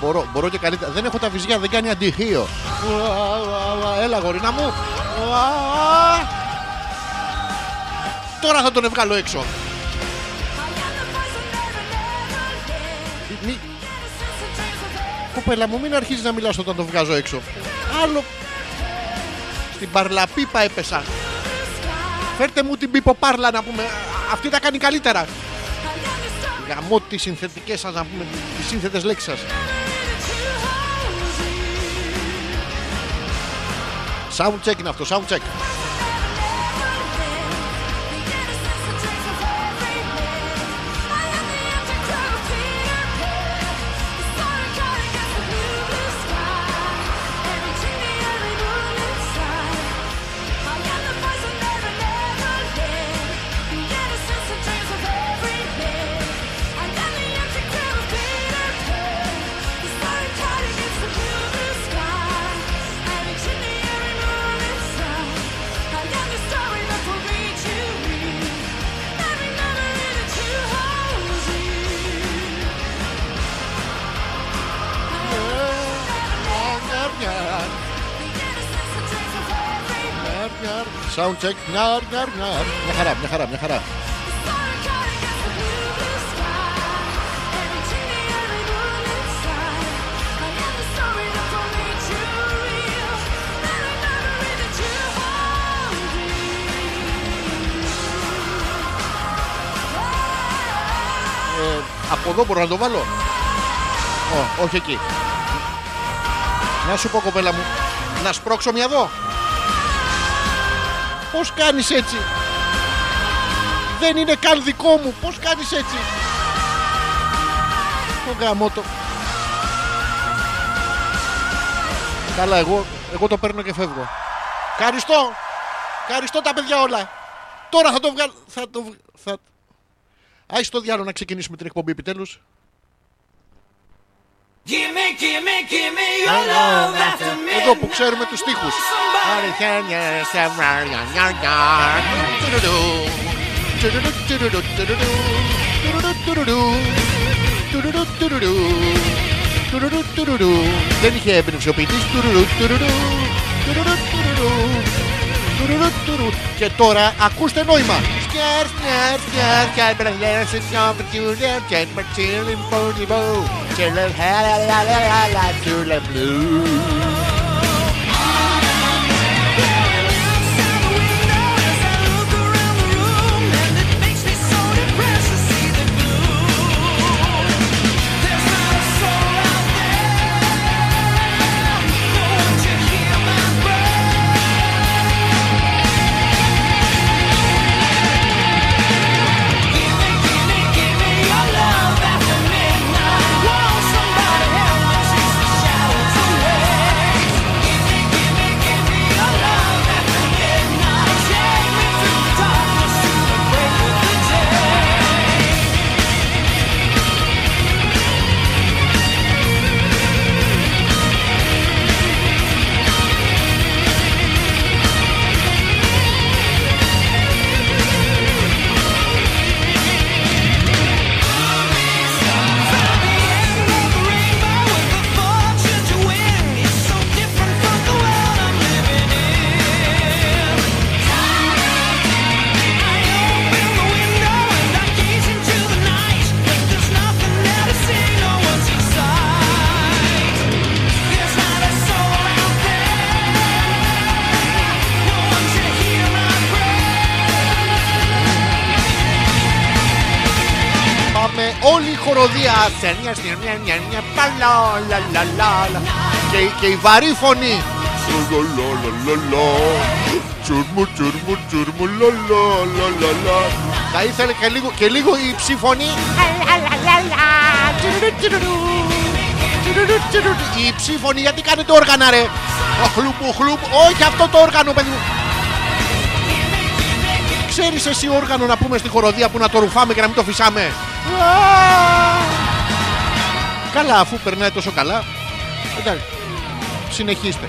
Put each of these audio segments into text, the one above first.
Μπορώ, μπορώ και καλύτερα. Δεν έχω τα βυζιά, δεν κάνει αντιχείο. Έλα, γορίνα μου. Τώρα θα τον βγάλω έξω. Μη... Κοπέλα μου, μην αρχίζεις να μιλάς όταν τον βγάζω έξω. Άλλο. Στην παρλαπίπα έπεσα. Φέρτε μου την πιποπάρλα να πούμε. Αυτή τα κάνει καλύτερα. Γαμώ τις συνθετικές σας να πούμε. Τις σύνθετες λέξεις σας. Sound check είναι αυτό, sound Sound check. Νιαρ, νιαρ, νιαρ. Μια χαρά, μια χαρά, μια χαρά. Ε, από εδώ μπορώ να το βάλω; Ω, όχι εκεί. Να σου πω κοπέλα μου, να σπρώξω μια εδώ. Πώς κάνεις έτσι; Δεν είναι καν δικό μου. Πώς κάνεις έτσι; Το γάμο το. Καλά, εγώ, εγώ το παίρνω και φεύγω. Ευχαριστώ. Ευχαριστώ τα παιδιά όλα. Τώρα θα το βγάλω. Θα το... βγ- Θα... Άι το διάλογο να ξεκινήσουμε την εκπομπή επιτέλους. Εδώ που ξέρουμε τους στίχους. Δεν είχε έμπνευση ο ποιητής. Και τώρα ακούστε νόημα. Πάμε χοροδία. Σενιά, στην μια, μια, μια, παλα, λα, λα, λα, λα. Και, και η βαρύ φωνή. Λα, λα, λα, λα, λα. Τσουρμου, τσουρμου, τσουρμου, λα, λα, λα, λα, λα. Θα ήθελε και λίγο, και λίγο η ψήφωνη. Η ψήφωνη γιατί κάνετε όργανα ρε. Ο χλουπ, ο χλουπ. Όχι αυτό το όργανο παιδί μου. Ξέρεις εσύ όργανο να πούμε στη χοροδία που να το ρουφάμε και να μην το φυσάμε. Καλά, αφού περνάει τόσο καλά. Εντάξει, συνεχίστε.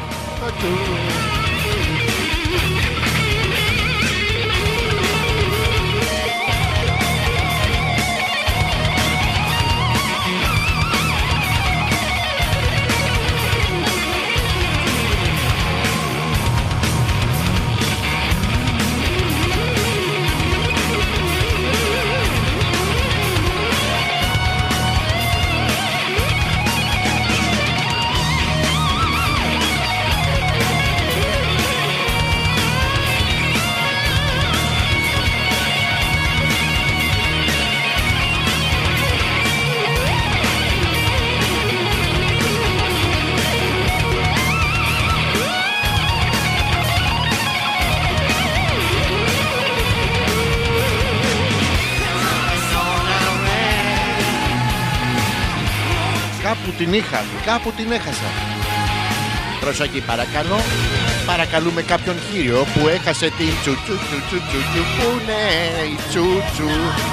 Την είχα, κάπου την έχασα. Προσοχή παρακαλώ. Παρακαλούμε κάποιον κύριο που έχασε την τσουτσου τσουτσου τσουτσου Πού είναι η τσουτσου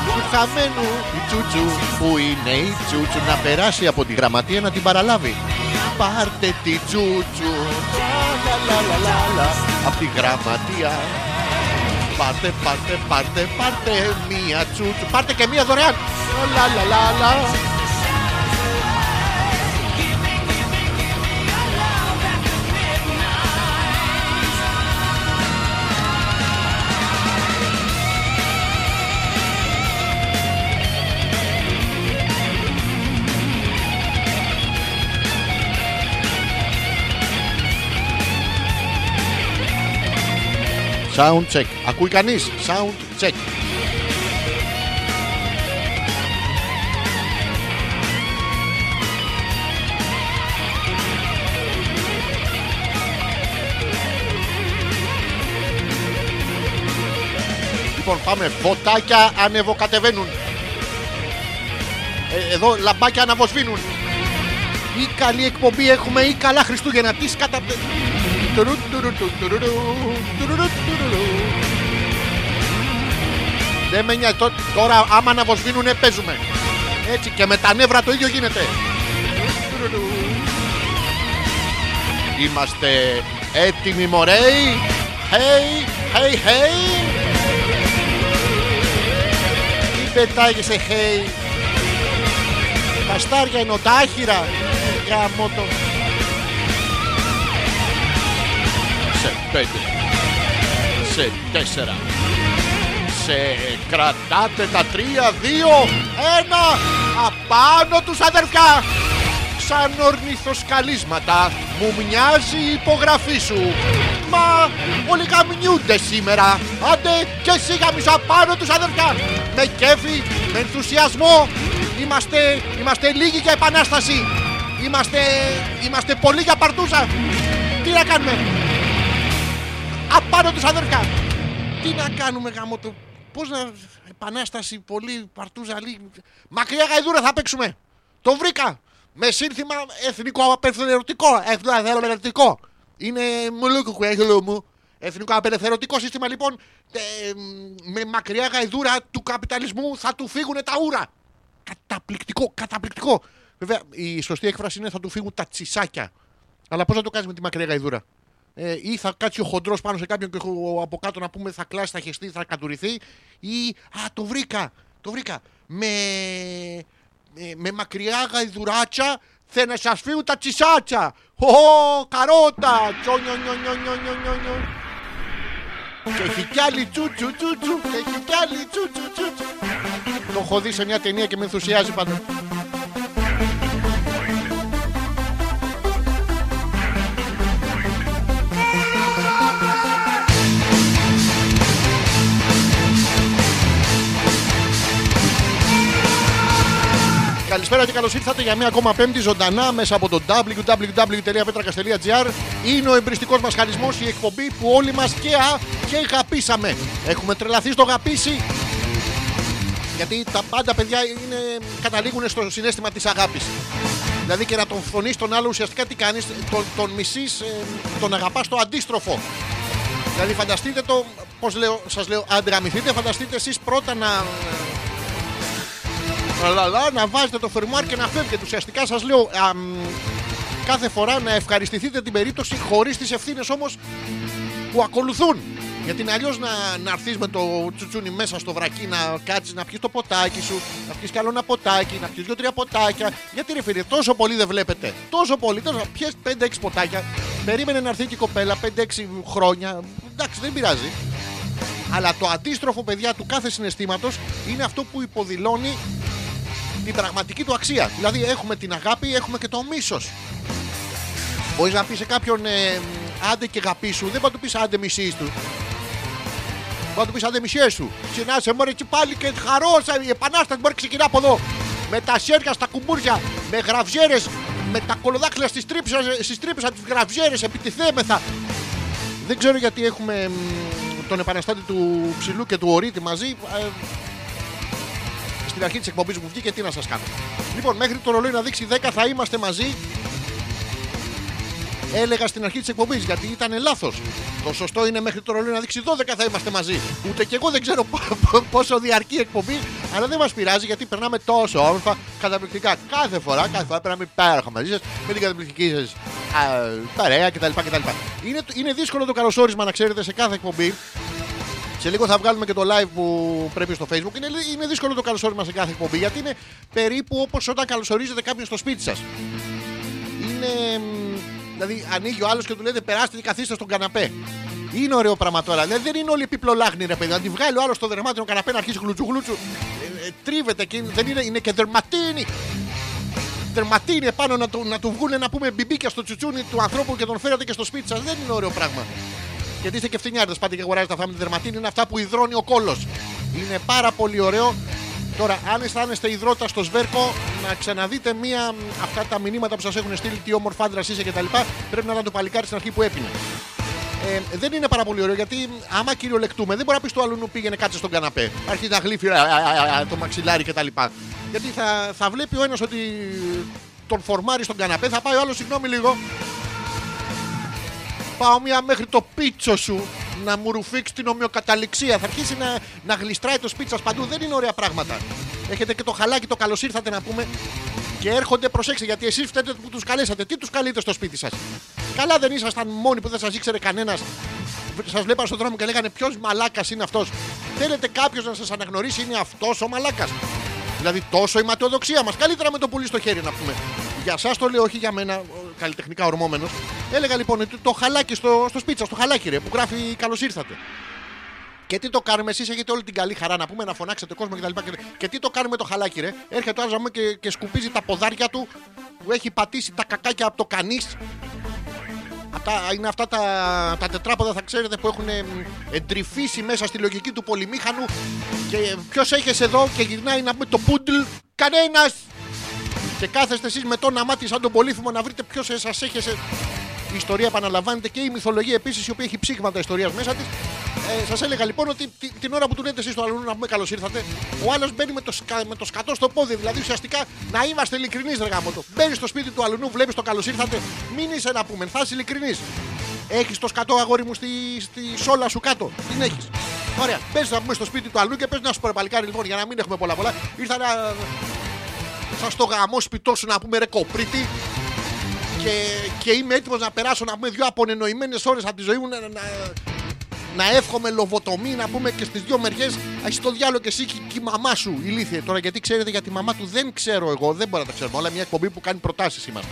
του χαμένου η τσουτσου Πού είναι η τσουτσου να περάσει από τη γραμματεία να την παραλάβει. Πάρτε τη τσουτσου Λα, λα, λα, λα, λα, από τη γραμματεία. Πάρτε, πάρτε, πάρτε, πάρτε μία τσουτσου Πάρτε και μία δωρεάν. Λα, λα, λα, λα. Sound check. Ακούει κανείς; Sound check. Λοιπόν πάμε. Φωτάκια ανεβοκατεβαίνουν. Ε, εδώ λαμπάκια αναβοσβήνουν. Ή καλή εκπομπή έχουμε ή καλά Χριστούγεννα. Τι σκατα... Δεν με νοιάζει. Τω- Τώρα άμα αναβοσβήνουνε παίζουμε. Έτσι και με τα νεύρα το ίδιο γίνεται. Τουρουρου. Είμαστε έτοιμοι μωρέοι. Hey, hey, hey. Τι πετάγεσαι, hey. Τα στάρια είναι τα άχυρα. Γαμώτο. Σε Σε τέσσερα. Σε κρατάτε τα τρία, δύο, ένα. Απάνω τους αδερφιά. Σαν ορνηθοσκαλίσματα μου μοιάζει η υπογραφή σου. Μα όλοι γαμνιούνται σήμερα. Άντε και εσύ γαμίσω απάνω τους αδερφιά. Με κέφι, με ενθουσιασμό. Είμαστε, είμαστε λίγοι για επανάσταση. Είμαστε, είμαστε πολλοί για παρτούζα. Τι να κάνουμε; Απάνω τους αδερφιά. Τι να κάνουμε γάμο το. Πώς να. Επανάσταση, πολύ παρτούζα, λίγη. Μακριά γαϊδούρα θα παίξουμε. Το βρήκα. Με σύνθημα εθνικό απελευθερωτικό. Εθνικό. Είναι μουλούκουκου, έγλου μου. Εθνικό απελευθερωτικό σύστημα λοιπόν. ε, με μακριά γαϊδούρα του καπιταλισμού θα του φύγουν τα ούρα. Καταπληκτικό, καταπληκτικό. Βέβαια, η σωστή έκφραση είναι θα του φύγουν τα τσισάκια. Αλλά πώς θα το κάνεις με τη μακριά γαϊδούρα; Ε, ή θα κάτσει ο χοντρός πάνω σε κάποιον και ο- από κάτω να πούμε θα κλάσει, θα χεστεί, θα κατουριθεί. Ή. Α, το βρήκα! Το βρήκα! Με, ε, με μακριά γαϊδουράτσα θα να σας φύγουν τα τσισάτσα. Ω, καρότα! Τσο, νιο, νιο, νιο, νιο, νιο, νιο, νιο. Και έχει κι άλλη τσου τσου τσου τσου Και έχει κι άλλη τσου τσου τσου τσου Το έχω δει σε μια ταινία και με ενθουσιάζει πάντα Καλησπέρα και καλώς ήρθατε για μία ακόμα πέμπτη ζωντανά μέσα από το www.petrakas.gr. Είναι ο εμπριστικός μας χαρισμός, η εκπομπή που όλοι μας και, α, και αγαπήσαμε. Έχουμε τρελαθεί στο αγαπήσει. Γιατί τα πάντα παιδιά είναι, καταλήγουν στο συνέστημα της αγάπης. Δηλαδή και να τον φωνείς τον άλλο ουσιαστικά τι κάνεις, τον, τον μισείς, τον αγαπάς το αντίστροφο. Δηλαδή φανταστείτε το, πώς λέω, σας λέω, αντραμηθείτε, φανταστείτε εσείς πρώτα να Λαλαλα, να βάζετε το φερμουάρ και να φεύγετε. Ουσιαστικά σας λέω αμ, κάθε φορά να ευχαριστηθείτε την περίπτωση χωρίς τις ευθύνες όμως που ακολουθούν. Γιατί είναι αλλιώς να, να έρθεις με το τσουτσούνι μέσα στο βρακί να κάτσεις να πιεις το ποτάκι σου, να πιεις καλό ένα ποτάκι, να πιεις δύο-τρία ποτάκια. Γιατί ρε φίλε, τόσο πολύ δεν βλέπετε. Τόσο πολύ, τόσο. Πιες 5-6 ποτάκια. Περίμενε να έρθει και η κοπέλα 5-6 χρόνια. Εντάξει, δεν πειράζει. Αλλά το αντίστροφο, παιδιά, του κάθε συναισθήματος είναι αυτό που υποδηλώνει την πραγματική του αξία. Δηλαδή, έχουμε την αγάπη, έχουμε και το μίσος. Μπορείς να πεις σε κάποιον ε, άντε και αγάπη σου, δεν μπορεί να του πεις άντε μισή του. Μπορεί να του πεις άντε μισές σου. Συνάσε μωρέ και πάλι και χαρός, η επανάσταση μπορεί να ξεκινά από εδώ. Με τα σέρια στα κουμπούρια, με γραβιέρες, με τα κολοδάχτυλα στις τρύπε από τις γραβιέρες, επιτιθέμεθα. Δεν ξέρω γιατί έχουμε μ, τον επαναστάτη του ψηλού και του ορίτη μαζί. Ε, στην αρχή της εκπομπής μου βγήκε, τι να σας κάνω. Λοιπόν, μέχρι το ρολόι να δείξει 10 θα είμαστε μαζί. Έλεγα στην αρχή της εκπομπής γιατί ήταν λάθος. Το σωστό είναι μέχρι το ρολόι να δείξει 12 θα είμαστε μαζί. Ούτε και εγώ δεν ξέρω πο- πο- πόσο διαρκεί η εκπομπή, αλλά δεν μας πειράζει γιατί περνάμε τόσο όμορφα, καταπληκτικά. Κάθε φορά, κάθε φορά περνάμε υπέροχα μαζί σας με την καταπληκτική σας παρέα κτλ. κτλ. Είναι, είναι δύσκολο το καλωσόρισμα να ξέρετε σε κάθε εκπομπή. Σε λίγο θα βγάλουμε και το live που πρέπει στο facebook. Είναι, είναι δύσκολο το καλωσόρισμα σε κάθε εκπομπή γιατί είναι περίπου όπως όταν καλωσορίζετε κάποιον στο σπίτι σας. Είναι. μ, Δηλαδή, ανοίγει ο άλλος και του λέτε περάστε και καθίστε στον καναπέ. Είναι ωραίο πράγμα τώρα. Δηλαδή, δεν είναι όλοι επιπλολάχνοι, ρε παιδί. Να τη βγάλει ο άλλος στο δερμάτινο καναπέ να αρχίσει γλουτσου γλουτσου. Ε, ε, τρίβεται και είναι- δεν είναι, είναι και δερματίνη. Δερματίνη επάνω να του, να του βγουν να πούμε μπιμπίκια στο τσουτσούνι του ανθρώπου και τον φέρατε και στο σπίτι σας. Δεν είναι ωραίο πράγμα. Γιατί είστε και φτηνιάρτε, πάτε και αγοράζετε αυτά με τη δερματίνη. Είναι αυτά που υδρώνει ο κόλος. Είναι πάρα πολύ ωραίο. Τώρα, αν αισθάνεστε υδρότα στο σβέρκο, να ξαναδείτε μία μ, αυτά τα μηνύματα που σας έχουν στείλει, τι όμορφα άντρα είσαι κτλ. Πρέπει να ήταν το παλικάρι στην αρχή που έπινε. Ε, δεν είναι πάρα πολύ ωραίο γιατί μ, άμα κυριολεκτούμε, δεν μπορεί να πεις στο άλλου πήγαινε κάτσε στον καναπέ. Αρχίζει να γλύφει α, α, α, α, το μαξιλάρι κτλ. Γιατί θα, θα βλέπει ο ένας ότι τον φορμάρει στον καναπέ, θα πάει ο άλλος, συγγνώμη λίγο, πάω μία μέχρι το πίτσο σου να μου ρουφήξει την ομοιοκαταληξία. Θα αρχίσει να, να γλιστράει το σπίτι σας παντού. Δεν είναι ωραία πράγματα. Έχετε και το χαλάκι, το καλώ ήρθατε να πούμε. Και έρχονται, προσέξτε, γιατί εσείς φταίτε που τους καλέσατε. Τι τους καλείτε στο σπίτι σας; Καλά δεν ήσασταν μόνοι που δεν σας ήξερε κανένας. Σας βλέπαν στον δρόμο και λέγανε Ποιος μαλάκας είναι αυτός; Θέλετε κάποιος να σας αναγνωρίσει, είναι αυτός ο μαλάκας. Δηλαδή τόσο η ματαιοδοξία μας. Καλύτερα με το πουλί στο χέρι να πούμε. Για εσά το λέω, όχι για μένα, ο, καλλιτεχνικά ορμόμενος. Έλεγα λοιπόν ότι το χαλάκι στο, στο σπίτσα, στο χαλάκι ρε, που γράφει Καλώς ήρθατε. Και τι το κάνουμε, εσείς έχετε όλη την καλή χαρά να πούμε να φωνάξετε κόσμο κτλ. Και, και τι το κάνουμε το χαλάκι, ρε. Έρχεται ο άλλος και, και σκουπίζει τα ποδάρια του που έχει πατήσει τα κακάκια από το κανείς. Αυτά, είναι αυτά τα, τα τετράποδα, θα ξέρετε, που έχουν εμ, εντρυφήσει μέσα στη λογική του πολυμήχανου. Και ποιος έχεις εδώ και γυρνάει να πούμε το πούντλ, κανένας! Και κάθεστε εσείς με το όνομα μάτι σαν τον πολύθυμο να βρείτε ποιος σα έχει. Η ιστορία επαναλαμβάνεται και η μυθολογία επίσης, η οποία έχει ψήγματα ιστορίας μέσα της. Ε, Σας έλεγα λοιπόν ότι τη- την ώρα που του λέτε εσείς στο αλλού να πούμε καλώς ήρθατε, ο άλλος μπαίνει με το, σκα, με το σκατό στο πόδι. Δηλαδή ουσιαστικά να είμαστε ειλικρινείς, ρε γάμο το. Μπαίνει στο σπίτι του αλλού, βλέπεις το καλώς ήρθατε, μην είσαι να πούμε, θα είσαι ειλικρινής. Έχεις το σκατό αγόρι μου στη, στη σόλα σου κάτω. Την έχεις. Ωραία. Πες να πούμε στο σπίτι του αλλού και πες να σου πω ρε παλικάρι λοιπόν για να μην έχουμε πολλά πολλά. Ήρθα να. Σα το γαμό σπιτό σου να πούμε ρε κοπρίτη και, και είμαι έτοιμος να περάσω να πούμε δύο απονενοημένες ώρες από τη ζωή μου να, να, να εύχομαι λοβοτομή να πούμε και στις δύο μεριές. Έχει το διάλογο και εσύ και, και η μαμά σου ηλίθιε. Τώρα γιατί ξέρετε για τη μαμά του δεν ξέρω εγώ, δεν μπορώ να τα ξέρουμε όλα. Μια εκπομπή που κάνει προτάσεις είμαστε.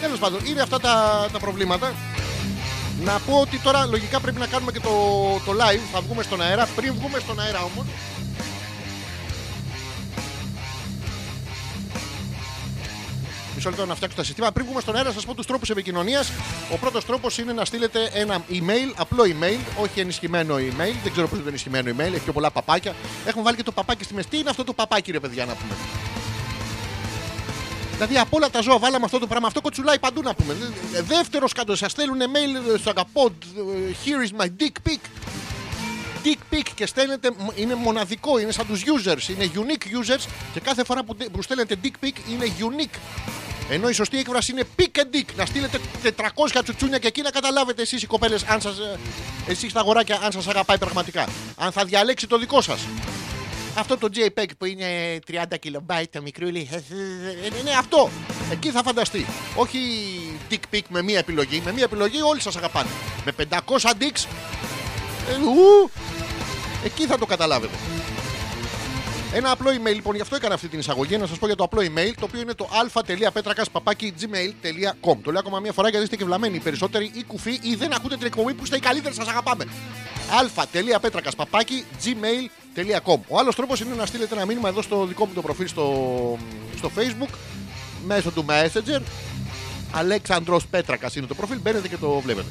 Τέλος πάντων, είναι αυτά τα, τα προβλήματα. Να πω ότι τώρα λογικά πρέπει να κάνουμε και το, το live. Θα βγούμε στον αέρα. Πριν βγούμε στον αέρα όμως. Λεπτό να φτιάξω τα συστήματα. Πριν βγούμε στον αέρα, σας πω τους τρόπους επικοινωνίας. Ο πρώτος τρόπος είναι να στείλετε ένα email, απλό email, όχι ενισχυμένο email. Δεν ξέρω πώς είναι το ενισχυμένο email, έχει πιο πολλά παπάκια. Έχουμε βάλει και το παπάκι στη μέση. Τι είναι αυτό το παπάκι, ρε παιδιά, να πούμε; Δηλαδή από όλα τα ζώα βάλαμε αυτό το πράγμα. Αυτό κοτσουλάει παντού να πούμε. Δεύτερος κάτω, σας στέλνουν mail στο αγαπώ. Here is my dick pic. Dick pic και στέλνετε, είναι μοναδικό, είναι σαν τους users, είναι unique users και κάθε φορά που, που στέλνετε dick pic είναι unique. Ενώ η σωστή έκφραση είναι pick and dick. Να στείλετε 400 τσουτσούνια και εκεί να καταλάβετε εσείς οι κοπέλες, αν σας, ε, εσείς τα αγοράκια, αν σας αγαπάει πραγματικά. Αν θα διαλέξει το δικό σας. Αυτό το JPEG που είναι 30 kilobyte το μικρούλι. Είναι αυτό. Εκεί θα φανταστεί. Όχι dick pic με μία επιλογή. Με μία επιλογή όλοι σας αγαπάνε. Με 500 dicks. ε, ου, Εκεί θα το καταλάβετε. Ένα απλό email, λοιπόν, γι' αυτό έκανα αυτή την εισαγωγή. Να σας πω για το απλό email, το οποίο είναι το α.πέτρακα.gmail.com. Το λέω ακόμα μία φορά γιατί είστε και βλαμμένοι οι περισσότεροι ή κουφοί ή δεν ακούτε την εκπομπή που είστε οι καλύτεροι, σας αγαπάμε. α.πέτρακα.gmail.com. Ο άλλος τρόπος είναι να στείλετε ένα μήνυμα εδώ στο δικό μου το προφίλ στο, στο Facebook μέσω του Messenger. Αλέξανδρος Πέτρακας είναι το προφίλ, μπαίνετε και το βλέπετε.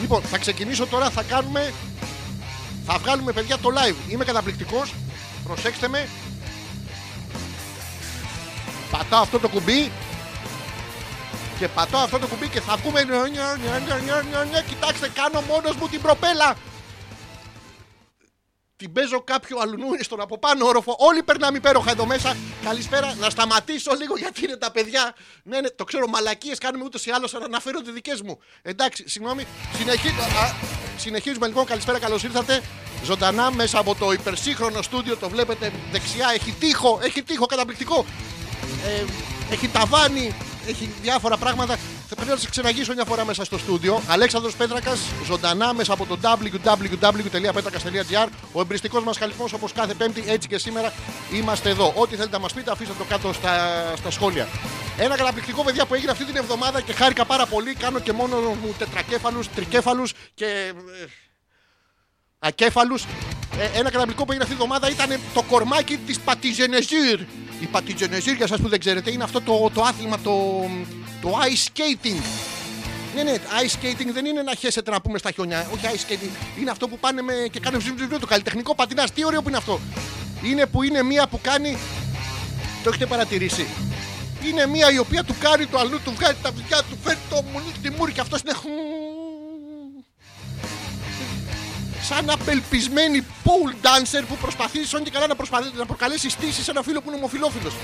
Λοιπόν, θα ξεκινήσω τώρα, θα κάνουμε θα βγάλουμε παιδιά το live. Είμαι καταπληκτικός. Προσέξτε με. Πατάω αυτό το κουμπί. Και πατάω αυτό το κουμπί και θα βγούμε. νια, νια, νια, νια, νια, νια, νια. Κοιτάξτε, κάνω μόνος μου την προπέλα. Την παίζω κάποιο αλλού είναι στον από πάνω όροφο. Όλοι περνάμε υπέροχα εδώ μέσα. Καλησπέρα. Να σταματήσω λίγο γιατί είναι τα παιδιά. Ναι, ναι, το ξέρω, μαλακίες κάνουμε ούτως ή άλλως, αλλά αναφέρω τις δικές μου. Εντάξει, συγγνώμη. Συνεχί... α, συνεχίζουμε λοιπόν. Καλησπέρα, καλώς ήρθατε. Ζωντανά μέσα από το υπερσύγχρονο στούντιο. Το βλέπετε δεξιά. Έχει τείχο, έχει τείχο καταπληκτικό. Ε, έχει ταβάνι, έχει διάφορα πράγματα. Θα πρέπει να σα ξεναγήσω μια φορά μέσα στο στούντιο. Αλέξανδρος Πέτρακας, ζωντανά μέσα από το www.petrakas.gr. Ο εμπριστικός μας χαλιφμό όπως κάθε Πέμπτη, έτσι και σήμερα είμαστε εδώ. Ό,τι θέλετε να μας πείτε, αφήστε το κάτω στα, στα σχόλια. Ένα καταπληκτικό παιδιά που έγινε αυτή την εβδομάδα και χάρηκα πάρα πολύ. Κάνω και μόνο μου τετρακέφαλους, τρικέφαλους και. ε, ακέφαλους. ένα καταπληκτικό που έγινε αυτή τη εβδομάδα ήταν το κορμάκι της Πατιζενεζίρ. Η Πατιζενεζίρ, για εσά που δεν ξέρετε, είναι αυτό το, το άθλημα, το, το ice skating. Ναι, ναι, ice skating δεν είναι να χέσετε να πούμε στα χιόνια. Όχι ice skating. Είναι αυτό που πάνε με, και κάνουν ζυμ, ζυμ, ζυμ, το καλλιτεχνικό πατινάς. Τι ωραίο που είναι αυτό. Είναι που είναι μία που κάνει. Το έχετε παρατηρήσει. Είναι μία η οποία του κάνει το αλλού, του βγάζει τα βυζιά, του φέρνει το μουνί, τη μούρη και αυτός είναι. Σαν απελπισμένη pole dancer που προσπαθεί όν και καλά να, προσπαθεί, να προκαλέσει στήση σε ένα φίλο που είναι ομοφυλόφιλος.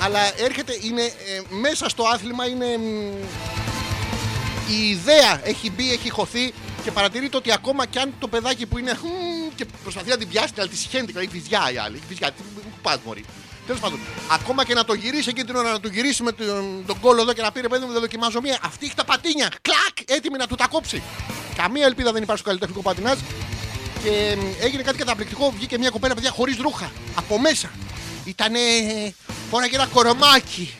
Αλλά έρχεται, είναι ε, μέσα στο άθλημα, είναι. μ, η ιδέα έχει μπει, έχει χωθεί και παρατηρείται ότι ακόμα κι αν το παιδάκι που είναι. μ, και προσπαθεί να την πιάσει, αλλά τη συχαίνει, έχει βυζιά η άλλη. Έχει βυζιά. Τι μου πας, Μωρή. Τέλος πάντων, ακόμα και να το γυρίσει εκείνη την ώρα, να του γυρίσει με τον, τον κόλλο εδώ και να πει ρε παιδί μου, δεν δοκιμάζω μία. Αυτή έχει τα πατίνια. Κλακ! Έτοιμη να του τα κόψει. Καμία ελπίδα δεν υπάρχει στο καλλιτεχνικό πατινάζ. Και μ, έγινε κάτι καταπληκτικό. Βγήκε μια κοπέλα, παιδιά, χωρίς ρούχα. Από μέσα. Ήτανε. Φόραγε ένα κορομάκι.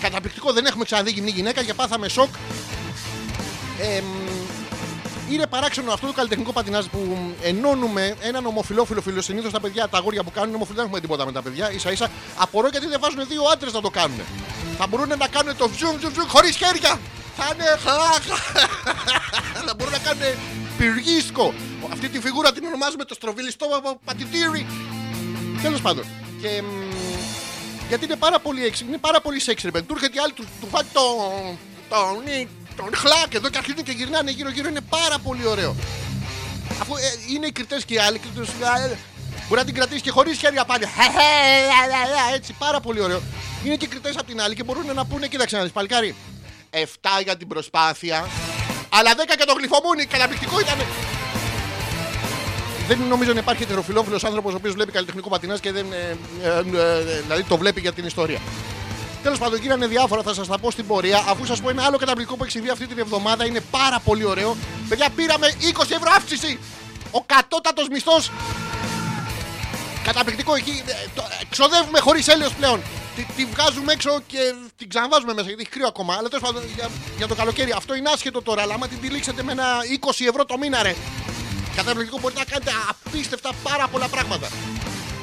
Καταπληκτικό, δεν έχουμε ξαναδεί γυμνή γυναίκα και πάθαμε σοκ. Ε, μ, είναι παράξενο αυτό το καλλιτεχνικό πατινάζ που ενώνουμε έναν ομοφυλόφιλο φίλο. Συνήθως τα παιδιά, τα αγόρια που κάνουν ομοφυλόφιλο δεν έχουμε τίποτα με τα παιδιά. σα ίσα απορώ γιατί δεν βάζουν δύο άντρες να το κάνουν. Θα μπορούν να κάνουν το βζουμ βζουμ βζουμ χωρίς χέρια. Θα είναι χλάχα. Θα μπορούν να κάνουν πυργίσκο. Αυτή τη φιγούρα την ονομάζουμε το στροβιλιστό πατητήρι. Τέλος πάντων. Και, μ, γιατί είναι πάρα πολύ έξυπνη, είναι πάρα πολύ σεξ ρε παιδί. Του έρχεται η άλλη, του, του βάζει το, τον, τον χλάκ εδώ και αρχίζουν και γυρνάνε γύρω-γύρω. Είναι πάρα πολύ ωραίο. Αφού ε, είναι οι κριτές και οι άλλοι, και τους, ε, μπορεί να την κρατήσεις και χωρίς χέρια πάλι. Έτσι, πάρα πολύ ωραίο. Είναι και κριτές από την άλλη και μπορούν να πούνε, κοίταξε να δεις παλικάρι. 7 για την προσπάθεια. Αλλά 10 για το γλυφομούνι. Καταπληκτικό ήταν. Δεν νομίζω να υπάρχει ετεροφιλόφιλος άνθρωπος ο οποίος βλέπει καλλιτεχνικό πατινάς και δεν. ε, ε, ε, δηλαδή το βλέπει για την ιστορία. Τέλος πάντων, γίνανε διάφορα, θα σας τα πω στην πορεία. Αφού σας πω ένα άλλο καταπληκτικό που έχεις συμβεί αυτή την εβδομάδα, είναι πάρα πολύ ωραίο. Παιδιά, πήραμε 20 ευρώ αύξηση! Ο κατώτατος μισθός. Καταπληκτικό εκεί. ε, το- ε, Ξοδεύουμε χωρίς έλεος πλέον. Τη, τη βγάζουμε έξω και την ξαναβάζουμε μέσα γιατί έχει κρύο ακόμα. Αλλά τέλος πάντων για, για το καλοκαίρι αυτό είναι άσχετο τώρα. Αλλά άμα την τυλίξετε με ένα 20 ευρώ το μήνα, ρε. Καταπληκτικό μπορείτε να κάνετε απίστευτα πάρα πολλά πράγματα.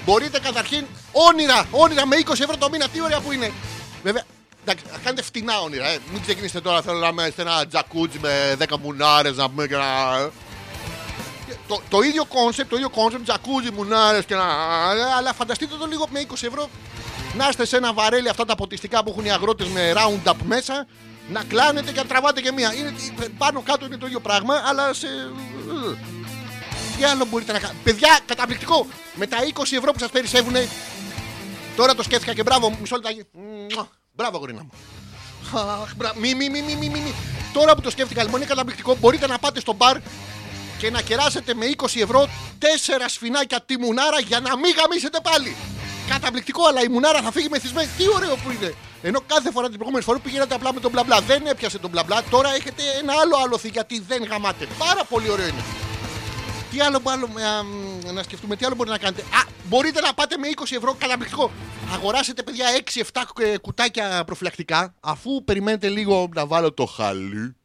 Μπορείτε καταρχήν όνειρα, όνειρα με 20 ευρώ το μήνα. Τι ωραία που είναι. Βέβαια, εντάξει, θα κάνετε φτηνά όνειρα. Ε. Μην ξεκινήσετε τώρα. Θέλω να είμαι σε ένα τζακούτσι με 10 μουνάρες να πούμε και να. Το, το ίδιο concept, το ίδιο concept, τζακούζι, μουνάρες και να. Αλλά φανταστείτε το λίγο με 20 ευρώ να είστε σε ένα βαρέλι αυτά τα ποτιστικά που έχουν οι αγρότες με Roundup μέσα, να κλάνετε και να τραβάτε και μία. Είναι, πάνω κάτω είναι το ίδιο πράγμα, αλλά σε. Τι άλλο μπορείτε να κάνετε. Παιδιά, καταπληκτικό! Με τα 20 ευρώ που σας περισσεύουν, τώρα το σκέφτηκα και μπράβο, μισό λεπτάκι. Μουα. Μπράβο, γορίνα μου. Αχ, μπρα- Μη, μη, μη, μη, μη, μη, μη. Τώρα που το σκέφτηκα λοιπόν είναι καταπληκτικό. Μπορείτε να πάτε στο μπαρ και να κεράσετε με 20 ευρώ τέσσερα σφινάκια τη μουνάρα για να μην γαμίσετε πάλι. Καταπληκτικό, αλλά η μουνάρα θα φύγει μεθυσμένη. Τι ωραίο που είναι. Ενώ κάθε φορά την προηγούμενη φορά πηγαίνατε απλά με τον μπλα μπλα. Δεν έπιασε τον μπλα μπλα. Τώρα έχετε ένα άλλο άλοθη γιατί δεν γαμάτε. Πάρα πολύ ωραίο είναι. Τι άλλο, άλλο α, μ, να σκεφτούμε, τι άλλο μπορεί να κάνετε. Α, μπορείτε να πάτε με 20 ευρώ, καταπληκτικό. Αγοράσετε, παιδιά, 6-7 ε, κουτάκια προφυλακτικά, αφού περιμένετε λίγο να βάλω το χαλί.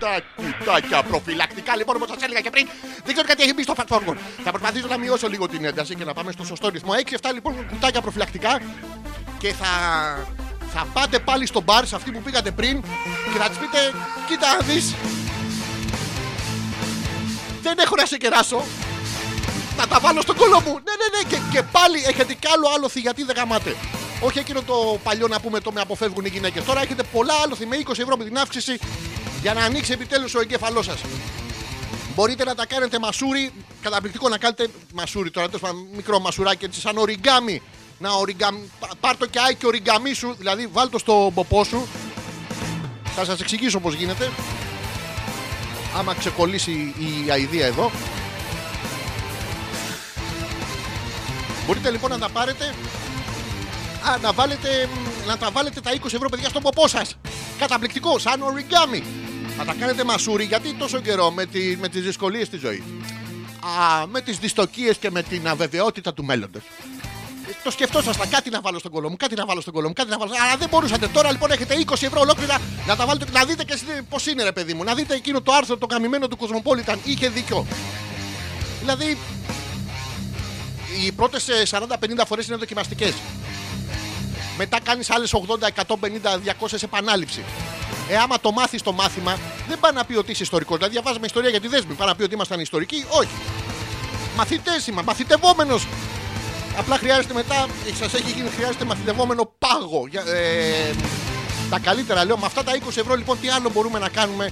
6-7 κουτάκια προφυλακτικά. Λοιπόν, όπως σας έλεγα και πριν, δεν ξέρω κάτι έχει μπει στο fat forward. Θα προσπαθήσω να μειώσω λίγο την ένταση και να πάμε στο σωστό ρυθμό. 6-7 λοιπόν κουτάκια προφυλακτικά και θα, θα πάτε πάλι στο μπαρ, σε αυτή που πήγατε πριν και θα της πείτε: Κοίτα να δεις. Δεν έχω να σε κεράσω. Θα τα βάλω στον κόλλο μου. Ναι, ναι, ναι. Και, και πάλι έχετε κι άλλο άλοθη γιατί δεν γαμάτε. Όχι εκείνο το παλιό να πούμε το με αποφεύγουν οι γυναίκες. Τώρα έχετε πολλά άλοθη με 20 ευρώ με την αύξηση. για να ανοίξει επιτέλους ο εγκέφαλός σας. Μπορείτε να τα κάνετε μασούρι, καταπληκτικό να κάνετε μασούρι τώρα, τέλος πάντων, μικρό μασουράκι έτσι σαν οριγκάμι. Να οριγκάμι, πάρ το και άει και οριγκάμι σου, δηλαδή βάλ το στο ποπό σου. Θα σας εξηγήσω πώς γίνεται. Άμα ξεκολλήσει η αηδία εδώ. Μπορείτε λοιπόν να τα πάρετε Α, να, βάλετε, να τα βάλετε τα 20 ευρώ παιδιά στον ποπό σας Καταπληκτικό, σαν οριγκάμι θα τα κάνετε μασούρι γιατί τόσο καιρό με, τη, με τις δυσκολίες της ζωής Α, με τις δυστοκίες και με την αβεβαιότητα του μέλλοντος το σκεφτόσασταν κάτι να βάλω στον κόλλο μου, κάτι να βάλω στον κόλλο μου, κάτι να βάλω. Αλλά δεν μπορούσατε. Τώρα λοιπόν έχετε 20 ευρώ ολόκληρα να τα βάλετε. Να δείτε και πώς είναι, ρε παιδί μου. Να δείτε εκείνο το άρθρο το καμημένο του Κοσμοπόλιταν. Είχε δίκιο. Δηλαδή, οι πρώτες 40-50 φορές είναι δοκιμαστικές. Μετά κάνεις άλλες 80, 150, 200 επανάληψη. Ε, άμα το μάθεις το μάθημα, δεν πάει να πει ότι είσαι ιστορικός. Δηλαδή, διαβάζουμε ιστορία για τη δέσμη. Πάει να πει ότι ήμασταν ιστορικοί. Όχι. Μαθητές είμαι, μαθητευόμενος. Απλά χρειάζεται μετά, σας έχει γίνει, χρειάζεται μαθητευόμενο πάγο. Για, ε, τα καλύτερα λέω, με αυτά τα 20 ευρώ λοιπόν, τι άλλο μπορούμε να κάνουμε;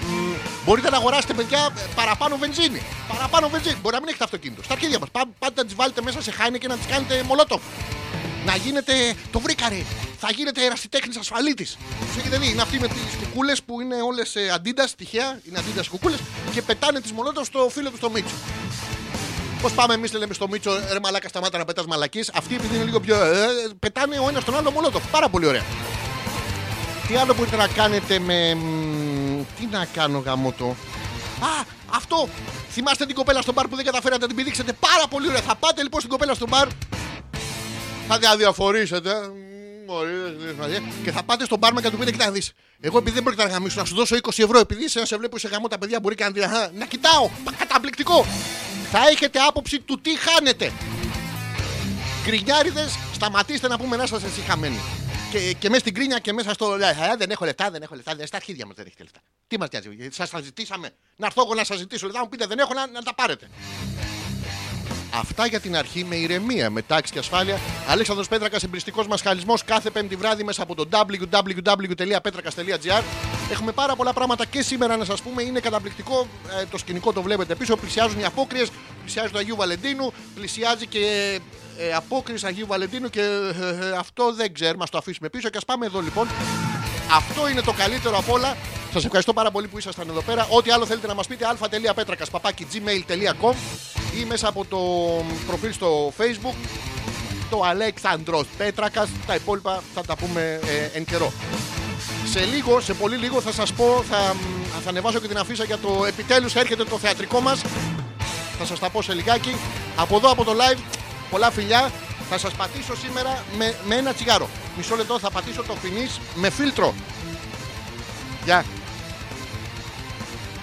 Μ, μπορείτε να αγοράσετε παιδιά παραπάνω βενζίνη. Παραπάνω βενζίνη. Μπορεί να μην έχετε αυτοκίνητο. Στα αρχίδια μας. Πάτε να τις βάλετε μέσα σε χάινε και να τις κάνετε μολότο. Να γίνετε. Το βρήκαρε. Θα γίνετε ερασιτέχνης ασφαλίτης. Τους έχετε δει. Είναι αυτοί με τις κουκούλες που είναι όλες αντίντα, τυχαία. Είναι αντίντα κουκούλες και πετάνε τις μολότο στο φίλο τους στο Μίτσο. Πώ πάμε εμείς, λέμε στο Μίτσο, ρε μαλάκα, σταμάτα να πετάς μαλακής. Αυτοί επειδή είναι λίγο πιο. Ε, πετάνε ο ένας τον άλλο μολότο. Πάρα πολύ ωραία. Τι άλλο μπορείτε να κάνετε με. Τι να κάνω γαμότο. Α, αυτό! Θυμάστε την κοπέλα στο μπαρ που δεν καταφέρατε να την πηδήξετε. Πάρα πολύ ωραία. Θα πάτε λοιπόν στην κοπέλα στο μπαρ. Θα διαφορήσετε. Και θα πάτε στον μπαρ και να του πείτε: Κοιτά, δεις. Εγώ επειδή δεν πρόκειται να γαμίσω, να σου δώσω 20 ευρώ. Επειδή σε, σε βλέπω σε γαμό τα παιδιά μπορεί και να, να κοιτάω. Καταπληκτικό. Θα έχετε άποψη του τι χάνετε. Γκρινιάριδες, σταματήστε να πούμε να σας εσύ χαμένοι. Και, και μέσα στην κρίνια και μέσα στο. Ε, δεν έχω λεφτά, δεν έχω λεφτά. Δεν στα αρχίδια μας δεν έχετε λεφτά. Τι μας νοιάζει, σας τα ζητήσαμε. Να έρθω εγώ να σας ζητήσω λεφτά, μου πείτε δεν έχω να, να τα πάρετε. Αυτά για την αρχή με ηρεμία, με τάξη και ασφάλεια. Αλέξανδρος Πέτρακας, εμπριστικός μας χαλισμός κάθε πέμπτη βράδυ μέσα από το www.petrakas.gr. Έχουμε πάρα πολλά πράγματα και σήμερα να σας πούμε. Είναι καταπληκτικό. Ε, το σκηνικό το βλέπετε πίσω. Πλησιάζουν οι απόκριες, πλησιάζει το Αγίου Βαλεντίνου, πλησιάζει και ε, απόκριση Αγίου Βαλεντίνου και ε, ε, αυτό δεν ξέρουμε. Α το αφήσουμε πίσω και ας πάμε εδώ λοιπόν. Αυτό είναι το καλύτερο από όλα. Σας ευχαριστώ πάρα πολύ που ήσασταν εδώ πέρα. Ό,τι άλλο θέλετε να μας πείτε, αλφα.πέτρακα.gmail.com ή μέσα από το προφίλ στο facebook το Αλέξανδρος Πέτρακας. Τα υπόλοιπα θα τα πούμε ε, εν καιρό. Σε λίγο, σε πολύ λίγο θα σας πω θα, θα ανεβάσω και την αφίσα για το επιτέλους έρχεται το θεατρικό μας. Θα σας τα πω σε λιγάκι. Από εδώ από το live πολλά φιλιά. Θα σας πατήσω σήμερα με, με ένα τσιγάρο. Μισό λεπτό θα πατήσω το φινής με φίλτρο. Γεια.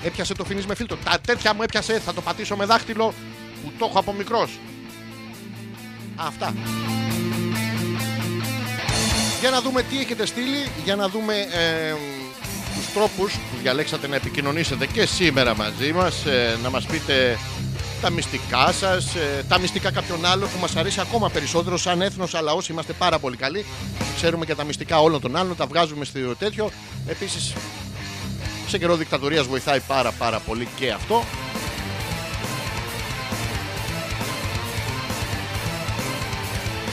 Έπιασε το φινής με φίλτρο. Τα τέτοια μου έπιασε θα το πατήσω με δάχτυλο που το έχω από μικρός. Αυτά. Για να δούμε τι έχετε στείλει, για να δούμε ε, τους τρόπους που διαλέξατε να επικοινωνήσετε και σήμερα μαζί μας, ε, να μας πείτε τα μυστικά σας, ε, τα μυστικά κάποιον άλλο που μας αρέσει ακόμα περισσότερο σαν έθνος αλλά όσοι είμαστε πάρα πολύ καλοί. Ξέρουμε και τα μυστικά όλων των άλλων, τα βγάζουμε στο τέτοιο. Επίσης, σε καιρό δικτατορίας βοηθάει πάρα πάρα πολύ και αυτό.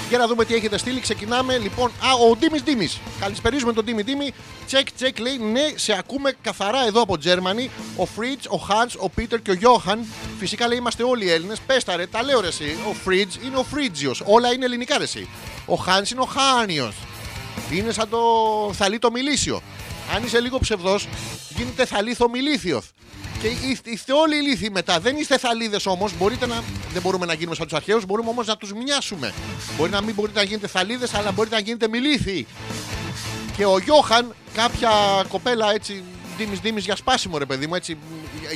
Για να δούμε τι έχετε στείλει. Ξεκινάμε λοιπόν. Α, ο Ντίμης Ντίμης. Καλησπερίζουμε τον Ντίμη Ντίμη. Τσεκ, τσεκ λέει ναι, σε ακούμε καθαρά εδώ από Germany. Ο Φρίτζ, ο Χάντς, ο Πίτερ και ο Γιώχαν. Φυσικά λέει είμαστε όλοι Έλληνες. Πέστα ρε, τα λέω ρε εσύ. Ο Φρίτζ είναι ο Φρίτζιος. Όλα είναι ελληνικά ρε εσύ. Ο Χάντς είναι ο Χάνιος. Είναι σαν το θαλίτο μιλήσιο. Αν είσαι λίγο ψευδός, γίνεται θαλίθο μιλήθιος. Και είστε όλοι ηλίθιοι μετά. Δεν είστε θαλίδες όμως. Μπορείτε να. Δεν μπορούμε να γίνουμε σαν τους αρχαίους, μπορούμε όμως να τους μοιάσουμε. Μπορεί να μην μπορείτε να γίνετε θαλίδες, αλλά μπορείτε να γίνετε μιλήθιοι. Και ο Γιώχαν, κάποια κοπέλα έτσι Δήμη Δήμη για σπάσιμο, ρε παιδί μου. Έτσι,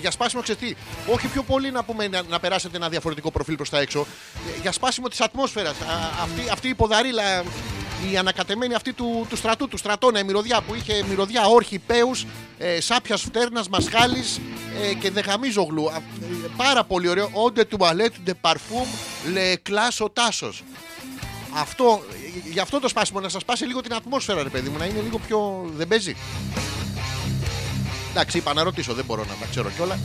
για σπάσιμο, ξέρετε Όχι πιο πολύ να, πούμε, να, να περάσετε ένα διαφορετικό προφίλ προς τα έξω. Για σπάσιμο της ατμόσφαιρας. Αυτή, αυτή η ποδαρίλα η ανακατεμένη αυτή του, του στρατού, του στρατόνα, η μυρωδιά που είχε μυρωδιά όρχη, πέους, ε, σάπιας φτέρνας, μασχάλης ε, και δεχαμίζογλου. Ε, πάρα πολύ ωραίο. Όντε του μπαλέτ, ντε παρφούμ, λε κλάσο τάσος. Αυτό, γι' αυτό το σπάσιμο, να σας σπάσει λίγο την ατμόσφαιρα, ρε παιδί μου, να είναι λίγο πιο. Δεν παίζει. Εντάξει, είπα να ρωτήσω, δεν μπορώ να τα ξέρω κιόλα.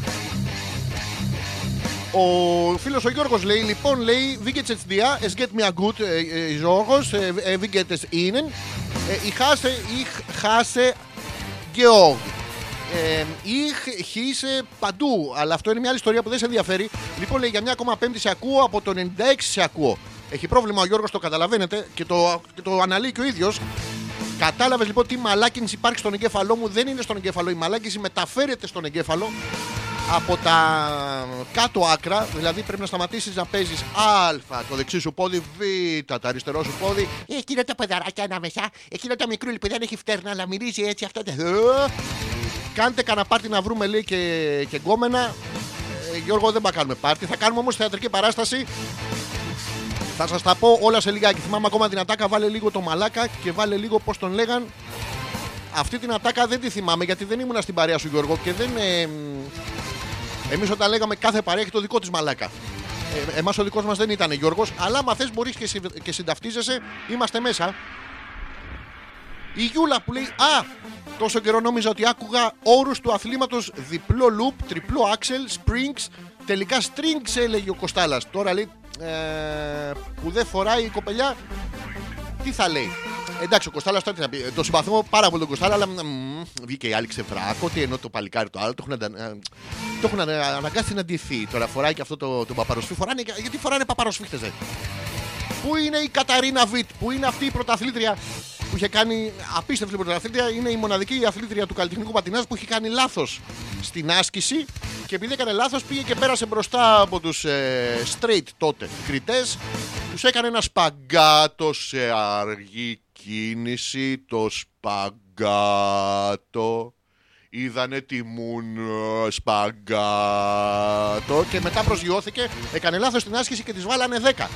Ο φίλος ο Γιώργος λέει, λοιπόν, λέει, wie geht's jetzt dir? Es geht mir gut, ε, ε, Γιώργος, ε, ε, wie geht es Ihnen? Ε, Ich hasse, ich hasse Georg. Ε, ich hieße παντού, αλλά αυτό είναι μια άλλη ιστορία που δεν σε ενδιαφέρει. Λοιπόν, λέει, για μια ακόμα πέμπτη σε ακούω, από το 96 σε ακούω. Έχει πρόβλημα ο Γιώργος, το καταλαβαίνετε, και το, και το αναλύει και ο ίδιος. Κατάλαβες λοιπόν τι μαλάκινση υπάρχει στον εγκέφαλό μου. Δεν είναι στον εγκέφαλο. Η μαλάκινση μεταφέρεται στον εγκέφαλο από τα κάτω άκρα. Δηλαδή πρέπει να σταματήσεις να παίζεις Α το δεξί σου πόδι, Β το αριστερό σου πόδι. Εκείνο τα ποδαράκια ανάμεσα. Εκείνο το μικρούλι που δεν έχει φτέρνα, αλλά μυρίζει έτσι αυτό. το- Κάντε κανένα πάρτι να βρούμε λέει και, και γκόμενα. Ε, Γιώργο, δεν θα κάνουμε πάρτι. Θα κάνουμε όμως θεατρική παράσταση θα σας τα πω όλα σε λιγάκι. Θυμάμαι ακόμα την ατάκα. Βάλε λίγο το μαλάκα και βάλε λίγο πώς τον λέγαν. Αυτή την ατάκα δεν τη θυμάμαι γιατί δεν ήμουνα στην παρέα σου Γιώργο και δεν. Ε, Εμείς όταν λέγαμε κάθε παρέα έχει το δικό της μαλάκα. Ε, Εμάς ο δικός μας δεν ήταν Γιώργος, αλλά άμα θες μπορείς και, συ- και συνταυτίζεσαι, είμαστε μέσα. Η Γιούλα που λέει Α, τόσο καιρό νόμιζα ότι άκουγα όρους του αθλήματος διπλό loop, τριπλό axel, springs. Τελικά strings έλεγε ο Κοστάλα. Τώρα λέει ε, που δεν φοράει η κοπελιά, τι θα λέει. Εντάξει, ο Κοστάλα τώρα τι να πει. Ε, Το συμπαθώ πάρα πολύ τον Κοστάλα, αλλά μ, βγήκε η άλλη ξεβράκο. Τι ενώ το παλικάρι το άλλο, το έχουν, αντα- ε, το έχουν ανα- αναγκάσει να ντυθεί. Τώρα φοράει και αυτό το, το παπαροσφί. Φοράνε, γιατί φοράνε παπαροσφίχτε, ε. Πού είναι η Καταρίνα Βιτ, πού είναι αυτή η πρωταθλήτρια που είχε κάνει απίστευτη πρωταθλήτρια. Είναι η μοναδική αθλήτρια του καλλιτεχνικού πατινάζ που είχε κάνει λάθος στην άσκηση και επειδή έκανε λάθος πήγε και πέρασε μπροστά από τους ε, straight τότε κριτές. Τους έκανε ένα σπαγκάτο σε αργή κίνηση. Το σπαγκάτο. Είδανε τι μουν ε, σπαγκάτο και μετά προσγειώθηκε, έκανε λάθος στην άσκηση και της βάλανε 10.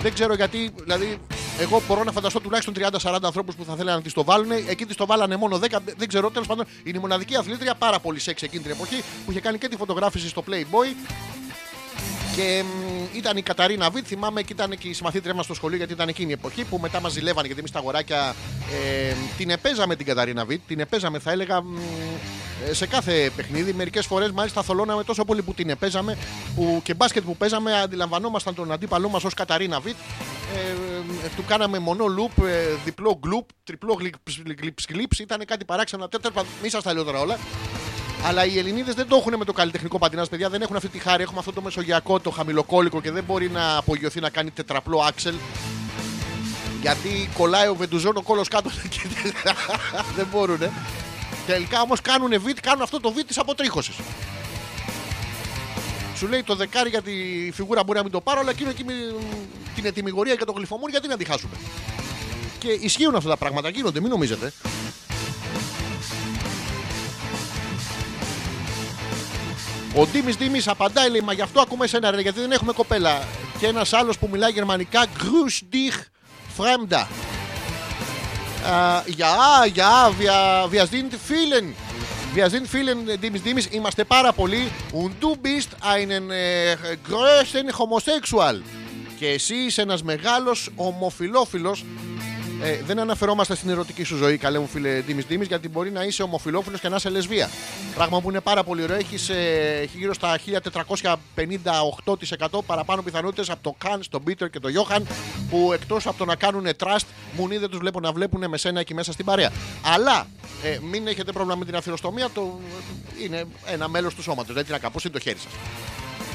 Δεν ξέρω γιατί, δηλαδή, εγώ μπορώ να φανταστώ τουλάχιστον 30-40 ανθρώπους που θα θέλανε να τη το βάλουν. Εκεί τη το βάλανε μόνο 10. Δεν ξέρω, τέλος πάντων είναι η μοναδική αθλήτρια πάρα πολύ σεξ εκείνη την εποχή που είχε κάνει και τη φωτογράφηση στο Playboy. Και μ, ήταν η Καταρίνα Βίτ, θυμάμαι και ήταν και η συμμαθήτρια μας στο σχολείο γιατί ήταν εκείνη η εποχή που μετά μας ζηλεύανε γιατί εμείς τα αγοράκια ε, την επέζαμε την Καταρίνα Βίτ. Την επέζαμε, θα έλεγα, μ, ε, σε κάθε παιχνίδι. Μερικές φορές μάλιστα θολώναμε τόσο πολύ που την επέζαμε που και μπάσκετ που παίζαμε αντιλαμβανόμασταν τον αντίπαλό μας ως Καταρίνα Βίτ. Ε, ε, του κάναμε μονό loop, ε, διπλό γκλουπ, τριπλό γλυψ γλυψ. Ήταν κάτι παράξενο. Τέτοια μη σας τα λέω τώρα όλα. Αλλά οι Ελληνίδες δεν το έχουν με το καλλιτεχνικό πατινάζ, παιδιά. Δεν έχουν αυτή τη χάρη. Έχουμε αυτό το μεσογειακό, το χαμηλοκόλλικο και δεν μπορεί να απογειωθεί να κάνει τετραπλό άξελ. Γιατί κολλάει ο Βεντουζόν ο κόλο κάτω και δεν μπορούν. Τελικά όμως κάνουν βιτ, κάνουν αυτό το βιτ της αποτρίχωσης. Σου λέει το δεκάρι για τη φιγούρα μπορεί να μην το πάρω, αλλά εκείνο εκεί με την ετοιμιγορία και το γλυφομούρ γιατί να τη χάσουμε. Και ισχύουν αυτά τα πράγματα, γίνονται, μην νομίζετε. Ο Ντίμης Ντίμης απαντάει, λέει: Μα γι' αυτό ακούμε εσένα, ρε, γιατί δεν έχουμε κοπέλα. Και ένας άλλος που μιλάει γερμανικά, Grüß dich, Fremda. Ja, ja, wir, wir sind vielen. Wir sind vielen, Ντίμης Ντίμης, είμαστε πάρα πολλοί. Und du bist einen äh, größten Homosexual. Και εσύ είσαι ένας μεγάλος ομοφιλόφιλος. Ε, δεν αναφερόμαστε στην ερωτική σου ζωή, καλέ μου φίλε Ντίμης Ντίμης, γιατί μπορεί να είσαι ομοφιλόφιλος και να είσαι λεσβία. Πράγμα που είναι πάρα πολύ ωραίο. Έχεις έχει γύρω στα 1458% παραπάνω πιθανότητες από το Καν, τον Πίτερ και τον Γιώχαν, που εκτός από το να κάνουν trust, μουνί δεν τους βλέπω να βλέπουν με σένα εκεί μέσα στην παρέα. Αλλά ε, μην έχετε πρόβλημα με την αθυροστομία, το, είναι ένα μέλος του σώματος. Δηλαδή, τι να κάπω είναι το χέρι σας.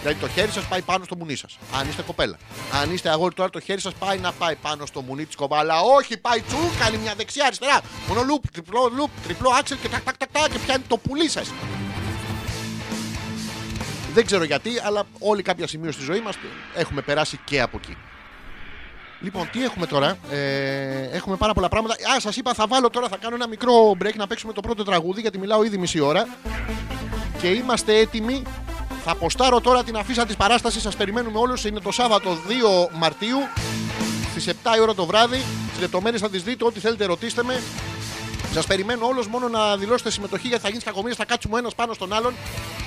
Δηλαδή το χέρι σας πάει πάνω στο μουνί σας. Αν είστε κοπέλα. Αν είστε αγόρι τώρα, το χέρι σας πάει να πάει πάνω στο μουνί της κοπέλα. Αλλά όχι, πάει τσου, κάνει μια δεξιά αριστερά. Μόνο λουπ, τριπλό λουπ, τριπλό άξελ και τάκ, τάκ, τάκ, τάκ, και πιάνει το πουλί σας. Δεν ξέρω γιατί, αλλά όλοι κάποια σημείο στη ζωή μας έχουμε περάσει και από εκεί. Λοιπόν, τι έχουμε τώρα. Ε, έχουμε πάρα πολλά πράγματα. Α, σας είπα, θα βάλω τώρα, θα κάνω ένα μικρό break να παίξουμε το πρώτο τραγούδι, γιατί μιλάω ήδη μισή ώρα. Και είμαστε έτοιμοι θα αποστάρω τώρα την αφίσα της παράστασης. Σας περιμένουμε όλους. Είναι το Σάββατο 2 Μαρτίου στις 7 η ώρα το βράδυ. Τις λεπτομέρειες θα τις δείτε. Ό,τι θέλετε, ρωτήστε με. Σας περιμένω όλους μόνο να δηλώσετε συμμετοχή γιατί θα γίνει κακομοίρε. Θα κάτσουμε ο ένας πάνω στον άλλον.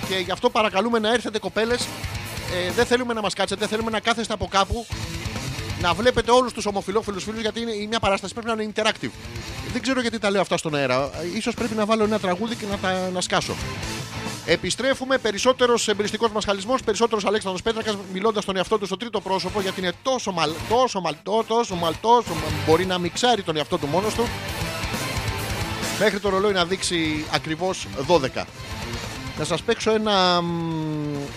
Και γι' αυτό παρακαλούμε να έρθετε κοπέλες. Ε, δεν θέλουμε να μας κάτσετε, θέλουμε να κάθεστε από κάπου. να βλέπετε όλους τους ομοφυλόφιλου φίλους γιατί είναι μια παράσταση πρέπει να είναι interactive. Δεν ξέρω γιατί τα λέω αυτά στον αέρα. σω πρέπει να βάλω ένα τραγούδι και να τα να σκάσω. Επιστρέφουμε περισσότερος εμπειριστικό μασχαλισμός, περισσότερος Αλέξανδρος Πέτρακας μιλώντας τον εαυτό του στο τρίτο πρόσωπο γιατί είναι τόσο μαλ, τόσο μαλτό, τόσο μαλτό, μπορεί να μιξάρει τον εαυτό του μόνος του. Μέχρι το ρολόι να δείξει ακριβώς 12. Να σας παίξω ένα,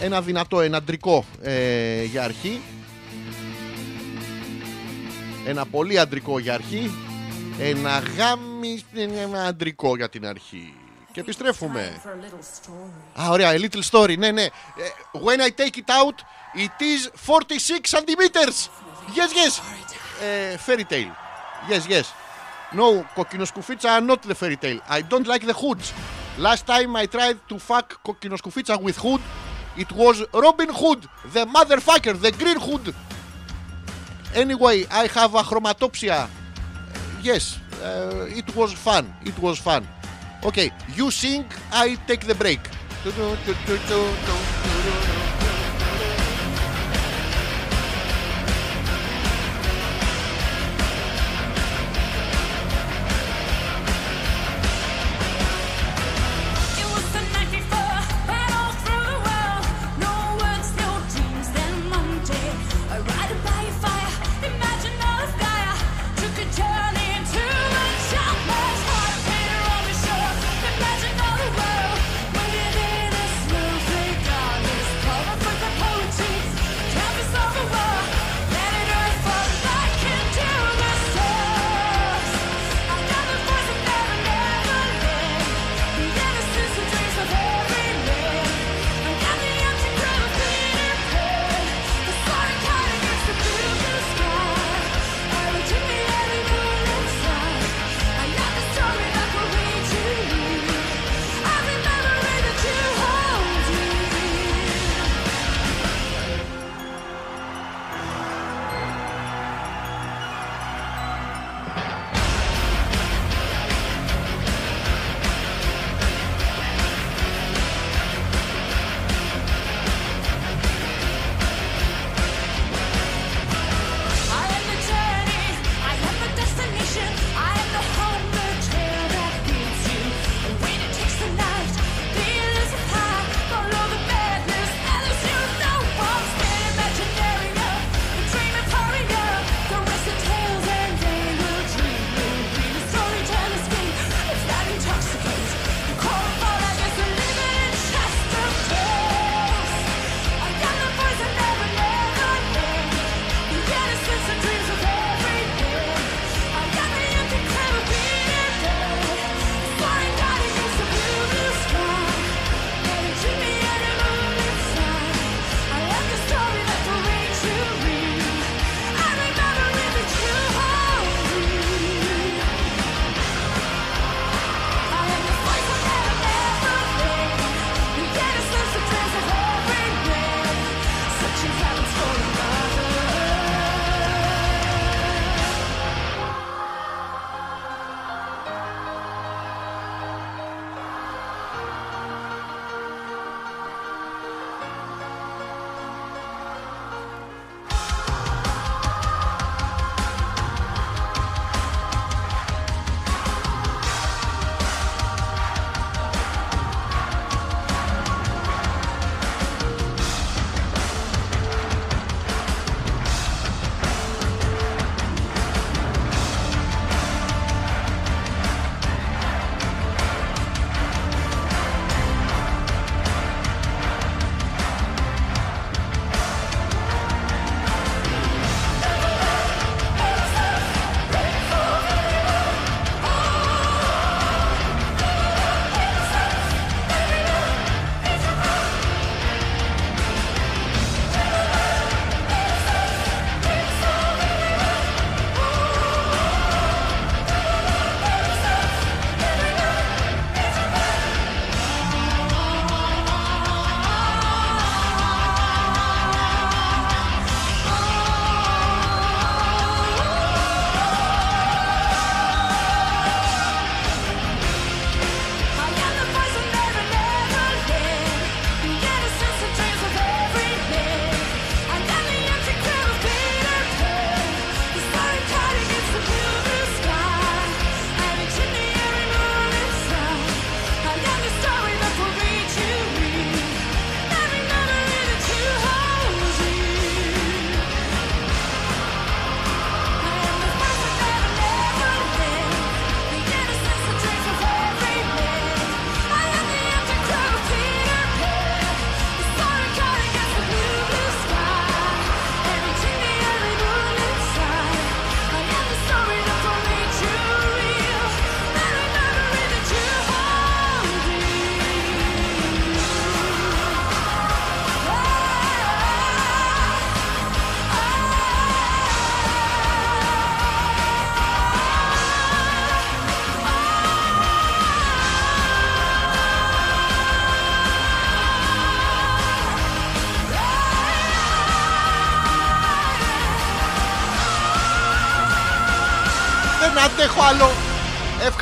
ένα δυνατό, ένα αντρικό ε, για αρχή. Ένα πολύ αντρικό για αρχή. Ένα γάμι ένα αντρικό για την αρχή. Και επιστρέφουμε. Α, ωραία, a little story. Ναι, ναι. Ε, when I take it out, it is 46 centimeters. Yes, yes. Uh, fairy tale. Yes, yes. No, κοκκινοσκουφίτσα not the fairy tale. I don't like the hoods. Last time I tried to fuck κοκκινοσκουφίτσα with hood, it was Robin Hood, the motherfucker, the green hood. Anyway, I have a chromatopsia. Yes, uh, it was fun. It was fun. Okay, you sing, I take the break.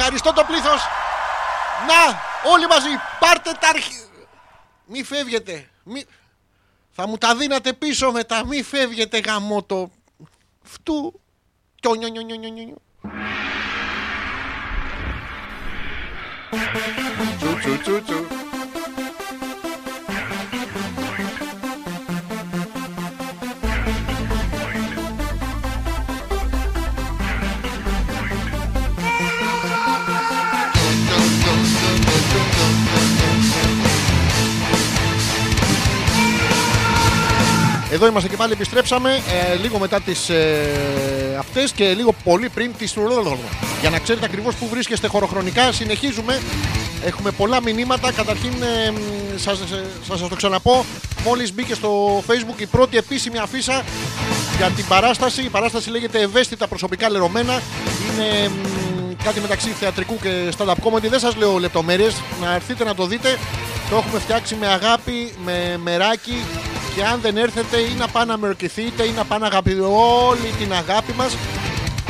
Ευχαριστώ το πλήθος. Να, όλοι μαζί, πάρτε τα αρχή. Μη φεύγετε. Μη... Θα μου τα δίνατε πίσω μετά. Μη φεύγετε γαμότο. Φτού. Κιο, νιο, νιο, νιο, νιο, νιο. Τσου, τσου, τσου, τσου. Εδώ είμαστε και πάλι, επιστρέψαμε ε, λίγο μετά τις ε, αυτές και λίγο πολύ πριν τις Για να ξέρετε ακριβώς που βρίσκεστε χωροχρονικά, συνεχίζουμε. Έχουμε πολλά μηνύματα. Καταρχήν, ε, μ, σας, ε, σας, σας το ξαναπώ, μόλις μπήκε στο facebook η πρώτη επίσημη αφίσα για την παράσταση. Η παράσταση λέγεται Ευαίσθητα προσωπικά λερωμένα. Είναι μ, κάτι μεταξύ θεατρικού και stand-up comedy. Δεν σας λέω λεπτομέρειες, να έρθετε να το δείτε. Το έχουμε φτιάξει με αγάπη, με μεράκι και αν δεν έρθετε ή να πάνε να μερκηθείτε ή να πάνε να αγαπητε όλη την αγάπη μας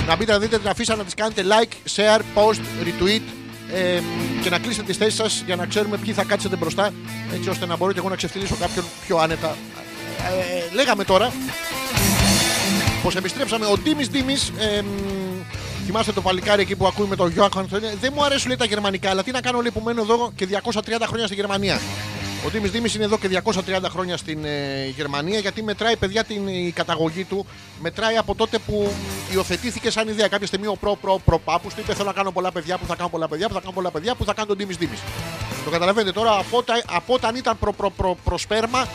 να μπείτε να δείτε την αφίσα να τις κάνετε like, share, post, retweet ε, και να κλείσετε τις θέσεις σας για να ξέρουμε ποιοι θα κάτσετε μπροστά έτσι ώστε να μπορώ και εγώ να ξεφτυλίσω κάποιον πιο άνετα ε, ε, λέγαμε τώρα πως επιστρέψαμε ο Ντίμης Ντίμης ε, Θυμάστε το παλικάρι εκεί που ακούει με τον Γιώργο Δεν μου αρέσουν λέει τα γερμανικά, αλλά τι να κάνω λέει που μένω εδώ και 230 χρόνια στη Γερμανία. Ο Ντίμη Δήμης είναι εδώ και 230 χρόνια στην ε, Γερμανία γιατί μετράει παιδιά την η καταγωγή του. Μετράει από τότε που υιοθετήθηκε σαν ιδέα. Κάποια στιγμή ο προ, προ, προπάπους του είπε: Θέλω να κάνω πολλά παιδιά που θα κάνω πολλά παιδιά που θα κάνω πολλά παιδιά που θα κάνω τον Ντίμη Δήμης. Το καταλαβαίνετε τώρα από, όταν- από όταν ήταν προ, προ, προ, προσπέρμα.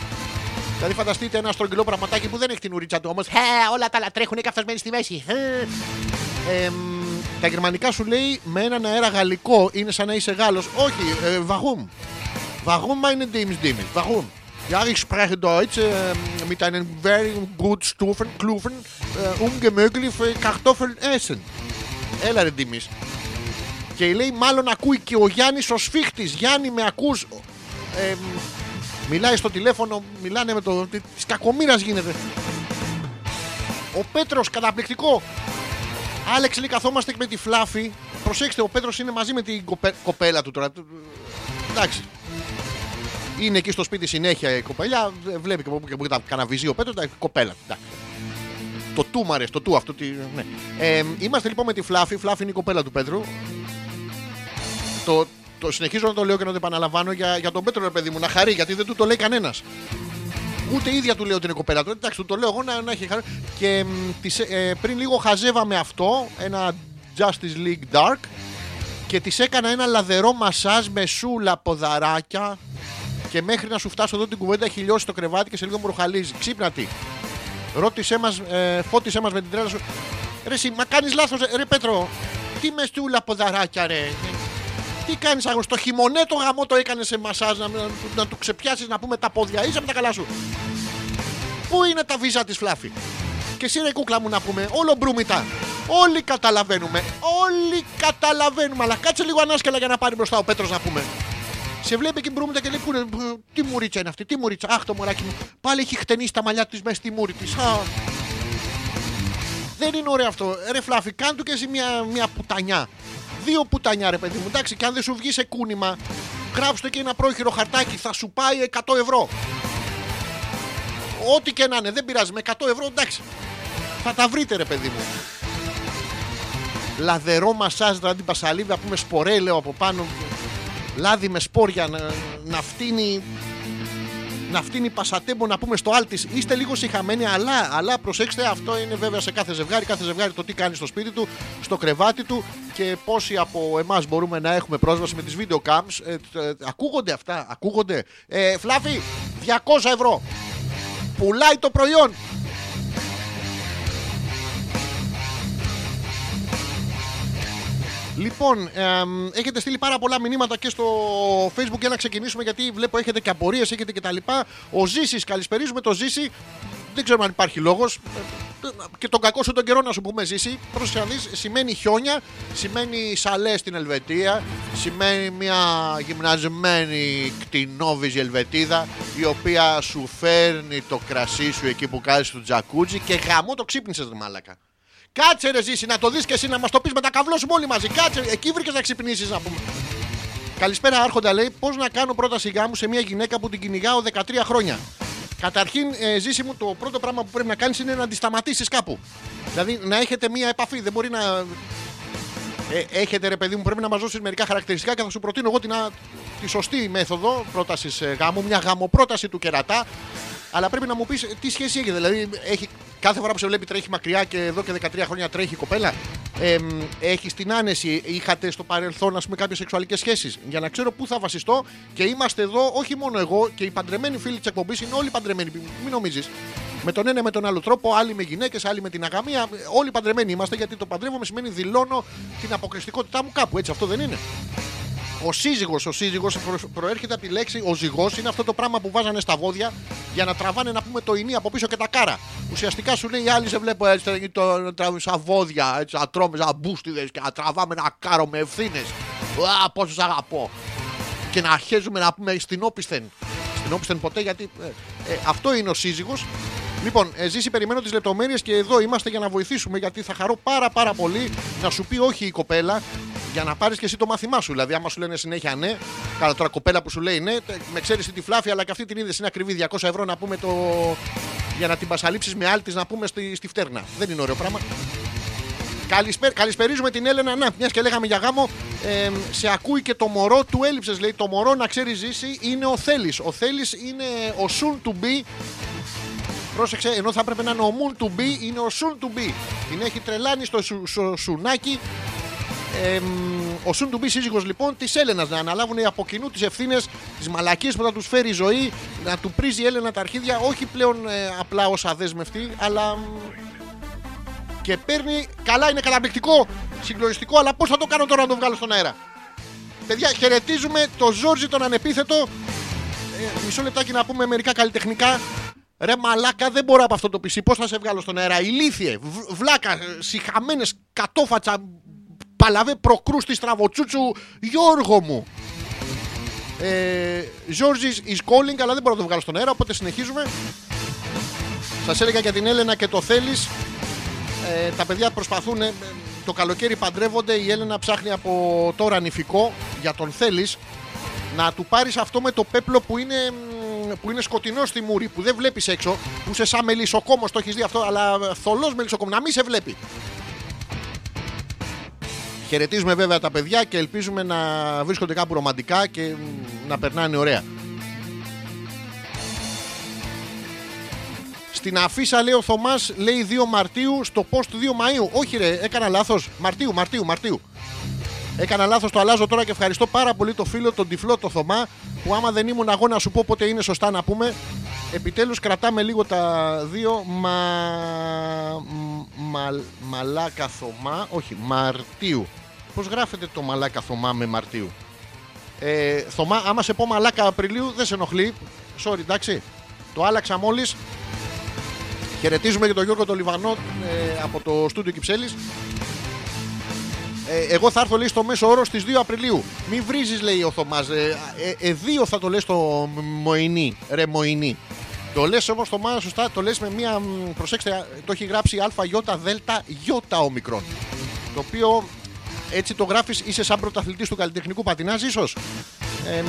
Δηλαδή, φανταστείτε ένα στρογγυλό πραγματάκι που δεν έχει την ουρίτσα του όμως. Όλα τα άλλα τρέχουν και αυτός μένει στη μέση. Ε, εμ, τα γερμανικά σου λέει με έναν αέρα γαλλικό είναι σαν να είσαι Γάλλος. Όχι, ε, warum? Warum meine Dims Dims? Warum? Ja, ich spreche Deutsch äh, mit einem very good Stufen, Klufen, äh, ungemöglich für Kartoffeln essen. Έλα ρε Ντίμης. Και λέει μάλλον ακούει και ο Γιάννης ο σφίχτης. Γιάννη με ακούς. Ε, μιλάει στο τηλέφωνο, μιλάνε με το... Της κακομήρας γίνεται. Ο Πέτρος καταπληκτικό. Άλεξ λέει καθόμαστε με τη Φλάφη. Προσέξτε, ο Πέτρος είναι μαζί με την κοπε- κοπέλα του τώρα. Εντάξει. Είναι εκεί στο σπίτι συνέχεια η κοπέλα. Βλέπει και από πού και που τα καναβιζεί ο Πέτρος. εντάξει, Κοπέλα. Εντάξει. Το του μ' αρέσει, το του αυτό. Τι, ναι. ε, είμαστε λοιπόν με τη Φλάφη. Η Φλάφη είναι η κοπέλα του Πέτρου. Το, το συνεχίζω να το λέω και να το επαναλαμβάνω για, για τον Πέτρο, ρε παιδί μου, να χαρεί γιατί δεν του το λέει κανένας. Ούτε η ίδια του λέω ότι είναι κοπέλα του. Εντάξει, του το λέω εγώ να, να έχει χαρεί. Και μ, της, ε, πριν λίγο χαζεύαμε αυτό, ένα Justice League Dark, και της έκανα ένα λαδερό μασάζ με σούλα ποδαράκια. Και μέχρι να σου φτάσω εδώ την κουβέντα έχει λιώσει το κρεβάτι και σε λίγο μου ροχαλίζει. Ξύπνα τι. Ρώτησέ μας, ε, φώτισέ μας με την τρέλα σου. Ρε, εσύ, μα κάνεις λάθος, ρε Πέτρο. Τι μες στούλα ποδαράκια, ρε. Τι κάνεις άγνωστο, στο χειμωνέ το γαμό το έκανε σε μασάζ να, να, να του ξεπιάσεις να πούμε τα πόδια. Είσαι με τα καλά σου. Πού είναι τα βίζα της φλάφη; Και εσύ ρε κούκλα μου να πούμε, όλο μπρούμητα. Όλοι καταλαβαίνουμε. Όλοι καταλαβαίνουμε. Αλλά κάτσε λίγο ανάσκελα για να πάρει μπροστά ο Πέτρος να πούμε. Σε βλέπει και μπρούμητα και λέει πού είναι, πού- τι μουρίτσα είναι αυτή, τι μουρίτσα. Αχ το μωράκι μου. Πάλι έχει χτενίσει τα μαλλιά της μέσα στη μούρη της. Δεν είναι ωραίο αυτό. Ρε Φλάφη, κάν του και εσύ μια, μια πουτανιά. Δύο πουτανιά, ρε παιδί μου. Εντάξει, και αν δεν σου βγει σε κούνημα, γράψτε και ένα πρόχειρο χαρτάκι. Θα σου πάει 100 ευρώ. Ό,τι και να είναι, δεν πειράζει. Με 100 ευρώ, εντάξει. Θα τα βρείτε, ρε παιδί μου. Λαδερό μασάζ, δηλαδή την πασαλίδα που με σπορέ, λέω από πάνω. Λάδι με σπόρια να, να φτύνει να φτύνει πασατέμπο να πούμε στο άλτη. Είστε λίγο συχαμένοι, αλλά, αλλά προσέξτε, αυτό είναι βέβαια σε κάθε ζευγάρι. Κάθε ζευγάρι το τι κάνει στο σπίτι του, στο κρεβάτι του και πόσοι από εμάς μπορούμε να έχουμε πρόσβαση με τις video cams. Ε, ε, ακούγονται αυτά, ακούγονται. Ε, Φλάφη, 200 ευρώ. Πουλάει το προϊόν. Λοιπόν, εμ, έχετε στείλει πάρα πολλά μηνύματα και στο facebook για να ξεκινήσουμε γιατί βλέπω έχετε και απορίες, έχετε και τα λοιπά. Ο Ζήσης, καλησπερίζουμε το Ζήση. Δεν ξέρουμε αν υπάρχει λόγος. Και τον κακό σου τον καιρό να σου πούμε Ζήση. Πρόσεχε να δεις, σημαίνει χιόνια, σημαίνει σαλέ στην Ελβετία, σημαίνει μια γυμνασμένη κτηνόβιζη Ελβετίδα η οποία σου φέρνει το κρασί σου εκεί που κάνεις στο τζακούτζι και γαμό το ξύπνησες ρε μάλακα. Κάτσε ρε ζήσει να το δεις και εσύ να μας το πεις με τα καβλώσουμε όλοι μαζί. Κάτσε, εκεί βρήκες να ξυπνήσεις να πούμε. Καλησπέρα, Άρχοντα λέει πώς να κάνω πρόταση γάμου σε μια γυναίκα που την κυνηγάω 13 χρόνια. Καταρχήν, ε, ζήσει μου, το πρώτο πράγμα που πρέπει να κάνεις είναι να τη σταματήσεις κάπου. Δηλαδή να έχετε μια επαφή. Δεν μπορεί να. Ε, έχετε ρε παιδί μου, πρέπει να μας δώσεις μερικά χαρακτηριστικά και θα σου προτείνω εγώ την, α- τη σωστή μέθοδο πρότασης γάμου, μια γαμοπρόταση του κερατά. Αλλά πρέπει να μου πεις τι σχέση έχει. Δηλαδή, έχει, κάθε φορά που σε βλέπει τρέχει μακριά και εδώ και 13 χρόνια τρέχει η κοπέλα. Ε, έχεις την άνεση, είχατε στο παρελθόν ας πούμε, κάποιες σεξουαλικές σχέσεις. Για να ξέρω πού θα βασιστώ και είμαστε εδώ, όχι μόνο εγώ και οι παντρεμένοι φίλοι της εκπομπής είναι όλοι παντρεμένοι. Μην νομίζεις. Με τον ένα ή με τον άλλο τρόπο, άλλοι με γυναίκες, άλλοι με την αγαμία. Όλοι παντρεμένοι είμαστε γιατί το παντρεύομαι σημαίνει δηλώνω την αποκριστικότητά μου κάπου. Έτσι, αυτό δεν είναι. Ο σύζυγος, ο σύζυγος προ- προέρχεται από τη λέξη ο ζυγός, είναι αυτό το πράγμα που βάζανε στα βόδια για να τραβάνε να πούμε το ινί από πίσω και τα κάρα. Ουσιαστικά σου λέει οι άλλοι σε βλέπω έτσι, το, το, τραβ- σαν βόδια, έτσι, να τρώμε σαν μπούστιδες και να τραβάμε ένα κάρο με ευθύνες. Α, πόσο σ' αγαπώ. Και να αρχίζουμε να πούμε στην όπισθεν. Στην όπισθεν ποτέ γιατί ε, ε, αυτό είναι ο σύζυγος. Λοιπόν, ε, ζήσει, περιμένω τις λεπτομέρειες και εδώ είμαστε για να βοηθήσουμε γιατί θα χαρώ πάρα πάρα πολύ να σου πει όχι η κοπέλα για να πάρεις και εσύ το μάθημά σου. Δηλαδή, άμα σου λένε συνέχεια ναι, καλά τώρα κοπέλα που σου λέει ναι, τε- με ξέρεις τη φλάφη, αλλά και αυτή την είδες είναι ακριβή 200 ευρώ να πούμε το. για να την πασαλείψεις με άλλη της να πούμε στη, στη φτέρνα. Δεν είναι ωραίο πράγμα. Καλησπέ, καλησπερίζουμε την Έλενα. Να, μιας και λέγαμε για γάμο, ε, σε ακούει και το μωρό του έλειψες. Λέει το μωρό να ξέρεις ζήσει είναι ο Θέλει. Ο Θέλει είναι ο soon to be. Πρόσεξε, ενώ θα έπρεπε να είναι ο moon to be, είναι ο soon to be. Την έχει τρελάνει στο σου, σου- σουνάκι. Ε, ο soon to be σύζυγος λοιπόν της Έλενας να αναλάβουν από κοινού τις ευθύνες, τι μαλακίε που θα τους φέρει η ζωή, να του πρίζει η Έλενα τα αρχίδια, όχι πλέον ε, απλά ως αδέσμευτη, αλλά μ, και παίρνει. Καλά, είναι καταπληκτικό, συγκλονιστικό, αλλά πώς θα το κάνω τώρα να το βγάλω στον αέρα. Παιδιά, χαιρετίζουμε το Ζόρζι τον ανεπίθετο. Ε, μισό λεπτάκι να πούμε μερικά καλλιτεχνικά. Ρε μαλάκα, δεν μπορώ από αυτό το πισί. Πώς θα σε βγάλω στον αέρα; Ηλίθιε, β- βλάκα, συχαμένες κατόφατσα, παλαβέ προκρούστη στραβοτσούτσου, Γιώργο μου. Ε, George's is calling, αλλά δεν μπορώ να το βγάλω στον αέρα, οπότε συνεχίζουμε. Σας έλεγα για την Έλενα και το θέλεις. Ε, τα παιδιά προσπαθούν. ε, το καλοκαίρι παντρεύονται. Η Έλενα ψάχνει από τώρα νηφικό για τον θέλεις να του πάρεις αυτό με το πέπλο που είναι, μ, που είναι σκοτεινό στη μούρη, που δεν βλέπεις έξω, που είσαι σαν μελισσοκόμος, το έχεις δει αυτό, αλλά θολός μελισσοκόμος, να μην σε βλέπει. Χαιρετίζουμε βέβαια τα παιδιά και ελπίζουμε να βρίσκονται κάπου ρομαντικά και μ, να περνάνε ωραία. Στην αφίσα λέει ο Θωμάς, λέει 2 Μαρτίου, στο post 2 Μαΐου. Όχι, ρε, έκανα λάθος. Μαρτίου, Μαρτίου, Μαρτίου. Έκανα λάθος, το αλλάζω τώρα και ευχαριστώ πάρα πολύ το φίλο, τον τυφλό το Θωμά, που άμα δεν ήμουν αγώνα να σου πω πότε είναι σωστά να πούμε. Επιτέλους κρατάμε λίγο τα δύο. Μα... Μα... Μαλάκα Θωμά, όχι, Μαρτίου. Πώς γράφεται το Μαλάκα Θωμά με Μαρτίου; Ε, Θωμά, άμα σε πω Μαλάκα Απριλίου δεν σε ενοχλεί. Sorry, εντάξει. Το άλλαξα μόλις. Χαιρετίζουμε και τον Γιώργο τον Λιβανό ε, από το στούντιο Κυψέλης. Ε, εγώ θα έρθω λέει στο μέσο όρο στις 2 Απριλίου. Μην βρίζεις λέει ο Θωμάς. Ε, ε, ε, δύο θα το λες στο Μοϊνί. Ρε Μοϊνί. Το λες όμως Θωμά σωστά. Το λες με μία... μ, Προσέξτε, το έχει γράψει α, ι, δ, ι, ομικρόν. Το οποίο έτσι το γράφεις είσαι σαν πρωταθλητής του καλλιτεχνικού πατινάζ ίσως. Ε, μ,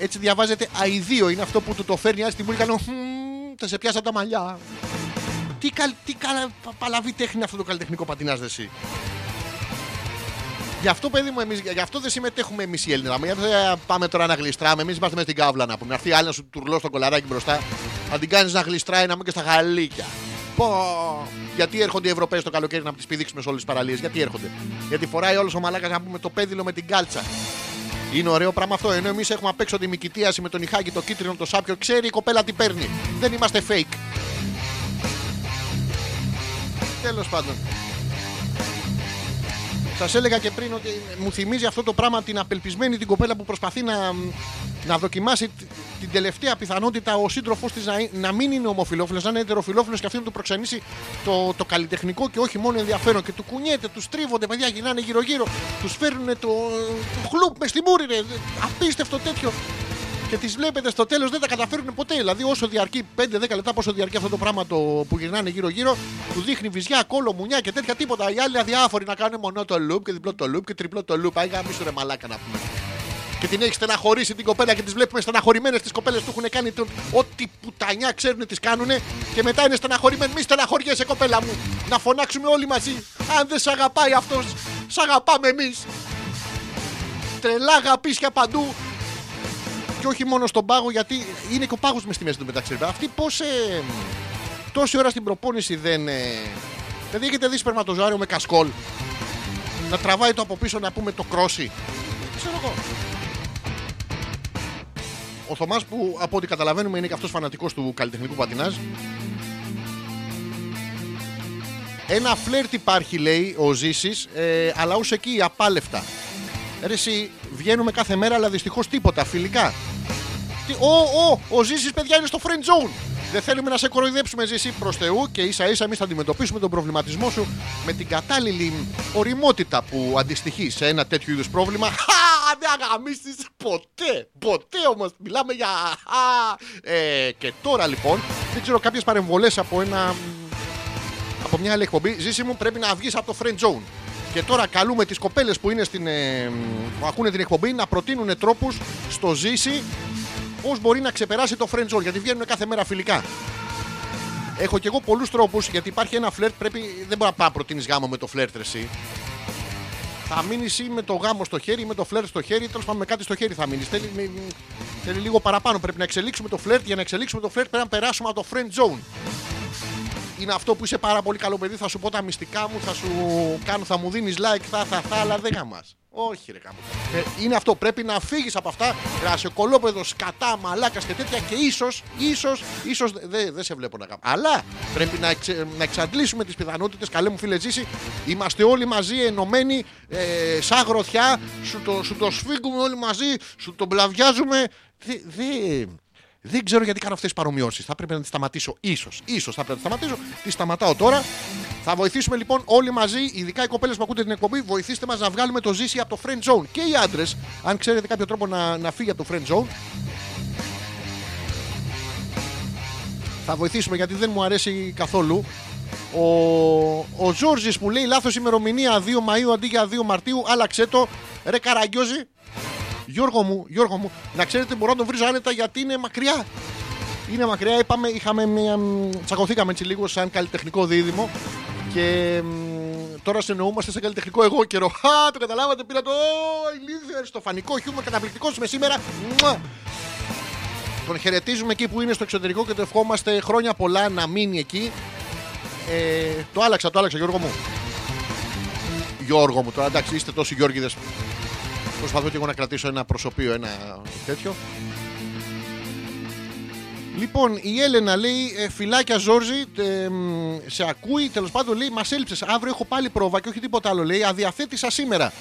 έτσι διαβάζεται αηδείο. Είναι αυτό που του το φέρνει στη μούρη κάνω «Χμ, θα σε πιάσα τα μαλλιά. Τι, καλ, τι καλα, πα- παλαβή τέχνη είναι αυτό το καλλιτεχνικό πατινάζ εσύ. Γι' αυτό, παιδί μου, εμείς, γι' αυτό δεν συμμετέχουμε εμείς οι Έλληνες. Γιατί δεν πάμε τώρα να γλιστράμε. Εμείς είμαστε με στην κάβλα να πούμε. Να έρθει άλλη να σου τουρλώσει το κολαράκι μπροστά. Να την κάνεις να γλιστράει να μην και στα γαλίκια. Πω. Γιατί έρχονται οι Ευρωπαίοι το καλοκαίρι να τις πηδήξουμε σε όλες τις παραλίες; Γιατί έρχονται; Γιατί φοράει όλος ο μαλάκας να πούμε το πέδιλο με την κάλτσα. Είναι ωραίο πράγμα αυτό. Ενώ εμείς έχουμε απ' έξω τη μικητίαση με τον Ιχάκη, το κίτρινο, το σάπιο. Ξέρει η κοπέλα τι παίρνει. Δεν είμαστε fake. Τέλος πάντων. Σας έλεγα και πριν ότι μου θυμίζει αυτό το πράγμα την απελπισμένη την κοπέλα που προσπαθεί να, να δοκιμάσει τ- την τελευταία πιθανότητα ο σύντροφός της να, να μην είναι ομοφυλόφιλο, να είναι ετεροφιλόφιλος και αυτή να του προξενήσει το, το καλλιτεχνικό και όχι μόνο ενδιαφέρον. Και του κουνιέται, του τρίβονται, παιδιά γυρνάνε γύρω-γύρω, τους φέρνουν το, το χλουπ μες στη μούρη, ρε. Απίστευτο τέτοιο. Και τις βλέπετε στο τέλος δεν τα καταφέρουν ποτέ. Δηλαδή, όσο διαρκεί 5-10 λεπτά, πόσο διαρκεί αυτό το πράγμα το που γυρνάνε γύρω-γύρω, του δείχνει βυζιά, κόλλο, μουνιά και τέτοια τίποτα. Οι άλλοι αδιάφοροι να κάνουν μονό το loop και διπλό το loop και τριπλό το loop. Άγια μίσου ρε μαλάκα να πούμε. Και την έχει στεναχωρήσει την κοπέλα και τις βλέπουμε στεναχωρημένες τις κοπέλες που έχουν κάνει τον... ό,τι πουτανιά ξέρουν τις κάνουν και μετά είναι στεναχωρημένοι. Μη στεναχωριέσαι, κοπέλα μου. Να φωνάξουμε όλοι μαζί. Αν δεν σ' αγαπάει αυτός, σ' αγαπάμε εμείς. Τρελά αγαπήσια παντού. Και όχι μόνο στον πάγο, γιατί είναι και ο πάγος μες στη μέση του μεταξύ. Αυτή πώς. Ε, τόση ώρα στην προπόνηση δεν. Ε, δηλαδή έχετε δει σπερματοζάριο με κασκόλ. Να τραβάει το από πίσω να πούμε το κρόσι. Ξέρω εγώ. Ο Θωμάς που από ό,τι καταλαβαίνουμε είναι και αυτός φανατικός του καλλιτεχνικού πατινάζ. Ένα φλερτ υπάρχει λέει ο Ζήσης, ε, αλλά ως εκεί απάλευτα. Ρε εσύ, βγαίνουμε κάθε μέρα αλλά δυστυχώς τίποτα, φιλικά. Τι, ο, ο, ο Ζήσης παιδιά είναι στο friend zone. Δεν θέλουμε να σε κοροϊδέψουμε ζήσει προς Θεού και ίσα ίσα εμείς θα αντιμετωπίσουμε τον προβληματισμό σου με την κατάλληλη οριμότητα που αντιστοιχεί σε ένα τέτοιο είδους πρόβλημα. Χα! Δεν αγαμίσει ποτέ! Ποτέ όμως! Μιλάμε για. Ε, και τώρα λοιπόν, δεν ξέρω κάποιες παρεμβολές από ένα. Από μια άλλη εκπομπή, ζήση μου πρέπει να βγεις από το friend zone. Και τώρα καλούμε τις κοπέλες που, είναι στην, ε, που ακούνε την εκπομπή να προτείνουν τρόπους στο ζήσει πώς μπορεί να ξεπεράσει το friend zone. Γιατί βγαίνουν κάθε μέρα φιλικά. Έχω και εγώ πολλούς τρόπους γιατί υπάρχει ένα φλερτ. Πρέπει, δεν μπορεί να πάει προτείνεις γάμο με το φλερτ εσύ. Θα μείνεις ή με το γάμο στο χέρι ή με το φλερτ στο χέρι. Τέλος πάντων με κάτι στο χέρι θα μείνεις. Θέλει, θέλει λίγο παραπάνω. Πρέπει να εξελίξουμε το φλερτ. Για να εξελίξουμε το φλερτ πρέπει να περάσουμε από το friend zone. Είναι αυτό που είσαι πάρα πολύ καλό παιδί. Θα σου πω τα μυστικά μου, θα σου κάνω, θα μου δίνεις like, θα, θα, θα, αλλά δεν γαμάς. Όχι, ρε κάμω. Ε, είναι αυτό. Πρέπει να φύγεις από αυτά. Να σε κολόπεδο, σκατά, μαλάκας και τέτοια. Και ίσως, ίσως, ίσως δεν δε σε βλέπω να κάνω. Αλλά πρέπει να, εξε, να εξαντλήσουμε τις πιθανότητες. Καλέ μου φίλε, ζήσει. Είμαστε όλοι μαζί ενωμένοι, ε, σαν γροθιά. Σου το, σου το σφίγγουμε όλοι μαζί, σου το μπλαβιάζουμε. Δεν. Δε, δεν ξέρω γιατί κάνω αυτές τις παρομοιώσεις. Θα πρέπει να τις σταματήσω. σω. ίσως θα πρέπει να τις σταματήσω. Τις σταματάω τώρα. Θα βοηθήσουμε λοιπόν όλοι μαζί, ειδικά οι κοπέλες που ακούτε την εκπομπή, βοηθήστε μας να βγάλουμε το ζήσι από το friend zone. Και οι άντρες, αν ξέρετε κάποιο τρόπο να, να φύγει από το friend zone. Θα βοηθήσουμε γιατί δεν μου αρέσει καθόλου. Ο, ο Ζόρζης που λέει λάθος ημερομηνία 2 Μαου αντί για 2 Μαρτίου, άλλαξε το. Ρε Καραγκιόζη, Γιώργο μου, Γιώργο μου, να ξέρετε μπορώ να τον βρίζω άνετα γιατί είναι μακριά. Είναι μακριά, είπαμε, είχαμε μια. Τσακωθήκαμε έτσι λίγο σαν καλλιτεχνικό δίδυμο και τώρα συνεννοούμαστε σε καλλιτεχνικό εγώ καιρό. Χα, το καταλάβατε, πήρα το ηλίθιο, αριστοφανικό χιούμορ, καταπληκτικός με σήμερα. Τον χαιρετίζουμε εκεί που είναι στο εξωτερικό και το ευχόμαστε χρόνια πολλά να μείνει εκεί. Ε, το άλλαξα, το άλλαξα, Γιώργο μου. Γιώργο μου, τώρα εντάξει, είστε τόσοι Γιώργιδες Προσπαθώ και εγώ να κρατήσω ένα προσωπείο, ένα τέτοιο. Λοιπόν, η Έλενα λέει: ε, Φυλάκια Ζόρζι, ε, σε ακούει. Τέλος πάντων λέει: Μας έλειψες. Αύριο έχω πάλι πρόβα και όχι τίποτα άλλο. Λέει: Αδιαθέτησα σήμερα.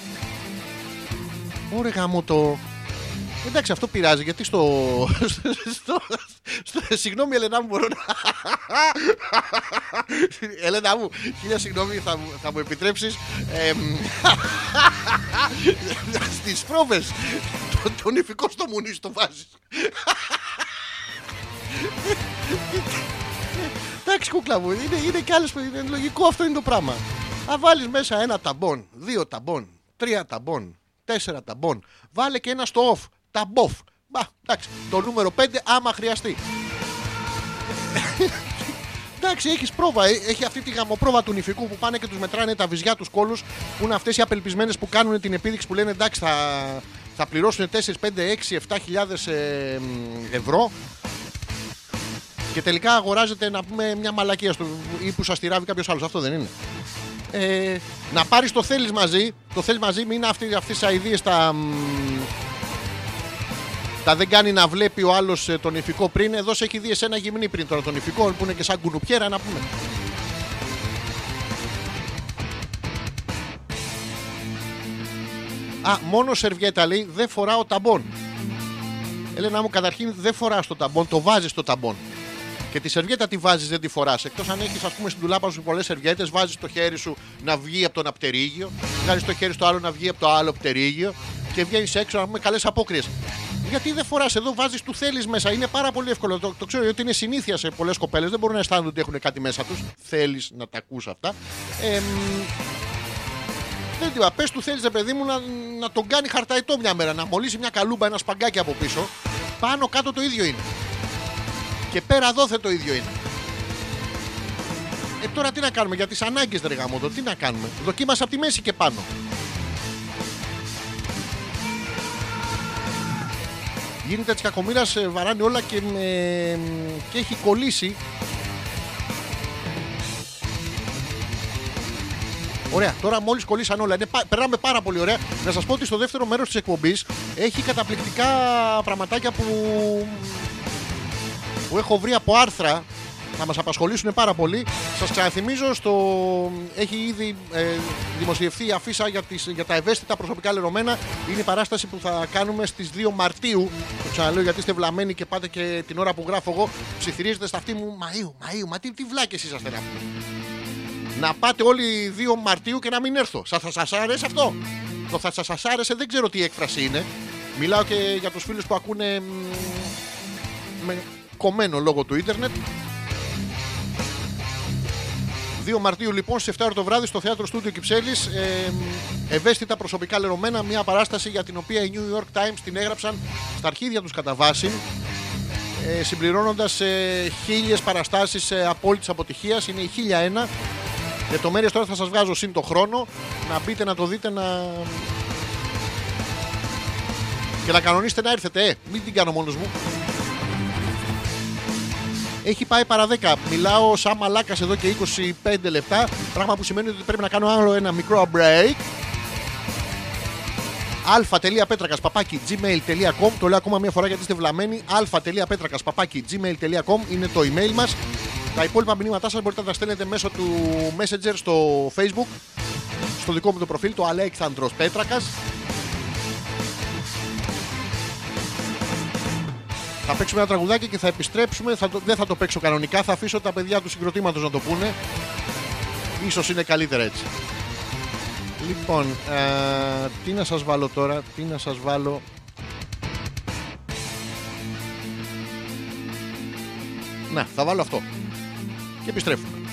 Ωραία, γάμο το. Εντάξει, αυτό πειράζει γιατί στο. στο, στο συγγνώμη, Ελένα μου, μπορώ να. Ελένα μου, χίλια συγγνώμη, θα, θα μου επιτρέψεις. Ε, Στις πρόβες. Τον ηφικό στο μουνί το βάζεις. Εντάξει, κούκλα μου, είναι, είναι κι άλλες που είναι λογικό αυτό είναι το πράγμα. Αν βάλεις μέσα ένα ταμπον, δύο ταμπον, τρία ταμπον, τέσσερα ταμπον, βάλε και ένα στο off τα μποφ. Μπα, εντάξει, το νούμερο 5 άμα χρειαστεί. εντάξει, έχεις πρόβα. Ε, έχει αυτή τη γαμοπρόβα του νηφικού που πάνε και τους μετράνε τα βυζιά τους κόλους. Που είναι αυτές οι απελπισμένες που κάνουν την επίδειξη που λένε εντάξει θα, θα πληρώσουν 4, 5, 6, 7 χιλιάδες ε, ευρώ και τελικά αγοράζεται να πούμε μια μαλακία στο, ή που σας τυράβει κάποιος άλλος. Αυτό δεν είναι. Ε, να πάρεις το θέλεις μαζί. Το θέλεις μαζί, μην είναι αυτές τι αειδίε τα, τα δεν κάνει να βλέπει ο άλλος ε, τον ηφικό πριν. Εδώ σε έχει δει εσένα γυμνή πριν τώρα τον ηφικό που είναι και σαν κουνουπιέρα να πούμε. Α, μόνο σερβιέτα λέει δεν φοράω ταμπον. Έλενα μου, καταρχήν δεν φοράς το ταμπον, το βάζεις στο ταμπον. Και τη σερβιέτα τη βάζεις, δεν τη φοράς. Εκτός αν έχεις, ας πούμε, στην τουλάπα σου πολλές σερβιέτες, βάζεις το χέρι σου να βγει από τον απτερίγιο, βγάζεις το χέρι στο άλλο να βγει από το άλλο απτερίγιο και βγαίνεις έξω να πούμε καλές απόκριες. Γιατί δεν φοράς εδώ, βάζεις του θέλεις μέσα. Είναι πάρα πολύ εύκολο. Το, το ξέρω ότι είναι συνήθεια σε πολλές κοπέλες. Δεν μπορούν να αισθάνονται ότι έχουν κάτι μέσα τους. Θέλεις να τα ακούς αυτά. Ε, δεν είπα, πες του θέλεις, ρε παιδί μου, να, να τον κάνει χαρταϊτό μια μέρα. Να μολύσει μια καλούμπα, ένα σπαγκάκι από πίσω. Πάνω κάτω το ίδιο είναι. Και πέρα δόθε το ίδιο είναι. Ε, τώρα τι να κάνουμε για τις ανάγκες, ρε γαμότο, τι να κάνουμε. Δοκίμασα από τη μέση και πάνω. Γίνεται τη κακομοίρας, βαράνει όλα και, με... και έχει κολλήσει. Ωραία, τώρα μόλις κολλήσαν όλα. Είναι, πα- περνάμε πάρα πολύ ωραία. Να σας πω ότι στο δεύτερο μέρος της εκπομπής έχει καταπληκτικά πραγματάκια που, που έχω βρει από άρθρα. Θα μας απασχολήσουν πάρα πολύ. Σας ξαναθυμίζω, στο... έχει ήδη ε, δημοσιευθεί η αφίσα για, τις, για τα ευαίσθητα προσωπικά λερωμένα. Είναι η παράσταση που θα κάνουμε στις 2 Μαρτίου. Το ξαναλέω γιατί είστε βλαμμένοι και πάτε και την ώρα που γράφω εγώ ψιθυρίζετε στα αυτή μου Μαΐου, Μαΐου, μα τι, τι βλάκες είσαστε να πούμε. Να πάτε όλοι 2 Μαρτίου και να μην έρθω. Σας θα σας άρεσε αυτό; Το θα σας άρεσε δεν ξέρω τι έκφραση είναι. Μιλάω και για τους φίλους που ακούνε μ, με κομμένο λόγω του ίντερνετ. 2 Μαρτίου λοιπόν στις 7 ώρα το βράδυ στο θέατρο Στούντιο Κυψέλης ε, ευαίσθητα προσωπικά λερωμένα μια παράσταση για την οποία οι New York Times την έγραψαν στα αρχίδια τους κατά βάση ε, συμπληρώνοντας ε, χίλιες παραστάσεις ε, απόλυτης αποτυχίας είναι η 1001 Λεπτομέρειες τώρα θα σας βγάζω συν το χρόνο. Να μπείτε να το δείτε να. Και να κανονίσετε να έρθετε, ε. Μην την κάνω μόνος μου. Έχει πάει παρά 10. Μιλάω σαν μαλάκας εδώ και 25 λεπτά. Πράγμα που σημαίνει ότι πρέπει να κάνω άλλο ένα μικρό break. αλφα.πέτρακας παπάκι gmail.com Το λέω ακόμα μια φορά γιατί είστε βλαμμένοι. αλφα.πέτρακας παπάκι gmail.com είναι το email μας. Τα υπόλοιπα μηνύματά σας μπορείτε να τα στέλνετε μέσω του Messenger στο Facebook, στο δικό μου το προφίλ, το Αλέξανδρος Πέτρακας. Θα παίξουμε ένα τραγουδάκι και θα επιστρέψουμε. Θα το, δεν θα το παίξω κανονικά, θα αφήσω τα παιδιά του συγκροτήματος να το πούνε. Ίσως είναι καλύτερα έτσι. Λοιπόν, ε, τι να σας βάλω τώρα, τι να σας βάλω... Να, θα βάλω αυτό. Και επιστρέφουμε.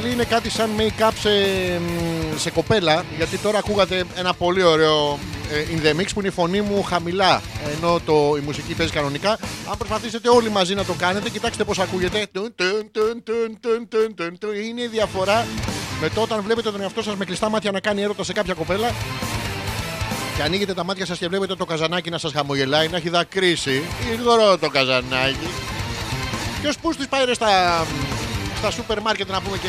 Χαλί είναι κάτι σαν make-up σε, μ, σε κοπέλα γιατί τώρα ακούγατε ένα πολύ ωραίο ε, in the mix που είναι η φωνή μου χαμηλά ενώ το, η μουσική παίζει κανονικά. Αν προσπαθήσετε όλοι μαζί να το κάνετε κοιτάξτε πως ακούγεται. Τουν, τουν, τουν, τουν, τουν, τουν, τουν, τουν. είναι η διαφορά με το όταν βλέπετε τον εαυτό σας με κλειστά μάτια να κάνει έρωτα σε κάποια κοπέλα και ανοίγετε τα μάτια σας και βλέπετε το καζανάκι να σας χαμογελάει να έχει δακρύσει. Υγρό το καζανάκι. Ποιος πούς στις πάει ρε στα, στα σούπερ μάρκετ να πούμε και,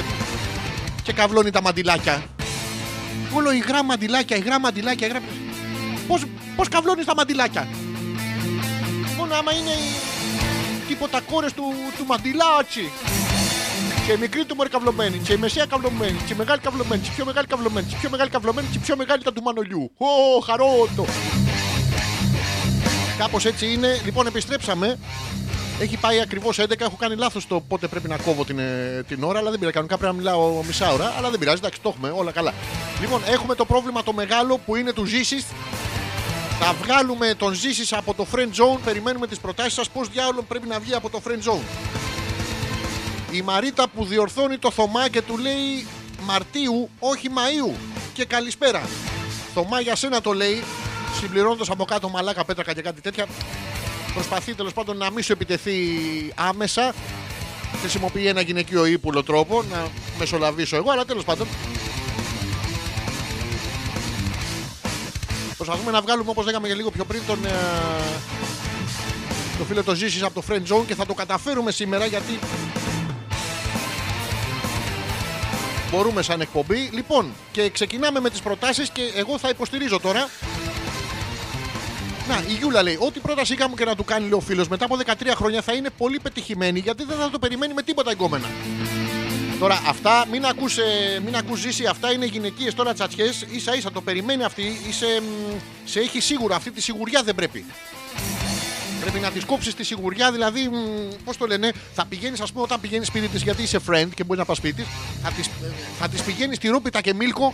και καυλώνει τα μαντιλάκια. Όλο υγρά μαντιλάκια, υγρά μαντιλάκια, υγρά... Πώς, πώς καυλώνεις τα μαντιλάκια; Μόνο άμα είναι οι- τίποτα κόρες του, του μαντιλάτσι. Και η μικρή του μωρή καυλωμένη, και η μεσαία καυλωμένη, και η μεγάλη καυλωμένη, και η πιο μεγάλη καυλωμένη, και η πιο μεγάλη καυλωμένη, και η πιο μεγάλη ήταν του μανολιού. Ω, χαρότο. Κάπως έτσι είναι. Λοιπόν, επιστρέψαμε. Έχει πάει ακριβώς 11. Έχω κάνει λάθος το πότε πρέπει να κόβω την, ε, την ώρα, αλλά δεν πειράζει. Κανονικά πρέπει να μιλάω μισά ώρα, αλλά δεν πειράζει. Εντάξει, το έχουμε όλα καλά. Λοιπόν, έχουμε το πρόβλημα το μεγάλο που είναι του Ζήσης. Θα βγάλουμε τον Ζήσης από το friend zone. Περιμένουμε τις προτάσεις σας. Πώς διάολο πρέπει να βγει από το friend zone. Η Μαρίτα που διορθώνει το Θωμά και του λέει Μαρτίου, όχι Μαΐου. Και καλησπέρα. Θωμά για σένα το λέει, συμπληρώνοντας από κάτω μαλάκα πέτρακα και κάτι τέτοια. Προσπαθεί τέλος πάντων να μην σου επιτεθεί άμεσα. Χρησιμοποιεί ένα γυναικείο ύπουλο τρόπο να μεσολαβήσω εγώ, αλλά τέλος πάντων. Προσπαθούμε να βγάλουμε όπως λέγαμε και λίγο πιο πριν τον, ε, το φίλο το ζήσει από το friend zone και θα το καταφέρουμε σήμερα γιατί μπορούμε σαν εκπομπή. Λοιπόν, και ξεκινάμε με τις προτάσεις και εγώ θα υποστηρίζω τώρα. Να, η Γιούλα λέει: Ό,τι πρόταση είχαμε και να του κάνει, λέει ο φίλος, μετά από 13 χρόνια θα είναι πολύ πετυχημένη γιατί δεν θα το περιμένει με τίποτα εγκόμενα. Τώρα αυτά, μην ακούς, ε, μην ακούς ζήσει, αυτά είναι γυναικείες τώρα τσατσιές, ίσα ίσα το περιμένει αυτή, είσαι, μ, σε έχει σίγουρα, αυτή τη σιγουριά δεν πρέπει. Πρέπει να της κόψεις τη σιγουριά, δηλαδή, πώς το λένε, θα πηγαίνεις, ας πούμε, όταν πηγαίνεις σπίτι της γιατί είσαι friend και μπορείς να πας σπίτι, θα της θα της πηγαίνεις στη ρούπιτα και μίλκο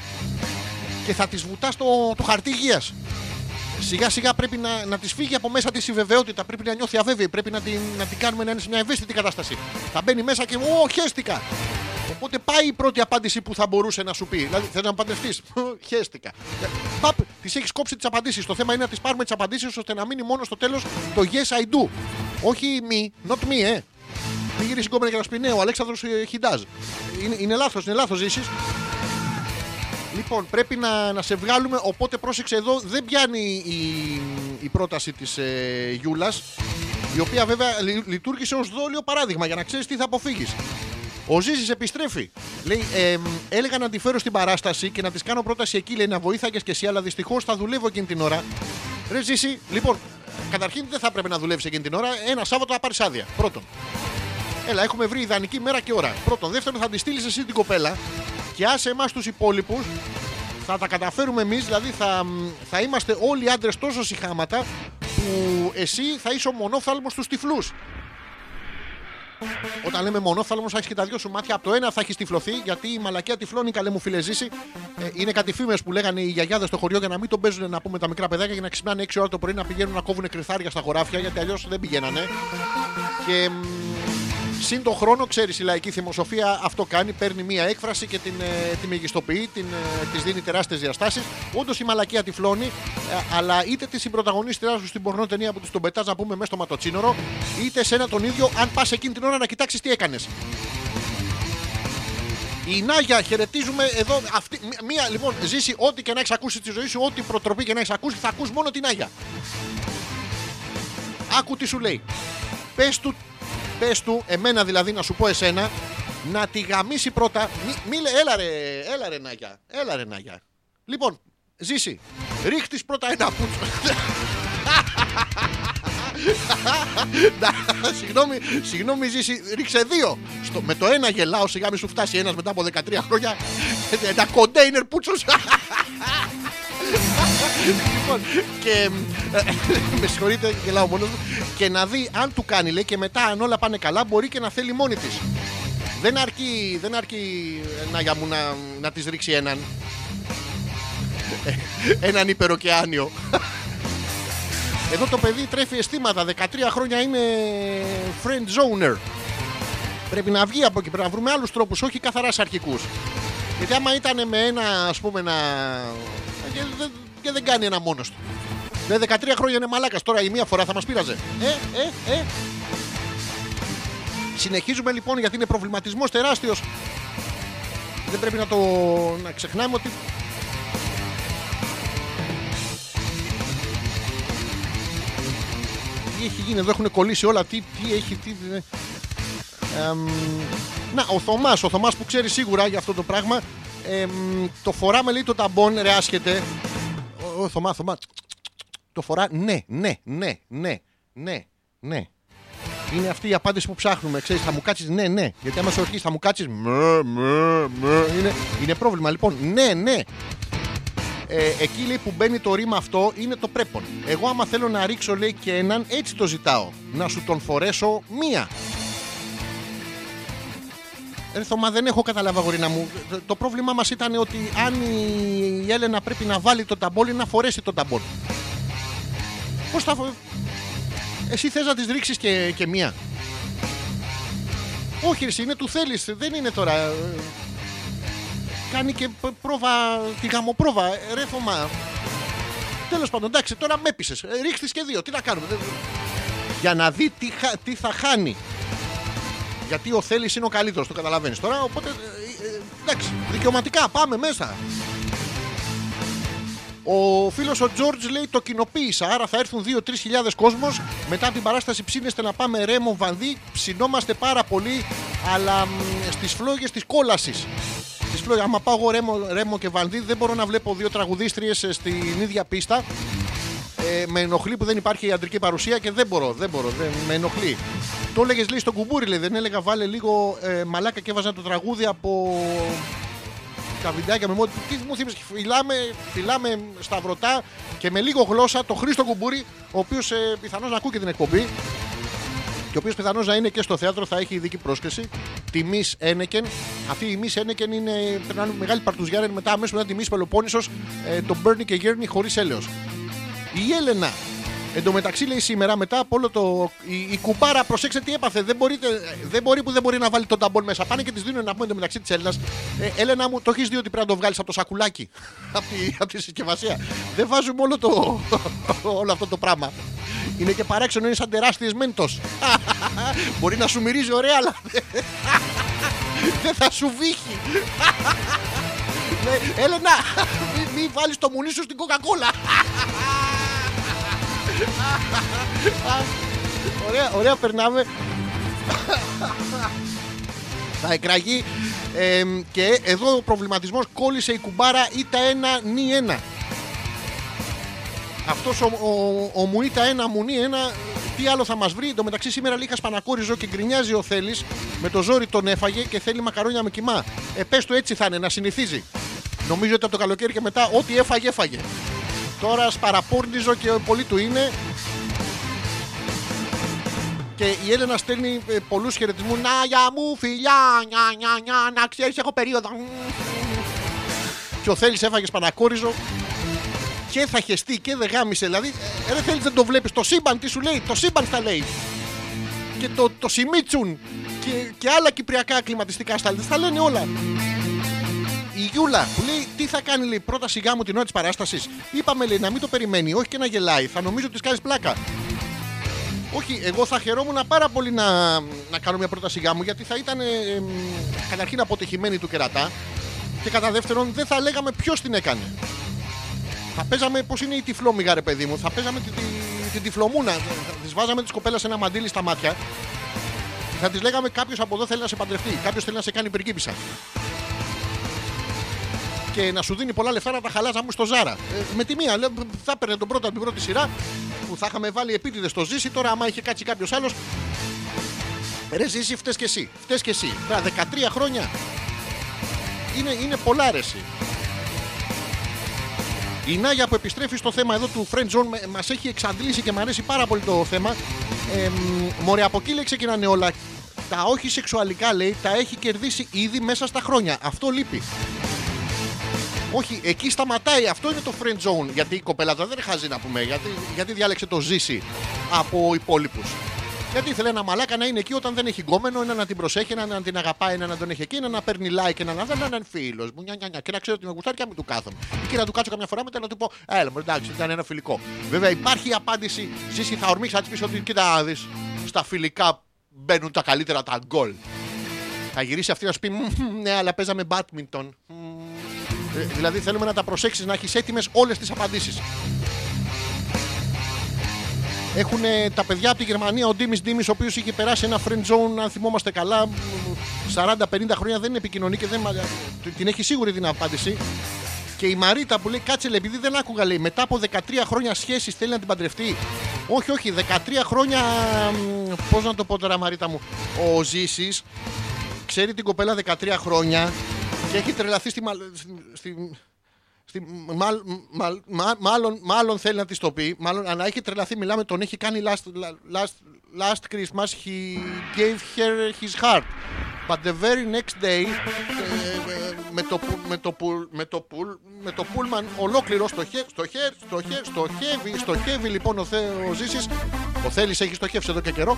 και θα της βουτάς το, το χαρτί υγείας. Σιγά σιγά πρέπει να, να της φύγει από μέσα της η βεβαιότητα. Πρέπει να νιώθει αβέβαιη. Πρέπει να την, να την κάνουμε να είναι σε μια ευαίσθητη κατάσταση. Θα μπαίνει μέσα και Ω, χέστηκα. Οπότε πάει η πρώτη απάντηση που θα μπορούσε να σου πει. Δηλαδή, θες να παντρευτεί. Χαίστηκα. Παπ, της έχεις κόψει τις απαντήσεις. Το θέμα είναι να τι πάρουμε τις απαντήσεις ώστε να μείνει μόνο στο τέλος το yes I do. Όχι me, not me, ε. Μην γυρίσει κόμμα και να σου πει ναι, ο Αλέξανδρος ε, Χιντάζ. Είναι, είναι λάθος, είναι λάθος ζήσεις. Λοιπόν, πρέπει να, να σε βγάλουμε. Οπότε πρόσεξε εδώ, δεν πιάνει η, η πρόταση της ε, Γιούλας. Η οποία βέβαια λει- λειτουργήσε ως δόλιο παράδειγμα για να ξέρεις τι θα αποφύγεις. Ο Ζήση επιστρέφει. Λέει, ε, έλεγα να τη φέρω στην παράσταση και να της κάνω πρόταση εκεί. Λέει να βοήθαγες και εσύ, αλλά δυστυχώς θα δουλεύω εκείνη την ώρα. Ρε Ζήση, λοιπόν, καταρχήν δεν θα έπρεπε να δουλεύεις εκείνη την ώρα. Ένα Σάββατο να πάρεις άδεια. Πρώτον. Έλα, έχουμε βρει ιδανική μέρα και ώρα. Πρώτον. Δεύτερον, θα τη στείλεις εσύ την κοπέλα και άσε εμάς τους υπόλοιπους. Θα τα καταφέρουμε εμείς, δηλαδή θα, θα είμαστε όλοι άντρες τόσο συχάματα που εσύ θα είσαι ο μονόφθαλμος στους τυφλούς. Όταν λέμε μονόφθαλμος, θα έχεις και τα δυο σου μάτια. Από το ένα θα έχεις τυφλωθεί, γιατί η μαλακία τυφλώνει, καλέ μου φίλε ζήσει. Ε, είναι κάτι φήμες που λέγανε οι γιαγιάδες στο χωριό για να μην τον παίζουν να πούμε τα μικρά παιδάκια για να ξυπνάνε 6 ώρα το πρωί να πηγαίνουν να κόβουν κρυθάρια στα χωράφια, γιατί αλλιώς δεν πηγαίνανε. Και μ, Συν τον χρόνο, ξέρεις, η λαϊκή θυμοσοφία αυτό κάνει. Παίρνει μία έκφραση και την, ε, τη μεγιστοποιεί, την, ε, της δίνει τεράστιες διαστάσεις. Όντως η μαλακία τυφλώνει, ε, αλλά είτε της συμπροταγωνίστριά σου στην πορνό ταινία που της τον πετάς να πούμε μέσα στο ματοτσίνορο, είτε σε ένα τον ίδιο, αν πας εκείνη την ώρα να κοιτάξεις τι έκανες. Η Νάγια, χαιρετίζουμε εδώ. Αυτή, μ- μία, λοιπόν, ζήσει ό,τι και να έχεις ακούσει στη ζωή σου, ό,τι προτροπή και να έχεις ακούσει, θα ακούς μόνο την Νάγια. Άκου τι σου λέει. Πες του, πες του, εμένα δηλαδή να σου πω εσένα, να τη γαμίσει πρώτα. Μη, μη λέ- έλα ρε, έλα ρε Νάγια, έλα ρε Νάγια. Λοιπόν, ζήσει, ρίχτης πρώτα ένα πούτσο. Να, συγγνώμη, συγγνώμη ζήσει, ρίξε δύο. Στο, με το ένα γελάω, σιγά μη σου φτάσει ένας μετά από 13 χρόνια. Ένα κοντέινερ πούτσος. Λοιπόν, και ε, με συγχωρείτε, γελάω μόνος μου. Και να δει αν του κάνει, λέει, και μετά αν όλα πάνε καλά, μπορεί και να θέλει μόνη της. Δεν αρκεί, δεν αρκεί να, για μου να, να της ρίξει έναν. έναν υπεροκεάνιο. Εδώ το παιδί τρέφει αισθήματα. 13 χρόνια είναι friend zoner. Πρέπει να βγει από εκεί. Πρέπει να βρούμε άλλους τρόπους, όχι καθαρά αρχικούς. Γιατί άμα ήταν με ένα, ας πούμε, να. Και δεν, και δεν κάνει ένα μόνος του. Με 13 χρόνια είναι μαλάκας. Τώρα η μία φορά θα μας πείραζε. Ε, ε, ε. Συνεχίζουμε λοιπόν γιατί είναι προβληματισμός τεράστιος. Δεν πρέπει να το να ξεχνάμε ότι τι έχει γίνει εδώ, έχουν κολλήσει όλα. Τι, τι έχει, τι. ε, εμ, να, ο Θωμάς, ο Θωμάς που ξέρει σίγουρα για αυτό το πράγμα. εμ, το φοράμε λέει το ταμπον, ρε άσχετε. Ο, ο Θωμά, Θωμά. Το φορά, ναι, ναι, ναι, ναι, ναι, ναι. Είναι αυτή η απάντηση που ψάχνουμε. Ξέρεις, θα μου κάτσεις ναι, ναι. Γιατί άμα σου αρχίσει θα μου κάτσεις με, με, με. Είναι, είναι πρόβλημα. Λοιπόν, ναι, ναι. Ε, εκεί λέει που μπαίνει το ρήμα αυτό είναι το πρέπον. Εγώ άμα θέλω να ρίξω λέει και έναν έτσι το ζητάω. Να σου τον φορέσω μία. Ρε Θωμά, δεν έχω καταλάβει αγορίνα μου. Το- Το πρόβλημά μας ήταν ότι αν η Έλενα πρέπει να βάλει το ταμπόλι να φορέσει το ταμπόλι. Πώς θα... φο- Εσύ θες να τις ρίξεις και, και μία. Όχι, ρε, εσύ, είναι του θέλεις. Δεν είναι τώρα. Ε, Κάνει και π- πρόβα, τη γαμοπρόβα. Ε, Ρε Θωμά. Τέλος πάντων, εντάξει, τώρα με έπεισες. Ε, Ρίξ' τις και δύο. Τι να κάνουμε. Δεν- Για να δει τι, χα- τι θα χάνει. Γιατί ο θέλει είναι ο καλύτερος, το καταλαβαίνεις τώρα. Οπότε. ε, ε, εντάξει, δικαιωματικά πάμε μέσα. Ο φίλος ο Τζόρτζ λέει το κοινοποίησα. Άρα θα έρθουν 2-3 χιλιάδες κόσμος. Μετά από την παράσταση ψήνεστε να πάμε ρέμο βανδί. Ψινόμαστε πάρα πολύ. Αλλά στις φλόγες της κόλασης. Στις φλόγες, άμα πάω εγώ ρέμο, ρέμο και βανδί, δεν μπορώ να βλέπω δύο τραγουδίστριες στην ίδια πίστα. Ε, με ενοχλεί που δεν υπάρχει ιατρική παρουσία και δεν μπορώ, δεν μπορώ, δεν, με ενοχλεί. Το έλεγες λέει στον κουμπούρι, λέει, δεν έλεγα βάλε λίγο ε, μαλάκα και έβαζα το τραγούδι από τα βιντεάκια με μότι. Τι μου θύμισε, φυλάμε, φυλάμε σταυρωτά και με λίγο γλώσσα το Χρήστο Κουμπούρι, ο οποίος ε, πιθανώς να ακούει και την εκπομπή. Και ο οποίος πιθανώς να είναι και στο θέατρο, θα έχει ειδική πρόσκληση. Τη Miss Ένεκεν. Αυτή η Miss Ένεκεν είναι, πρέπει να είναι μεγάλη παρτουζιάρα. είναι Μετά, αμέσως μετά τη Miss Πελοπόννησο, ε, το Bernie και Γέρνη χωρίς έλεος. Η Έλενα. Εν τω μεταξύ λέει σήμερα μετά από όλο το. Η, η κουμπάρα, προσέξτε τι έπαθε. Δεν, μπορείτε, δεν μπορεί που δεν μπορεί να βάλει τον ταμπον μέσα. Πάνε και τη δίνουν να πούμε εν τω μεταξύ της Έλληνας. Ε, Έλενα μου, το έχεις δει ότι πρέπει να το βγάλεις από το σακουλάκι. από, τη, απ' τη συσκευασία; Δεν βάζουμε όλο, το, όλο αυτό το πράγμα. Είναι και παράξενο, είναι σαν τεράστιες μέντος. μπορεί να σου μυρίζει ωραία, αλλά δεν θα σου βύχει. Ναι, Έλενα, μην μη βάλεις το μουνί σου στην κοκακόλα. ωραία, ωραία περνάμε. Θα εκραγεί. Ε, και εδώ ο προβληματισμός κόλλησε η κουμπάρα ήτα ένα νι ένα. Αυτός ο, ο, ο Μουίτα ένα, Μουνί ένα, τι άλλο θα μας βρει; Εν τω μεταξύ σήμερα λίγα σπανακόριζο και γκρινιάζει ο Θέλης. Με το ζόρι τον έφαγε και θέλει μακαρόνια με κοιμά. Ε, πες του έτσι θα είναι, να συνηθίζει. Νομίζω ότι από το καλοκαίρι και μετά ό,τι έφαγε, έφαγε. Τώρα σπαραπόρνιζο και πολύ του είναι. Και η Έλενα στέλνει ε, πολλούς χαιρετισμούς. Να για μου, φιλιά, νια, νια, νια, να ξέρεις, έχω περίοδο. Και ο Θέλει έφαγε σπανακόριζο και θα χεστεί και δεν γάμισε. Δηλαδή, ε, ρε θέλει δεν το βλέπεις. Το σύμπαν τι σου λέει, το σύμπαν θα λέει. Και το, το Σιμίτσουν και, και άλλα κυπριακά κλιματιστικά στάλ. Θα λένε όλα. Η Γιούλα που λέει τι θα κάνει λέει, πρώτα σιγά μου την ώρα της παράστασης; Είπαμε λέει να μην το περιμένει, όχι και να γελάει. Θα νομίζω ότι κάνεις πλάκα. Όχι, εγώ θα χαιρόμουν πάρα πολύ να, να κάνω μια πρόταση γάμου γιατί θα ήταν ε, ε, καταρχήν αποτυχημένη του κερατά και κατά δεύτερον δεν θα λέγαμε ποιος την έκανε. Θα παίζαμε πώς είναι η τυφλόμυγα, ρε παιδί μου. Θα παίζαμε την, την, την τυφλομούνα. Θα της βάζαμε τη κοπέλα σε ένα μαντίλι στα μάτια. Θα της λέγαμε κάποιος από εδώ θέλει να σε παντρευτεί. Κάποιος θέλει να σε κάνει πριγκίπισσα. Και να σου δίνει πολλά λεφτά να τα χαλάζαμε στο Ζάρα. Ε, με τη μία, λέω, θα έπαιρνε τον πρώτο από την πρώτη σειρά που θα είχαμε βάλει επίτηδες στο ζήσει. Τώρα, άμα είχε κάτσει κάποιος άλλος. Ρε ζήσει, φταίει και εσύ. Φταίει και εσύ. Τώρα, 13 χρόνια. Είναι, είναι πολλά ρε εσύ. Η Νάγια που επιστρέφει στο θέμα εδώ του Friend Zone μας έχει εξαντλήσει και μου αρέσει πάρα πολύ το θέμα. Ε, μωρέ, από εκεί λέει ξεκινάνε όλα. Τα όχι σεξουαλικά λέει τα έχει κερδίσει ήδη μέσα στα χρόνια. Αυτό λείπει. Όχι, εκεί σταματάει. Αυτό είναι το friend zone. Γιατί η κοπέλα τώρα δεν χάζει να πούμε. Γιατί, γιατί διάλεξε το ζήσει από υπόλοιπους. Γιατί ήθελε ένα μαλάκα να είναι εκεί όταν δεν έχει γκόμενο, ένα να την προσέχει, ένα να την αγαπάει, ένα να τον έχει εκεί, ένα να παίρνει like, ένα να δεν είναι φίλος μου. Νια, νια, νια. Και να ξέρω ότι με γουστάρει και να μην του κάθομαι. Εκεί να του κάτσω καμιά φορά μετά να του πω, Έλα, μου εντάξει, ήταν ένα φιλικό. Βέβαια υπάρχει η απάντηση, Ζήση θα ορμήξεις, θα της πεις ότι κοίτα να δεις. Στα φιλικά μπαίνουν τα καλύτερα τα γκολ. Θα γυρίσει αυτή να σου πει, «Μμμ, ναι, αλλά παίζαμε badminton. Μμμ». Ε, Δηλαδή θέλουμε να τα προσέξεις, να έχεις έτοιμες όλες τις απαντήσεις. Έχουν τα παιδιά από τη Γερμανία, ο Ντίμης Ντίμης, ο οποίος είχε περάσει ένα friend zone, αν θυμόμαστε καλά, 40-50 χρόνια δεν επικοινωνεί και δεν μα- την έχει σίγουρη την απάντηση. Και η Μαρίτα που λέει κάτσε λέει, επειδή δεν άκουγα λέει μετά από 13 χρόνια σχέσης θέλει να την παντρευτεί. Όχι, όχι, 13 χρόνια. Πώς να το πω τώρα, Μαρίτα μου. Ο Ζήσης ξέρει την κοπέλα 13 χρόνια και έχει τρελαθεί στη. μαλ- στη- στη- στη- μάλ- μάλ- μα- μάλλον, μάλλον θέλει να της το πει. Μάλλον, αλλά έχει τρελαθεί. Μιλάμε, τον έχει κάνει last, last, last Christmas. He gave her his heart. But the very next day, ε, ε, με το, που- με το, που- με το, πουλ- με το πούλμαν ολόκληρο στο, χε, στο, χε, στο, χε, στο χεύει, στο χεύει λοιπόν ο, Θε, ο Ζήσης, ο Θέλης έχεις στοχεύσει εδώ και καιρό,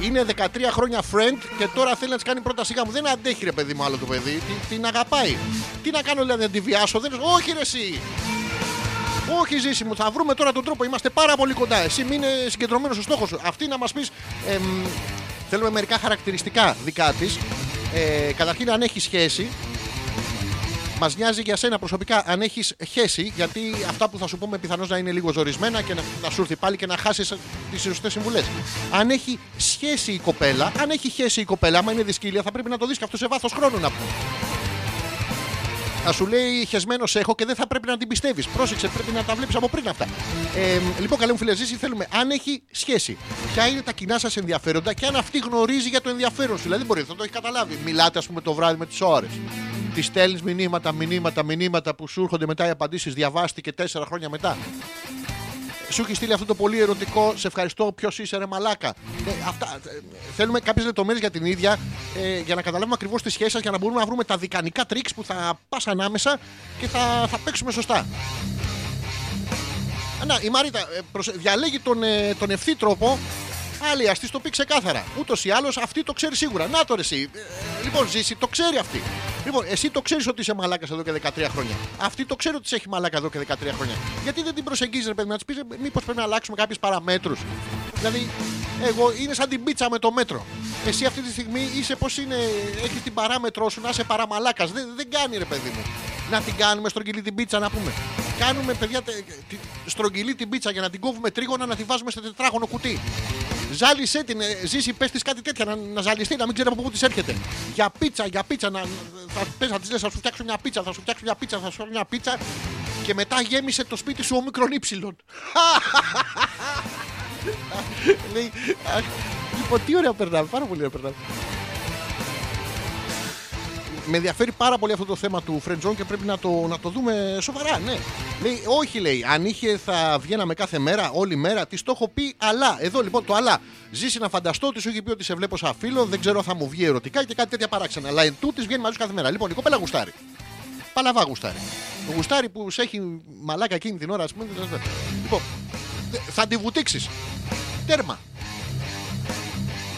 είναι 13 χρόνια friend και τώρα θέλει να της κάνει πρώτα σιγά μου. Δεν αντέχει ρε παιδί μου άλλο το παιδί. Την, την αγαπάει. Τι να κάνω δηλαδή να τη βιάσω. Δεν... Όχι ρε εσύ. Όχι ζήση μου. Θα βρούμε τώρα τον τρόπο. Είμαστε πάρα πολύ κοντά. Εσύ μείνε συγκεντρωμένος στο στόχος σου. Αυτή να μας πεις. θέλουμε μερικά χαρακτηριστικά δικά της. Ε, καταρχήν αν έχει σχέση. Μας νοιάζει για σένα προσωπικά αν έχεις χέσει, γιατί αυτά που θα σου πούμε πιθανώς να είναι λίγο ζορισμένα και να, να σου έρθει πάλι και να χάσεις τις σωστές συμβουλές. Αν έχει σχέση η κοπέλα, αν έχει χέσει η κοπέλα, άμα είναι δυσκύλια, θα πρέπει να το δεις και αυτό σε βάθος χρόνου να πούμε. Θα σου λέει χεσμένος έχω και δεν θα πρέπει να την πιστεύεις. Πρόσεξε, πρέπει να τα βλέπεις από πριν αυτά. Ε, λοιπόν, καλέ μου φίλε, ζήσει, θέλουμε αν έχει σχέση. Ποια είναι τα κοινά σας ενδιαφέροντα και αν αυτή γνωρίζει για το ενδιαφέρον σου. Δηλαδή, μπορεί να το έχει καταλάβει. Μιλάτε, ας πούμε, το βράδυ με τις ώρες. Τη στέλνεις μηνύματα, μηνύματα, μηνύματα που σου έρχονται μετά οι απαντήσεις. Διαβάστηκε τέσσερα χρόνια μετά. Σου έχει στείλει αυτό το πολύ ερωτικό. Σε ευχαριστώ. Ποιος είσαι, ρε Μαλάκα. Ε, αυτά, ε, θέλουμε κάποιες λεπτομέρειες για την ίδια ε, για να καταλάβουμε ακριβώς τη σχέση σας για να μπορούμε να βρούμε τα δικανικά τρίξ που θα πας ανάμεσα και θα, θα παίξουμε σωστά. Α, Να, η Μαρίτα ε, προσε- διαλέγει τον, ε, τον ευθύ τρόπο. Άλλη, α τη το πει ξεκάθαρα. Ούτως ή άλλως αυτή το ξέρει σίγουρα. Να το ρε, εσύ. Ε, λοιπόν, ζήσει, το ξέρει αυτή. Λοιπόν, εσύ το ξέρεις ότι είσαι μαλάκας εδώ και 13 χρόνια. Αυτή το ξέρει ότι σε έχει μαλάκα εδώ και 13 χρόνια. Γιατί δεν την προσεγγίζεις, ρε παιδί, να της πεις, μήπως πρέπει να αλλάξουμε κάποιε παραμέτρους. Δηλαδή, εγώ είναι σαν την πίτσα με το μέτρο. Εσύ αυτή τη στιγμή είσαι πώς είναι, έχει την παράμετρό σου να είσαι παραμαλάκας. Δεν, δεν κάνει, ρε παιδί μου. Να την κάνουμε στρογγυλή την πίτσα, να πούμε. Κάνουμε, παιδιά, τε- τη- στρογγυλή την πίτσα για να την κόβουμε τρίγωνα να τη βάζουμε σε τετράγωνο κουτί. Ζάλισέ την, ε, ζήσει, πες της κάτι τέτοια, να, να ζαλιστεί, να μην ξέρει από πού της έρχεται. Για πίτσα, για πίτσα, να, θα, πες, να της λες, θα σου φτιάξω μια πίτσα, θα σου φτιάξω μια πίτσα, θα σου φτιάξω μια πίτσα. Και μετά γέμισε το σπίτι σου όμικρον ύψιλον. Λέει, αχ, λοιπόν, τι ωραία περνάμε, πάρα πολύ ωραία περνάμε. Με ενδιαφέρει πάρα πολύ αυτό το θέμα του friend zone και πρέπει να το, να το δούμε σοβαρά, ναι. Λέει, όχι λέει, αν είχε θα βγαίναμε κάθε μέρα, όλη μέρα, τη το έχω πει, αλλά. Εδώ λοιπόν το αλλά. Ζήσει να φανταστώ ότι σου έχει πει ότι σε βλέπω σαν φίλο, δεν ξέρω αν θα μου βγει ερωτικά και κάτι τέτοια παράξενα. Αλλά εν τούτης βγαίνει μαζί σου κάθε μέρα. Λοιπόν, η κοπέλα γουστάρει. Παλαβά γουστάρει. Το γουστάρι που σε έχει μαλάκα εκείνη την ώρα, ας πούμε. Λοιπόν, θα τη βουτήξεις. Τέρμα.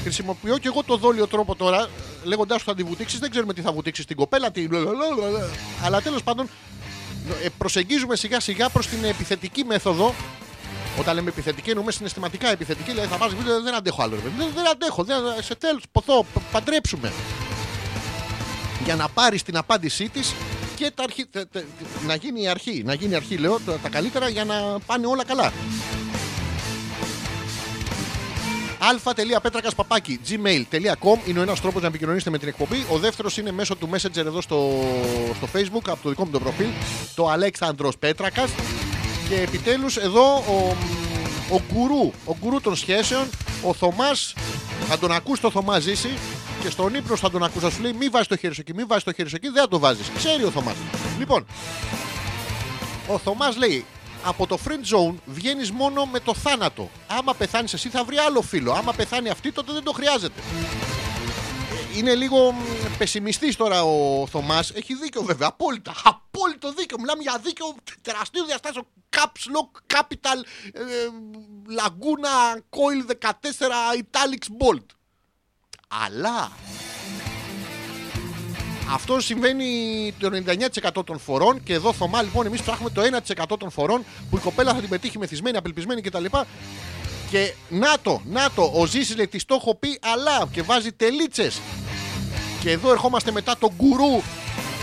Χρησιμοποιώ και εγώ το δόλιο τρόπο τώρα, λέγοντάς σου θα τη βουτήξεις. Δεν ξέρουμε τι θα βουτήξεις την κοπέλα, τι. Αλλά τέλο πάντων, ε, προσεγγίζουμε σιγά σιγά προ την επιθετική μέθοδο. Όταν λέμε επιθετική, εννοούμε συναισθηματικά επιθετική. Δηλαδή θα βάζεις βίντεο, δεν αντέχω άλλο. ρε παιδί. Δεν, δεν αντέχω. Δεν, σε τέλο, ποθώ, π- παντρέψουμε. Για να πάρεις την απάντησή της και τα αρχή, τε- τε- να γίνει η αρχή. Να γίνει η αρχή, λέω, τα, τα καλύτερα για να πάνε όλα καλά. αλφα.πέτρακα.papaki gmail.com είναι ο ένας τρόπος να επικοινωνήσετε με την εκπομπή. Ο δεύτερος είναι μέσω του Messenger εδώ στο, στο Facebook, από το δικό μου το προφίλ, το Αλέξανδρος Πέτρακας. Και επιτέλους εδώ ο, ο γκουρού, ο γκουρού των σχέσεων, ο Θωμάς, θα τον ακούς το Θωμά ζήσει και στον ύπνο θα τον ακούς, θα σου λέει μη βάζεις το χέρι σου εκεί, μη βάζεις το χέρι σου εκεί, δεν θα το βάζεις. Ξέρει ο Θωμάς. Λοιπόν, ο Θωμάς λέει: Από το friend zone βγαίνεις μόνο με το θάνατο. Άμα πεθάνεις εσύ, θα βρει άλλο φίλο. Άμα πεθάνει αυτή, τότε δεν το χρειάζεται. Ε, Είναι λίγο πεσημιστής τώρα ο Θωμάς. Έχει δίκιο βέβαια. Απόλυτα. απόλυτο δίκιο. Μιλάμε για δίκιο τεραστίου διαστάσεων. Caps Lock Capital ε, Laguna Coil 14 Italics Bolt. Αλλά αυτό συμβαίνει το 99% των φορών και εδώ Θωμά λοιπόν εμείς ψάχνουμε το 1% των φορών που η κοπέλα θα την πετύχει μεθυσμένη, απελπισμένη κτλ. Και να το, να το, ο Ζήσης λέει της το έχω πει αλλά και βάζει τελίτσες. Και εδώ ερχόμαστε μετά τον γκουρού,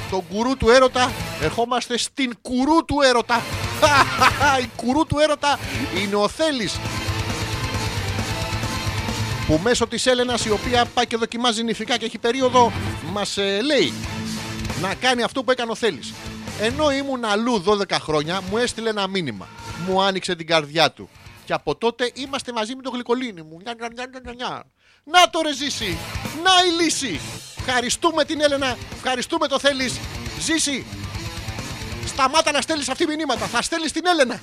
τον γκουρού του έρωτα, ερχόμαστε στην κουρού του έρωτα. η κουρού του έρωτα είναι ο Θέλης που μέσω της Έλενας η οποία πάει και δοκιμάζει νηφικά και έχει περίοδο μας ε, λέει να κάνει αυτό που έκανε ο Θέλης. Ενώ ήμουν αλλού 12 χρόνια μου έστειλε ένα μήνυμα. Μου άνοιξε την καρδιά του. Και από τότε είμαστε μαζί με το γλυκολίνι μου. Νια, νια, νια, νια, νια. Να το ρε ζήσει. Να η λύση. Ευχαριστούμε την Έλενα. Ευχαριστούμε το θέλεις. Ζήσει. Σταμάτα να στέλνεις αυτή μηνύματα. Θα στέλνεις την Έλενα.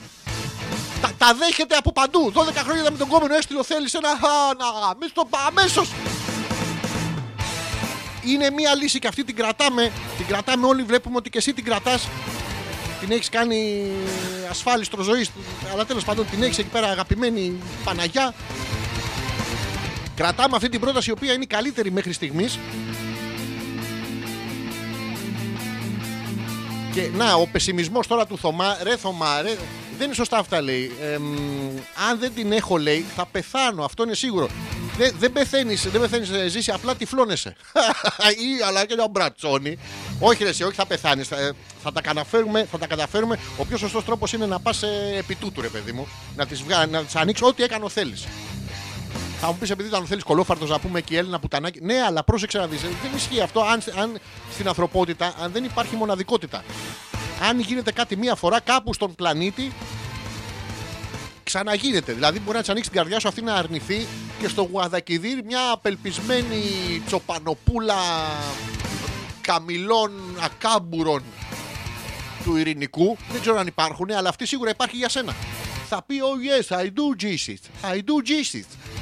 Τα, τα δέχεται από παντού. 12 χρόνια ήταν με τον κόμενο έστειλε ο θέλεις ένα. Α, να γαμίσεις το αμέσως. Είναι μία λύση και αυτή την κρατάμε. Την κρατάμε όλοι. Βλέπουμε ότι και εσύ την κρατάς την έχεις κάνει ασφάλιστρο ζωή. Αλλά τέλος πάντων την έχεις εκεί πέρα αγαπημένη Παναγιά. Κρατάμε αυτή την πρόταση η οποία είναι η καλύτερη μέχρι στιγμής. Και να, ο πεσημισμός τώρα του Θωμά, ρε Θωμά, ρε, δεν είναι σωστά αυτά λέει. Ε, μ, αν δεν την έχω λέει, θα πεθάνω, αυτό είναι σίγουρο. Δεν, δεν πεθαίνεις, δεν πεθαίνεις, ε, ζήσει, απλά τυφλώνεσαι. Ή αλλά και ένα μπρατσόνι. Όχι, ρε, εσύ, όχι, θα πεθάνεις. Θα, θα, τα καταφέρουμε, θα τα καταφέρουμε. Ο πιο σωστός τρόπος είναι να πας ε, επί τούτου, ρε παιδί μου. Να τις να τις ανοίξει ό,τι έκανε ο θέλεις. Θα μου πεις επειδή ήταν θέλεις κολόφαρτος να πούμε και η Έλληνα πουτανάκι. Ναι, αλλά πρόσεξε να δεις. Δεν ισχύει αυτό αν, αν στην ανθρωπότητα αν δεν υπάρχει μοναδικότητα. Αν γίνεται κάτι μία φορά κάπου στον πλανήτη, ξαναγίνεται. Δηλαδή μπορεί να της ανοίξει την καρδιά σου αυτή να αρνηθεί και στο Γουαδακιδίρ μια απελπισμένη τσοπανοπούλα καμιλών ακάμπουρων του ειρηνικού. Δεν ξέρω αν υπάρχουν, αλλά αυτή σίγουρα υπάρχει για σένα. Θα πει, oh yes, I do Jesus. I do Jesus.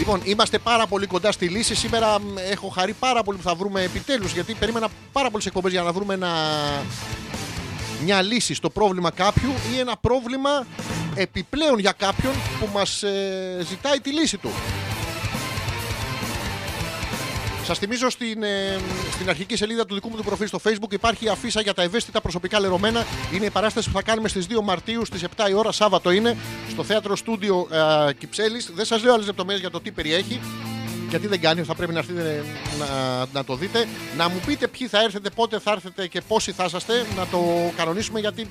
Λοιπόν, είμαστε πάρα πολύ κοντά στη λύση. Σήμερα μ, έχω χαρεί πάρα πολύ που θα βρούμε επιτέλους, γιατί περίμενα πάρα πολλές εκπομπές για να βρούμε ένα... μια λύση στο πρόβλημα κάποιου ή ένα πρόβλημα επιπλέον για κάποιον που μας ε, ζητάει τη λύση του. Σας θυμίζω στην, ε, στην αρχική σελίδα του δικού μου του προφίλ στο Facebook υπάρχει αφίσα για τα ευαίσθητα προσωπικά λερωμένα. Είναι η παράσταση που θα κάνουμε στις 2 Μαρτίου στις 7 η ώρα, Σάββατο είναι, στο θέατρο Στούντιο ε, Κυψέλης. Δεν σας λέω άλλες λεπτομέρειες για το τι περιέχει. Γιατί δεν κάνει, θα πρέπει να έρθετε να, να το δείτε. Να μου πείτε ποιοι θα έρθετε, πότε θα έρθετε και πόσοι θα είσαστε. Να το κανονίσουμε γιατί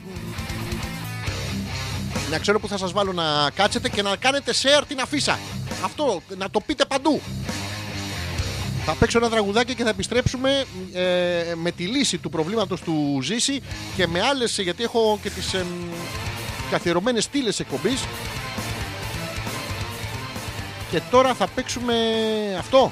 να ξέρω που θα σας βάλω να κάτσετε και να κάνετε share την αφίσα. Αυτό, να το πείτε παντού. Θα παίξω ένα τραγουδάκι και θα επιστρέψουμε ε, με τη λύση του προβλήματος του Ζήση και με άλλες, γιατί έχω και τις ε, καθιερωμένες στήλες εκπομπής. Και τώρα θα παίξουμε αυτό.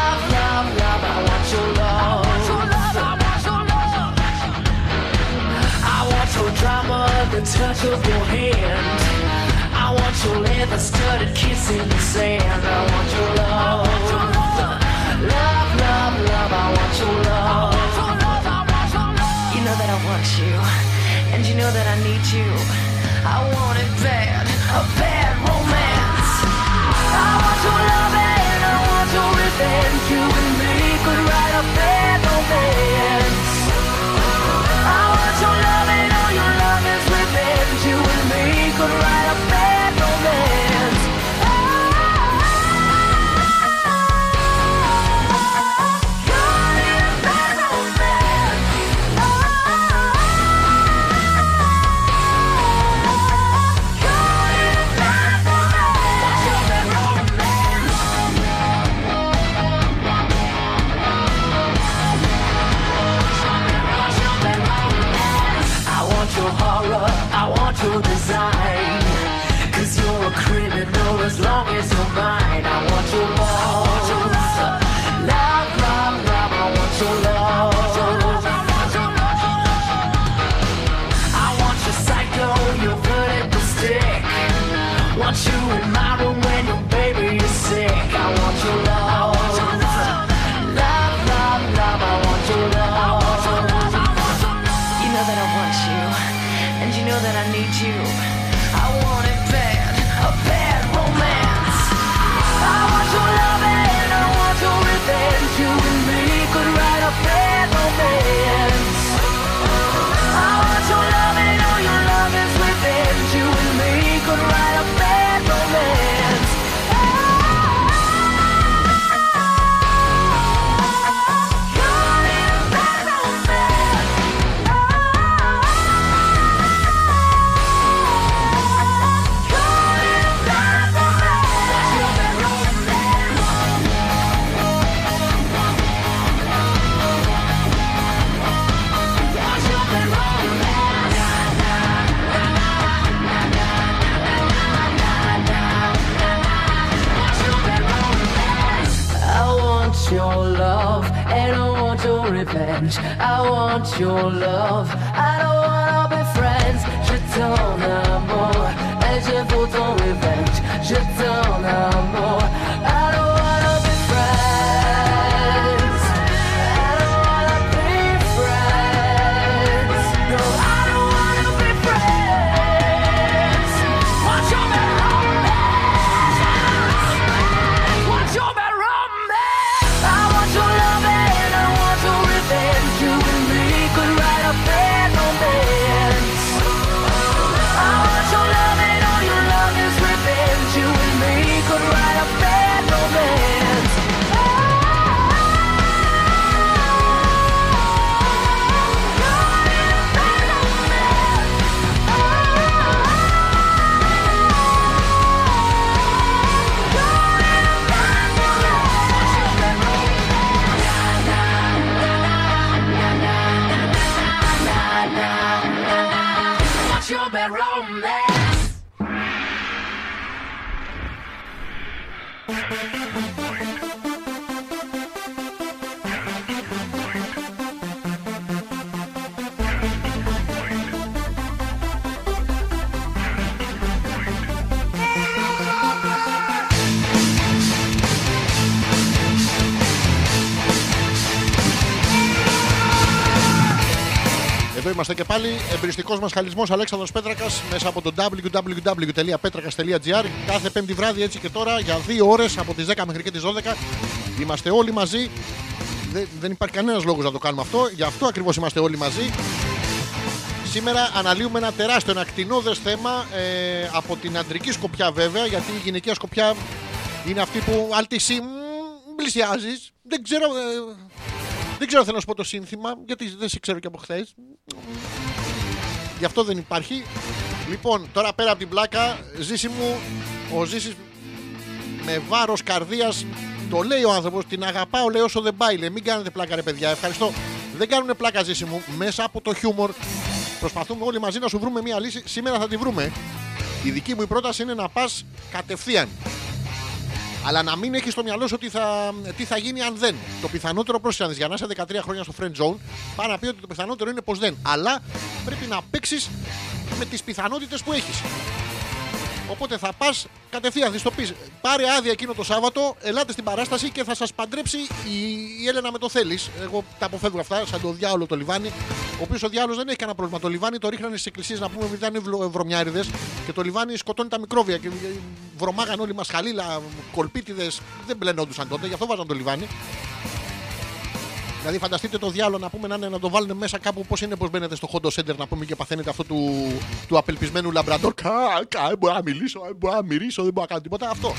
touch your hand. I want your leather studded kiss in the sand. I want your love. Love, love, love, I want your love. You know that I want you, and you know that I need you. I want it bad, a bad romance. I want your love and I want your revenge. You and me could write a bad romance. by. Your love. Είμαστε και πάλι. Εμπριστικό μας χαλισμός Αλέξανδρος Πέτρακας μέσα από το www.petrakas.gr. Κάθε πέμπτη βράδυ έτσι και τώρα για δύο ώρες από τις 10 μέχρι και τις 12. Είμαστε όλοι μαζί. Δεν, δεν υπάρχει κανένας λόγος να το κάνουμε αυτό. Γι' αυτό ακριβώς είμαστε όλοι μαζί. Σήμερα αναλύουμε ένα τεράστιο, ένα κτηνόδες θέμα ε, από την αντρική σκοπιά βέβαια, γιατί η γυναικεία σκοπιά είναι αυτή που αλτισί πλησιάζεις. Δεν ξέρω, ε, δεν ξέρω θέλω να σου πω το σύνθημα, γιατί δεν σε ξέρω και από χθες. Γι' αυτό δεν υπάρχει. Λοιπόν, τώρα πέρα από την πλάκα, ζήση μου, ο Ζήσης με βάρος καρδίας το λέει ο άνθρωπος. Την αγαπάω, λέει όσο δεν πάει. Λέει, μην κάνετε πλάκα, ρε παιδιά. Ευχαριστώ. Δεν κάνουν πλάκα, ζήση μου. Μέσα από το χιούμορ προσπαθούμε όλοι μαζί να σου βρούμε μια λύση. Σήμερα θα τη βρούμε. Η δική μου η πρόταση είναι να πας κατευθείαν. Αλλά να μην έχεις στο μυαλό σου τι θα, τι θα γίνει αν δεν. Το πιθανότερο πρόσεχε για να είσαι 13 χρόνια στο friend zone, πάει να πει ότι το πιθανότερο είναι πως δεν. Αλλά πρέπει να παίξεις με τις πιθανότητες που έχεις. Οπότε θα πας κατευθείαν, θα το πεις: Πάρε άδεια εκείνο το Σάββατο, ελάτε στην παράσταση και θα σας παντρέψει η, η Έλενα με το θέλεις. Εγώ τα αποφεύγω αυτά, σαν το διάολο το λιβάνι. Ο οποίος ο διάολος δεν έχει κανένα πρόβλημα. Το λιβάνι το ρίχνανε στις εκκλησίες να πούμε ότι ήταν βλο- βρωμιάριδε και το λιβάνι σκοτώνει τα μικρόβια. Και βρωμάγαν όλοι μας χαλίλα, κολπίτιδες. Δεν μπλενόντουσαν τότε, γι' αυτό βάζαν το λιβάνι. Δηλαδή, φανταστείτε το διάλογο να πούμε να, είναι, να το βάλουν μέσα κάπου. Πώς είναι, πώς μπαίνετε στο Honda Center να πούμε και παθαίνετε αυτό του, του απελπισμένου λαμπραντόρ. Κα, κα, δεν μπορώ να μιλήσω, δεν μπορώ να μυρίσω, δεν μπορώ να κάνω τίποτα. Αυτό.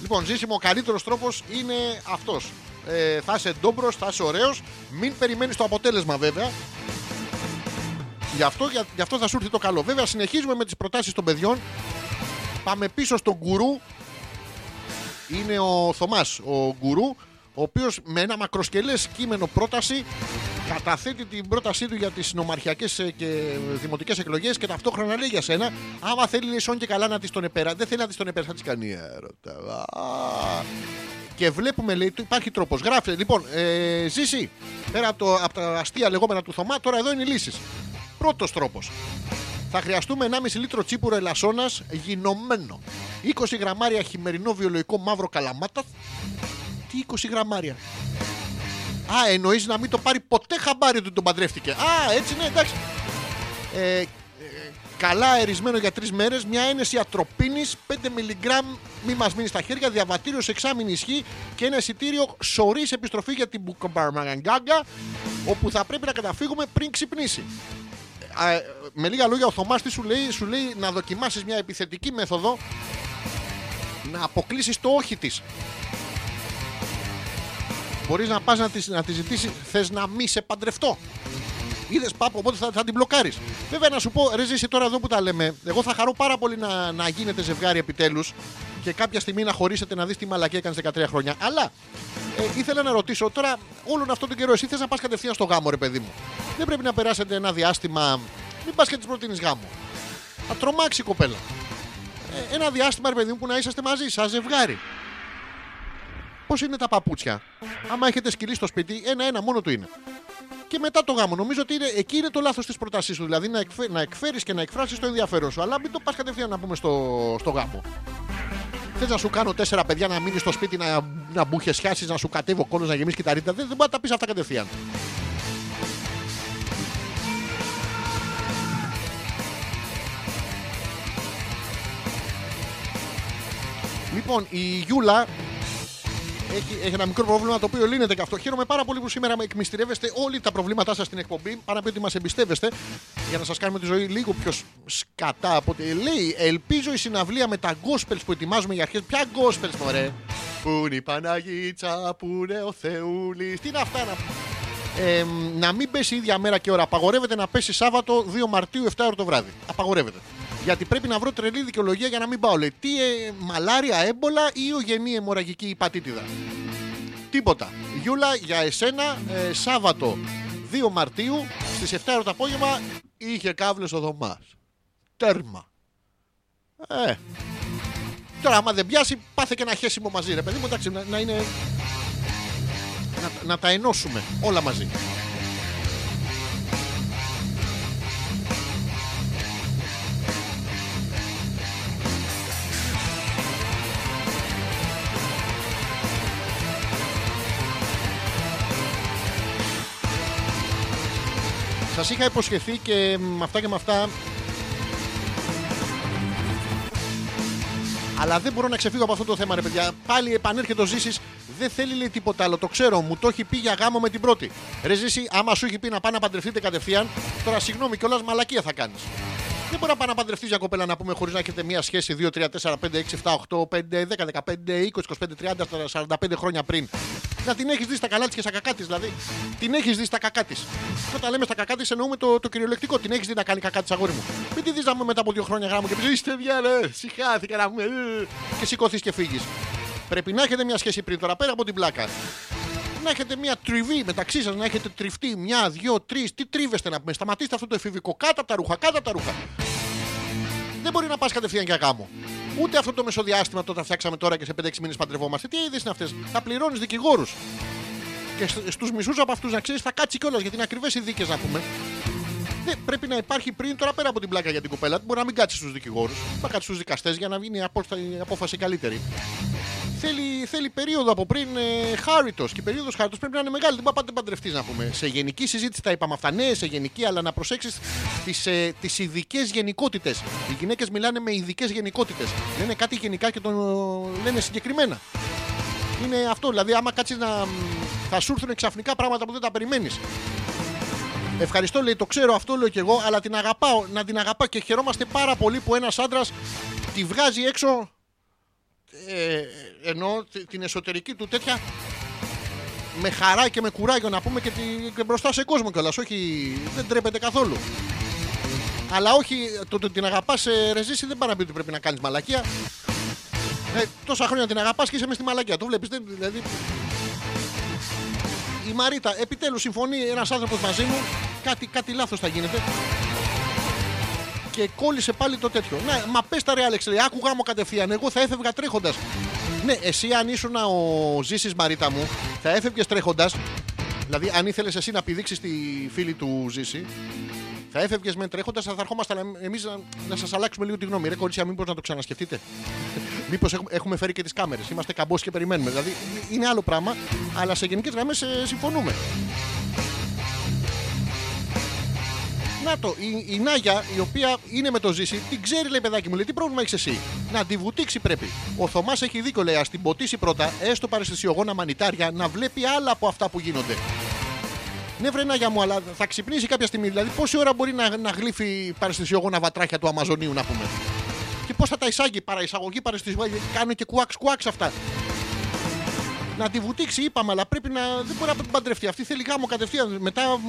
Λοιπόν, ζήσιμο, ο καλύτερος τρόπος είναι αυτός. Ε, θα είσαι ντόμπρος, θα είσαι ωραίος. Μην περιμένεις το αποτέλεσμα βέβαια. Γι' αυτό, για, γι' αυτό θα σου έρθει το καλό. Βέβαια, συνεχίζουμε με τις προτάσεις των παιδιών. Πάμε πίσω στον γκουρού. Είναι ο Θωμάς, ο γκουρού, ο οποίος με ένα μακροσκελές κείμενο πρόταση καταθέτει την πρότασή του για τις νομαρχιακές και δημοτικές εκλογές και ταυτόχρονα λέει για σένα, άμα θέλει λέει σόν και καλά να της τον επέρα, δεν θέλει να της τον επέρα, θα τη κάνει έρωτα. Α. Και βλέπουμε, λέει, του υπάρχει τρόπος. Γράφει, λοιπόν, ε, ζήσει πέρα από, το, από τα αστεία λεγόμενα του Θωμά, τώρα εδώ είναι οι λύσεις. Πρώτος τρόπος. Θα χρειαστούμε 1,5 λίτρο τσίπουρο ελασσόνας γινωμένο. 20 γραμμάρια χειμερινό βιολογικό μαύρο καλαμάτα. Τι 20 γραμμάρια. Α, εννοείς να μην το πάρει ποτέ χαμπάρι του τον παντρεύτηκε. Α, έτσι ναι, εντάξει. Ε, ε, καλά αερισμένο για τρεις μέρες, μια ένεση ατροπίνης 5 μιλιγκράμμ μη μας μείνει στα χέρια, διαβατήριος σε εξάμεινη ισχύ και ένα εισιτήριο σωρή επιστροφή για την Μπουκομπαρμαγκάγκα, όπου θα πρέπει να καταφύγουμε πριν ξυπνήσει. Ε, με λίγα λόγια, ο Θωμάς τι σου λέει, σου λέει να δοκιμάσεις μια επιθετική μέθοδο να αποκλείσεις το όχι της. Μπορείς να πας να τη, να τη ζητήσει, θες να μη σε παντρευτώ. Είδες πάπου, οπότε θα, θα την μπλοκάρεις. Βέβαια, να σου πω, ρε ζήσει τώρα εδώ που τα λέμε, εγώ θα χαρώ πάρα πολύ να, να γίνετε ζευγάρι επιτέλους και κάποια στιγμή να χωρίσετε να δεις τι μαλακία έκανες 13 χρόνια. Αλλά ε, ήθελα να ρωτήσω τώρα, όλον αυτόν τον καιρό, εσύ θες να πας κατευθείαν στο γάμο, ρε παιδί μου. Δεν πρέπει να περάσετε ένα διάστημα. Μην πας και τη προτείνεις γάμο. Θα τρομάξει η κοπέλα. Ε, ένα διάστημα, ρε παιδί μου, που να είσαστε μαζί, σαν ζευγάρι. Πώς είναι τα παπούτσια; Άμα έχετε σκυλί στο σπίτι, ένα-ένα μόνο του είναι. Και μετά το γάμο. Νομίζω ότι είναι, εκεί είναι το λάθος της πρότασή σου. Δηλαδή να, εκφέ, να εκφέρεις και να εκφράσεις το ενδιαφέρον σου. Αλλά μην το πας κατευθείαν να πούμε στο, στο γάμο. Θες να σου κάνω τέσσερα παιδιά να μείνεις στο σπίτι να, να μπουχεσιάσεις, να σου κατέβω κόλλος, να γεμίσεις κυταρίτα. Δεν, δεν μπορεί να τα πεις αυτά κατευθείαν. Λοιπόν, η Γιούλα έχει, έχει ένα μικρό πρόβλημα το οποίο λύνεται και αυτό. Χαίρομαι πάρα πολύ που σήμερα με εκμυστηρεύεστε όλοι τα προβλήματά σας στην εκπομπή. Πάρα πει ότι μας εμπιστεύεστε για να σας κάνουμε τη ζωή λίγο πιο σ- σκατά από ό,τι λέει. Ελπίζω η συναυλία με τα gospels που ετοιμάζουμε για αρχές. Ποια gospels, μωρέ; Πού είναι η Παναγίτσα, πού είναι ο Θεούλης. Τι είναι αυτά να ε, να μην πέσει η ίδια μέρα και ώρα. Απαγορεύεται να πέσει Σάββατο 2 Μαρτίου 7 ώρα το βράδυ. Απαγορεύεται. Γιατί πρέπει να βρω τρελή δικαιολογία για να μην πάω. Λέει τι ε, μαλάρια, έμπολα ή ογενή αιμορραγική υπατήτηδα. Τίποτα. Γιούλα, για εσένα ε, Σάββατο 2 Μαρτίου στις 7 ώρα το απόγευμα είχε κάβλες ο Δωμάς. Τέρμα. Ε. Τώρα άμα δεν πιάσει πάθε και ένα χέσιμο μαζί ρε παιδί μου εντάξει να, να είναι να, να τα ενώσουμε όλα μαζί. Σας είχα υποσχεθεί και με αυτά και με αυτά Αλλά δεν μπορώ να ξεφύγω από αυτό το θέμα, ρε παιδιά. Πάλι επανέρχεται ο Ζήσης, δεν θέλει λέει τίποτα άλλο. Το ξέρω, μου το έχει πει για γάμο με την πρώτη. Ρε Ζήση, άμα σου έχει πει να πάει να παντρευτείτε κατευθείαν, τώρα συγγνώμη κιόλας μαλακία θα κάνεις. Δεν μπορεί να πάει να παντρευτείς για κοπέλα να πούμε χωρίς να έχετε μία σχέση 2, 3, 4, 5, 6, 7, 8, 5, 10, 15, 20, 25, 30, 45 χρόνια πριν. Να την έχεις δει στα καλά της και στα κακά της. Δηλαδή, την έχεις δει στα κακά της. Και όταν λέμε στα κακά της, εννοούμε το, το κυριολεκτικό. Την έχεις δει να κάνει κακά της αγόρι μου. Μην τη δεις να πούμε μετά από δύο χρόνια γράμμο και πεις Είστε μια ρε, συχάθηκα να πούμε. ε», Και σηκωθεί και φύγεις. Πρέπει να έχετε μια σχέση πριν τώρα πέρα από την πλάκα. Να έχετε μια τριβή μεταξύ σας, να έχετε τριφτεί μια, δυο, τρεις. Τι τρίβεστε να πούμε. Σταματήστε αυτό το εφηβικό. Κάτω από τα ρούχα, κάτω από τα ρούχα. Δεν μπορεί να πας κατευθείαν για γάμο. Ούτε αυτό το μεσοδιάστημα το θα φτιάξαμε τώρα και σε 5-6 μήνες παντρευόμαστε. Τι είδες είναι αυτέ. Θα πληρώνεις δικηγόρους. Και στους μισούς από αυτούς να ξέρεις θα κάτσει κιόλας γιατί είναι ακριβές οι δίκες να πούμε. Δεν πρέπει να υπάρχει πριν τώρα πέρα από την πλάκα για την κοπέλα. Μπορεί να μην κάτσει στους δικηγόρους. Θα κάτσει στους δικαστές για να γίνει η απόστα- η απόφαση καλύτερη. Θέλει, θέλει περίοδο από πριν ε, χάριτος. Και η περίοδος χάριτος πρέπει να είναι μεγάλη. Δεν μπορεί να πάτε παντρευτείς να πούμε. Σε γενική συζήτηση τα είπαμε αυτά. Ναι, σε γενική, αλλά να προσέξεις τις ε, τις ειδικές γενικότητες. Οι γυναίκες μιλάνε με ειδικές γενικότητες. Λένε κάτι γενικά και το λένε συγκεκριμένα. Είναι αυτό. Δηλαδή, άμα κάτσεις να. θα σου έρθουν ξαφνικά πράγματα που δεν τα περιμένεις. Ευχαριστώ, λέει, το ξέρω, αυτό λέω κι εγώ, αλλά την αγαπάω. Να την αγαπάω και χαιρόμαστε πάρα πολύ που ένας άντρας τη βγάζει έξω. Ε, ενώ τη- την εσωτερική του τέτοια με χαρά και με κουράγιο να πούμε και, τη, και μπροστά σε κόσμο κιόλας. Όχι, δεν τρέπεται καθόλου. Αλλά όχι, το ότι την αγαπάς ε, ρεζίση δεν πάει να πει ότι πρέπει να κάνεις μαλακία. Ε, τόσα χρόνια την αγαπάς και είσαι μες στη μαλακία. Το βλέπεις. Δηλαδή, η Μαρίτα, επιτέλους συμφωνεί ένας άνθρωπος μαζί μου. Κάτι, κάτι λάθος θα γίνεται. Και κόλλησε πάλι το τέτοιο. Ναι, μα πες τα ρε Άλεξ, λέει, άκουγα μου κατευθείαν. Εγώ θα έφευγα τρέχοντας. Ναι, εσύ αν ήσουν ο Ζήσης Μαρίτα μου, θα έφευγες τρέχοντας. Δηλαδή, αν ήθελες εσύ να πηδήξεις τη φίλη του Ζήση, θα έφευγες με τρέχοντας, θα ερχόμασταν εμείς να, να σας αλλάξουμε λίγο τη γνώμη. Ρε κορίτσια, μήπως να το ξανασκεφτείτε; Μήπως έχουμε, έχουμε φέρει και τις κάμερες. Είμαστε καμπός και περιμένουμε. Δηλαδή, είναι άλλο πράγμα, αλλά σε γενικές γραμμές συμφωνούμε. Να το, η, η Νάγια, η οποία είναι με το ζήσει, την ξέρει, λέει παιδάκι μου, λέει τι πρόβλημα έχεις εσύ; Να τη βουτήξει πρέπει. Ο Θωμάς έχει δίκιο, λέει, ας την ποτίσει πρώτα, έστω παρεστησιογόνα μανιτάρια, να βλέπει άλλα από αυτά που γίνονται. Ναι, βρε Νάγια μου, αλλά θα ξυπνήσει κάποια στιγμή. Δηλαδή, πόση ώρα μπορεί να, να γλύφει παρεστησιογόνα βατράχια του Αμαζονίου, να πούμε; Και πώς θα τα εισάγει, παραεισαγωγή, παρεστησιογόνα, κάνουν και κουάξ κουάξ αυτά. Να τη βουτήξει, είπαμε, αλλά πρέπει να. Δεν μπορεί να την παντρευτεί. Αυτή θέλει γάμο κατευθείαν. Μετά,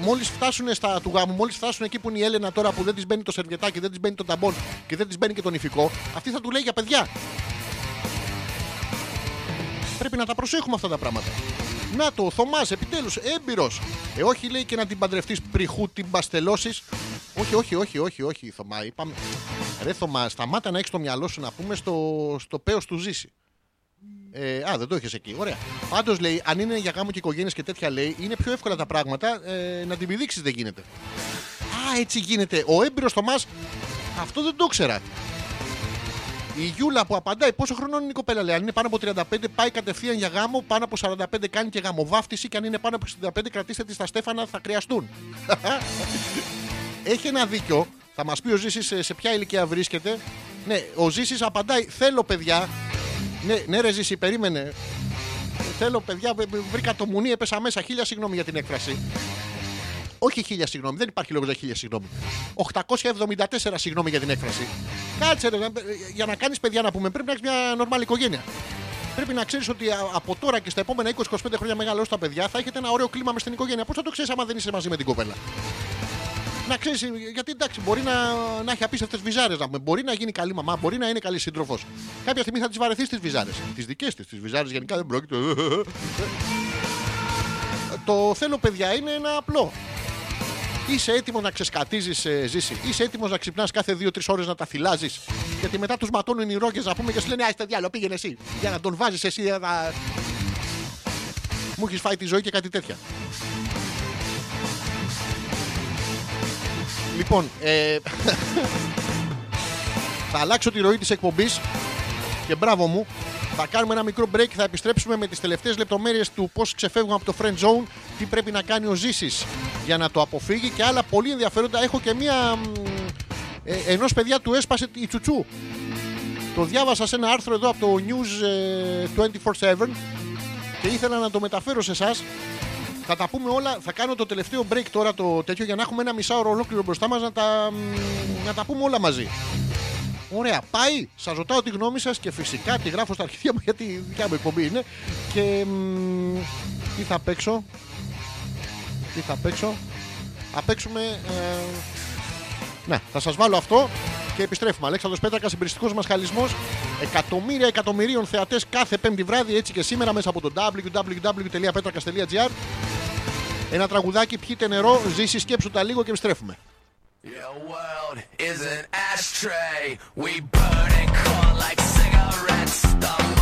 μόλις φτάσουν στα του γάμου, μόλις φτάσουν εκεί που είναι η Έλενα τώρα που δεν της μπαίνει το σερβιετάκι, δεν της μπαίνει το ταμπον και δεν της μπαίνει και το νηφικό, αυτή θα του λέει για παιδιά. Πρέπει να τα προσέχουμε αυτά τα πράγματα. Να το, ο Θωμάς, επιτέλους, έμπειρος. Ε, όχι λέει και να την παντρευτείς πριχού, την παστελώσεις. Όχι, όχι, όχι, όχι, όχι, Θωμά. Είπαμε. Ρε Θωμά, σταμάτα να έχεις το μυαλό σου να πούμε στο, στο πέος του ζήσει. Ε, α, δεν το είχες εκεί. Ωραία. Πάντως λέει, αν είναι για γάμο και οικογένειες και τέτοια λέει, είναι πιο εύκολα τα πράγματα. Ε, να την πηδήξεις δεν γίνεται. Α, έτσι γίνεται. Ο έμπειρος Θωμάς, αυτό δεν το ήξερα. Η Γιούλα που απαντάει πόσο χρονών είναι η κοπέλα λέει. Αν είναι πάνω από 35 πάει κατευθείαν για γάμο, πάνω από 45 κάνει και γαμοβάφτιση και αν είναι πάνω από 65 κρατήστε τη στα Στέφανα θα χρειαστούν. Έχει ένα δίκιο. Θα μας πει ο Ζήσης σε, σε ποια ηλικία βρίσκεται. Ναι, ο Ζήσης απαντάει θέλω παιδιά. Ναι, ναι ρε Ζήση, περίμενε. Θέλω παιδιά, β- β- βρήκα το μουνί, έπεσα μέσα. Χίλια συγγνώμη για την έκφραση. Όχι χίλια συγγνώμη, δεν υπάρχει λόγος για χίλια συγγνώμη. 874 συγγνώμη για την έκφραση. Κάτσε ρε, για να κάνεις παιδιά να πούμε, πρέπει να έχεις μια νορμάλη οικογένεια. Πρέπει να ξέρεις ότι α- από τώρα και στα επόμενα 20-25 χρόνια μεγαλώσει τα παιδιά θα έχετε ένα ωραίο κλίμα μες στην οικογένεια. Πώς θα το ξέρεις άμα δεν είσαι μαζί με την κοπέλα; Να ξέρεις, γιατί εντάξει, μπορεί να, να έχει απίστευτες βυζάρες να πούμε. Μπορεί να γίνει καλή μαμά, μπορεί να είναι καλή σύντροφος. Κάποια στιγμή θα τις βαρεθεί τι βυζάρες. Τις δικές της. Τις βυζάρες γενικά δεν πρόκειται. Το θέλω, παιδιά, είναι ένα απλό. Είσαι έτοιμος να ξεσκατίζεις, ε, ζήσει. Είσαι έτοιμος να ξυπνάς κάθε 2-3 ώρες να τα θυλάζεις. Γιατί μετά τους ματώνουν οι ρόγες να πούμε και σου λένε Άιστε διάλογο, πήγαινε εσύ. Για να τον βάζεις εσύ. για να... Μου έχεις φάει τη ζωή και κάτι τέτοια. Λοιπόν, ε, θα αλλάξω τη ροή της εκπομπής και μπράβο μου. Θα κάνουμε ένα μικρό break και θα επιστρέψουμε με τις τελευταίες λεπτομέρειες του πώς ξεφεύγουμε από το friend zone, τι πρέπει να κάνει ο Ζήσης για να το αποφύγει και άλλα πολύ ενδιαφέροντα. Έχω και μία... μ, Ε, ενός παιδιά του έσπασε η τσουτσού. Το διάβασα σε ένα άρθρο εδώ από το News ε, 24-7 και ήθελα να το μεταφέρω σε εσάς. Θα τα πούμε όλα. Θα κάνω το τελευταίο break τώρα το τέτοιο για να έχουμε ένα μισάωρο ολόκληρο μπροστά μας να τα, μ, να τα πούμε όλα μαζί. Ωραία, πάει. Σας ρωτάω τη γνώμη σας και φυσικά τη γράφω στα αρχίδια μου γιατί η δικιά μου εκπομπή είναι. Και μ, τι θα παίξω; Τι θα παίξω; Θα παίξουμε. Ε, ναι, θα σας βάλω αυτό και επιστρέφουμε. Αλέξανδρος Πέτρακας, εμπειριστικό μας χαλισμός. Εκατομμύρια εκατομμυρίων θεατές κάθε Πέμπτη βράδυ, έτσι και σήμερα μέσα από το www.petrakas.gr. Ένα τραγουδάκι, πιείτε νερό, ζήσει, σκέψου τα λίγο και επιστρέφουμε. Your world is an ashtray. We burn and call like cigarettes. The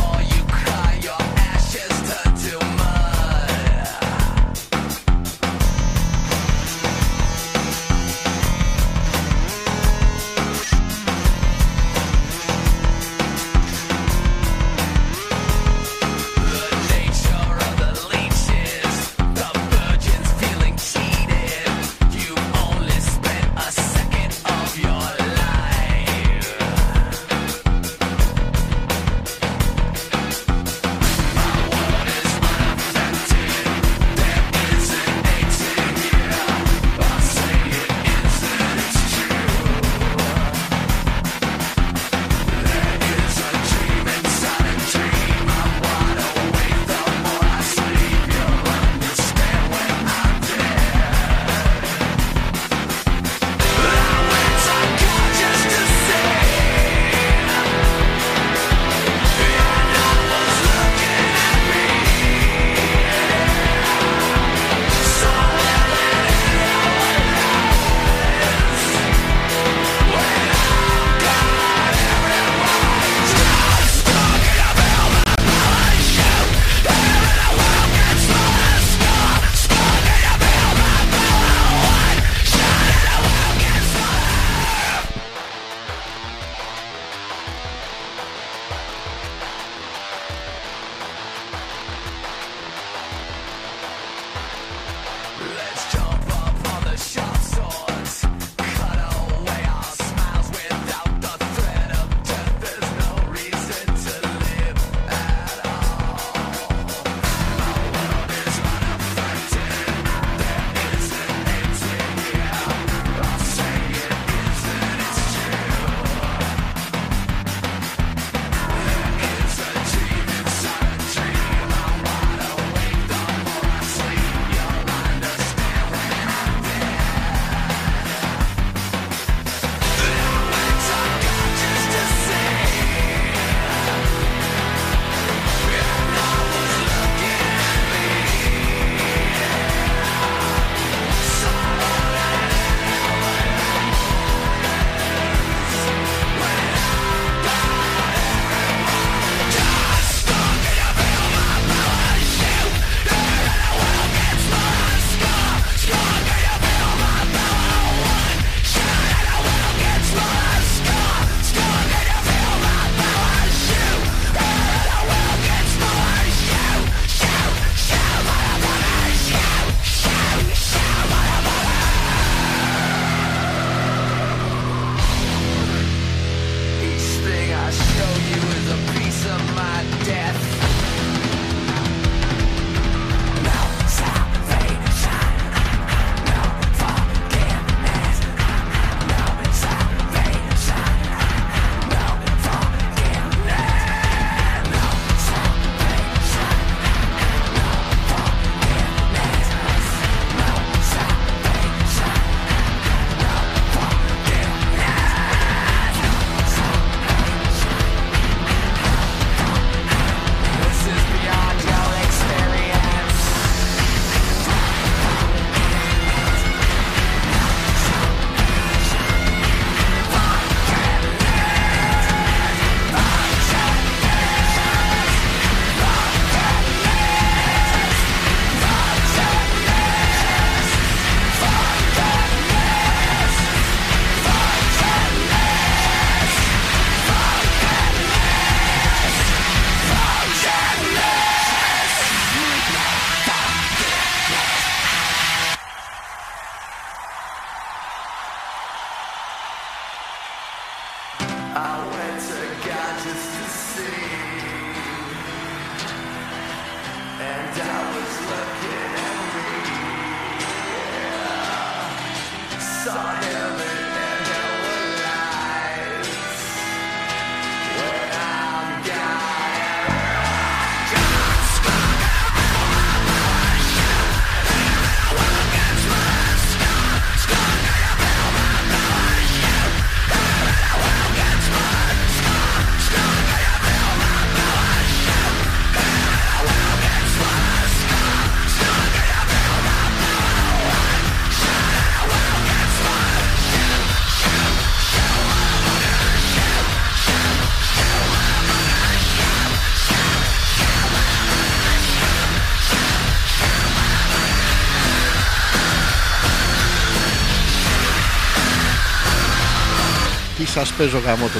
σας παίζω γάμο του.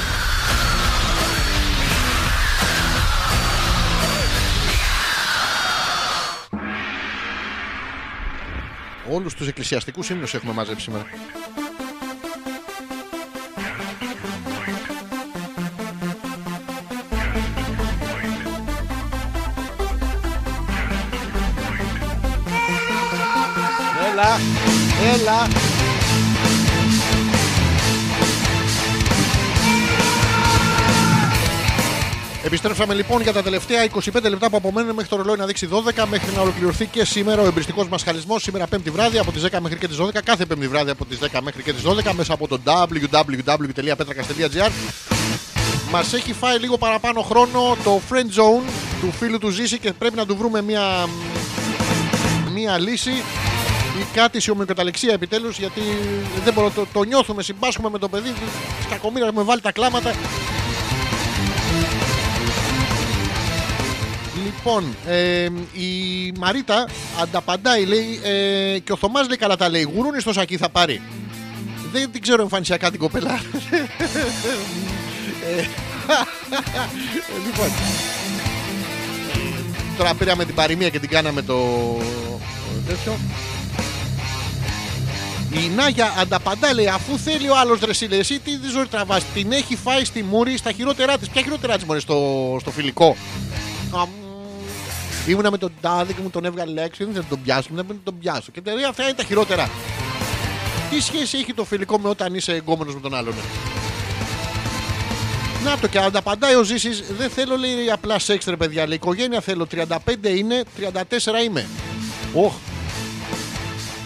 Όλους τους εκκλησιαστικούς ύμνους έχουμε μαζέψει σήμερα. Έλα, έλα. Επιστρέψαμε λοιπόν για τα τελευταία 25 λεπτά που απομένουν μέχρι το ρολόι να δείξει 12 μέχρι να ολοκληρωθεί και σήμερα ο εμπριστικός μας χαλισμός. Σήμερα 5η βράδυ από τις 10 μέχρι και τις 12. Κάθε 5η βράδυ από τις 10 μέχρι και τις 12 μέσα από το www.petrakas.gr. Μας έχει φάει λίγο παραπάνω χρόνο το friend zone του φίλου του Ζήση και πρέπει να του βρούμε μια, μια λύση ή κάτι σε ομοιοκαταληξία επιτέλους γιατί δεν μπορώ, το, το νιώθουμε, συμπάσχουμε με το παιδί. Κακομοίρα έχουμε βάλει τα κλάματα. Λοιπόν, ε, η Μαρίτα ανταπαντάει, λέει, ε, και ο Θωμάς λέει καλά τα λέει. Γουρούνι στο σακί θα πάρει. Δεν την ξέρω εμφανισιακά την κοπέλα. Ε, λοιπόν. Τώρα πήραμε την παροιμία και την κάναμε το τέτοιο. Η Νάγια ανταπαντά λέει αφού θέλει ο άλλος ρε λέει, εσύ τι τη ζωή τραβάς Την έχει φάει στη μούρη στα χειρότερά της. Ποια χειρότερά της μωρέ στο, στο φιλικό. Αμ, Ήμουνα με τον τάδε και μου τον έβγαλε έξω. Δεν θα τον πιάσω, δεν θα τον πιάσω. Και τελεία αυτά είναι τα χειρότερα. Τι σχέση έχει το φιλικό με όταν είσαι εγκόμενος με τον άλλον; Να το και ανταπαντάει ο Ζήσης. Δεν θέλω λέει απλά σεξ ρε παιδιά. Λέει οικογένεια θέλω. 35 είναι, 34 είμαι. Οχ.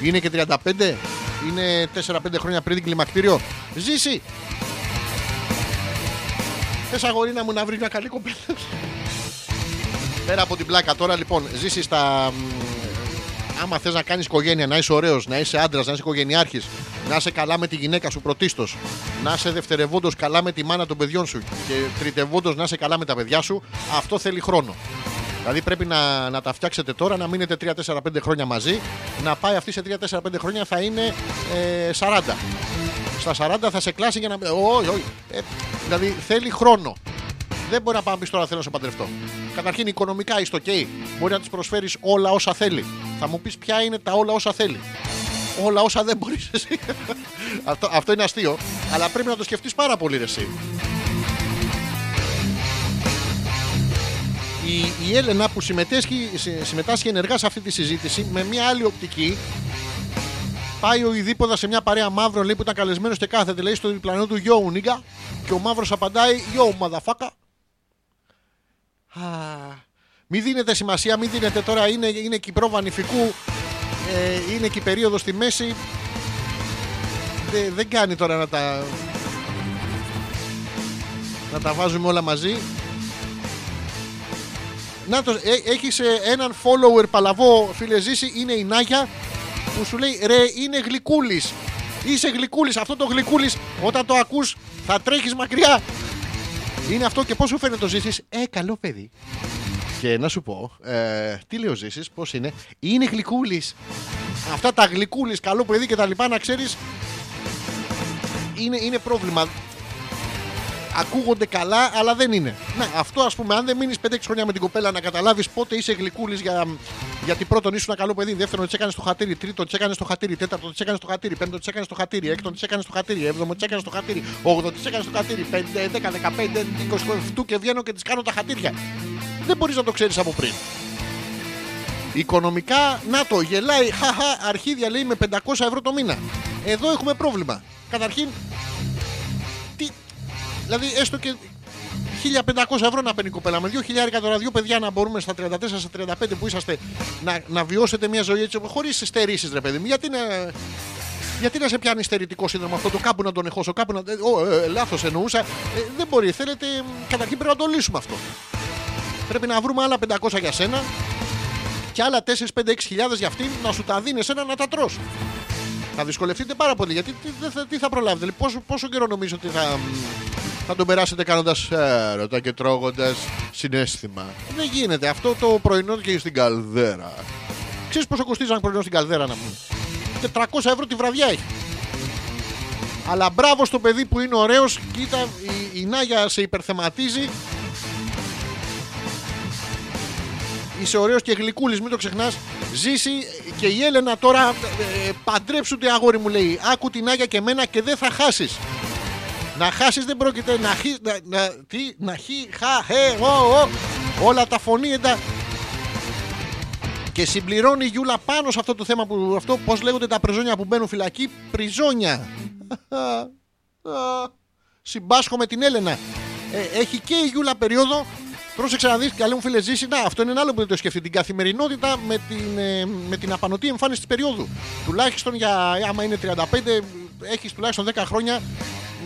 Είναι και 35. Είναι 4-5 χρόνια πριν την κλιμακτήριο; Ζήσει. Πες αγορίνα μου να βρεις μια καλή κοπέλα; Πέρα από την πλάκα τώρα λοιπόν ζήσεις στα. Άμα θες να κάνεις οικογένεια, να είσαι ωραίος, να είσαι άντρας, να είσαι οικογενειάρχης, να είσαι καλά με τη γυναίκα σου πρωτίστως, να είσαι δευτερευόντως καλά με τη μάνα των παιδιών σου και τριτευόντω να είσαι καλά με τα παιδιά σου, αυτό θέλει χρόνο. Δηλαδή πρέπει να, να τα φτιάξετε τώρα, να μείνετε 3-4-5 χρόνια μαζί, να πάει αυτή σε 3-4-5 χρόνια θα είναι ε, 40. Στα 40 θα σε κλάσει για να. Όχι, όχι. Ε, δηλαδή θέλει χρόνο. Δεν μπορεί να πάμε πει τώρα θέλω να σε παντρευτώ. Καταρχήν, οικονομικά είσαι OK. Μπορεί να τη προσφέρεις όλα όσα θέλει. Θα μου πεις ποια είναι τα όλα όσα θέλει. Όλα όσα δεν μπορείς εσύ. αυτό, αυτό είναι αστείο. Αλλά πρέπει να το σκεφτείς πάρα πολύ ρε, εσύ. Η, η Έλενα που συμμετέσχει, συ- συμμετάσχει ενεργά σε αυτή τη συζήτηση με μια άλλη οπτική Πάει ο Ιδίποδα σε μια παρέα μαύρων λέει που ήταν καλεσμένος και κάθεται λέει στο διπλανό του Yo nigga και ο μαύρος απαντάει Yo motherfucker. Α, Μην δίνετε σημασία, μην δίνετε τώρα, είναι, είναι Κυπρό Βανιφικού, ε, είναι και η περίοδος στη μέση. Δε- δεν κάνει τώρα να τα. να τα βάζουμε όλα μαζί. Να το, ε, έχεις ε, έναν follower παλαβό φίλε Ζήση, είναι η Νάγια που σου λέει ρε είναι γλυκούλης Είσαι γλυκούλης, αυτό το γλυκούλης όταν το ακούς θα τρέχεις μακριά Είναι αυτό και πώς σου φαίνεται το ζήσεις Ε καλό παιδί. Και να σου πω, ε, τι λέει ο ζήσεις, πώς είναι; Είναι γλυκούλης. Αυτά τα γλυκούλης, καλό παιδί και τα λοιπά να ξέρεις είναι, είναι πρόβλημα ακούγονται καλά, αλλά δεν είναι. Να, αυτό ας πούμε, αν δεν μείνεις 5-6 χρόνια με την κοπέλα να καταλάβεις πότε είσαι γλυκούλης για, γιατί πρώτον ήσουν ένα καλό παιδί, δεύτερον τη έκανες στο χατήρι, τρίτον τη έκανες στο χατήρι, τέταρτον τη έκανες στο χατήρι, πέμπτον τη έκανες στο χατήρι, έκτον τη έκανες στο χατήρι, έβδομον τη έκανες στο χατήρι, όγδον τη έκανες στο χατήρι, 5, 10, 15, 20 φτού και βγαίνω και τη κάνω τα χατήρια. Δεν μπορείς να το ξέρεις από πριν. Οικονομικά, να το, γελάει, χαχα, αρχίδια λέει με 500 ευρώ το μήνα. Εδώ έχουμε πρόβλημα. Καταρχήν, τι, δηλαδή έστω και 1500 ευρώ να παίρνει η κοπέλα. Με 2.000 τώρα, δύο παιδιά να μπορούμε στα 34, στα 35 που είσαστε να, να βιώσετε μια ζωή έτσι χωρίς στερήσει, ρε παιδί μου. Γιατί να, γιατί να σε πιάνει στερητικό σύνδρομο αυτό το κάπου να τον εχώσω, κάπου να. Ω, ε, λάθος εννοούσα. Ε, δεν μπορεί. Θέλετε, μ, καταρχήν πρέπει να το λύσουμε αυτό. Πρέπει να βρούμε άλλα 500 για σένα και άλλα 4-5-6 χιλιάδες για αυτήν να σου τα δίνει εσένα να τα τρως. Θα δυσκολευτείτε πάρα πολύ γιατί τι, δεν θα, τι θα προλάβετε; Δηλαδή, πόσο, πόσο καιρό νομίζω ότι θα, θα τον περάσετε κάνοντας έρωτα και τρώγοντας συνέστημα. Δεν γίνεται. Αυτό το πρωινό και στην καλδέρα. Ξέρεις πόσο κοστίζει ένα πρωινό στην καλδέρα να μου. 400 ευρώ τη βραδιά έχει. Αλλά μπράβο στο παιδί που είναι ωραίος Κοίτα, η, η Νάγια σε υπερθεματίζει. Είσαι ωραίος και γλυκούλης, μην το ξεχνάς. Ζήσει και η Έλενα τώρα ε, παντρέψου τη αγόρι μου λέει. Άκου την Νάγια και εμένα και δεν θα χάσεις. Να χάσεις δεν πρόκειται να χει, να, να, τι, να χει, χα, χε, ο, ο. Όλα τα φωνήεντα. Και συμπληρώνει η Γιούλα πάνω σε αυτό το θέμα που αυτό πώς λέγονται τα πριζόνια που μπαίνουν φυλακή. Πριζόνια. Συμπάσχω με την Έλενα. Ε, έχει και η Γιούλα περίοδο. Πρόσεξε να δεις, καλή μου φίλε, ζήσει. Να, αυτό είναι ένα άλλο που δεν το σκεφτεί. Την καθημερινότητα με την, ε, με την απανοτή εμφάνιση της περίοδου. Τουλάχιστον για άμα είναι 35, έχεις τουλάχιστον 10 χρόνια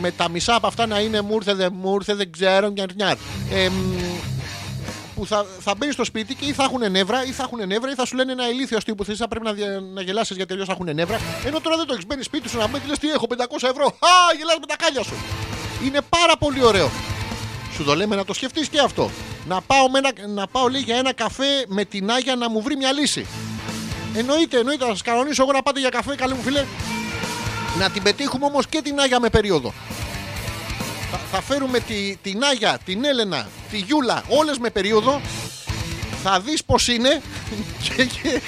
με τα μισά από αυτά να είναι μου ήρθε, δεν μου ήρθε, δεν ξέρω, νιαρ, νιαρ. Ε, μ, που θα, θα μπαίνεις στο σπίτι και ή θα έχουν νεύρα ή θα έχουν νεύρα ή θα σου λένε ένα ηλίθιο αστείο που θες θα πρέπει να, δια- να γελάσεις γιατί αλλιώς θα έχουν νεύρα. Ενώ τώρα δεν το έχεις μπαίνεις σπίτι σου να μπει λες τι έχω 500 ευρώ. Α, γελάς με τα κάλια σου. Είναι πάρα πολύ ωραίο. Σου το λέμε να το σκεφτείς και αυτό. Να πάω, με ένα, να πάω λέει, για ένα καφέ με την Άγια να μου βρει μια λύση. Εννοείται, εννοείται, θα σας κανονίσω εγώ να πάτε για καφέ, καλή μου φίλε. Να την πετύχουμε όμως και την Άγια με περίοδο. Θα, θα φέρουμε τη, την Άγια, την Έλενα, τη Γιούλα, όλες με περίοδο. Θα δεις πως είναι και, και,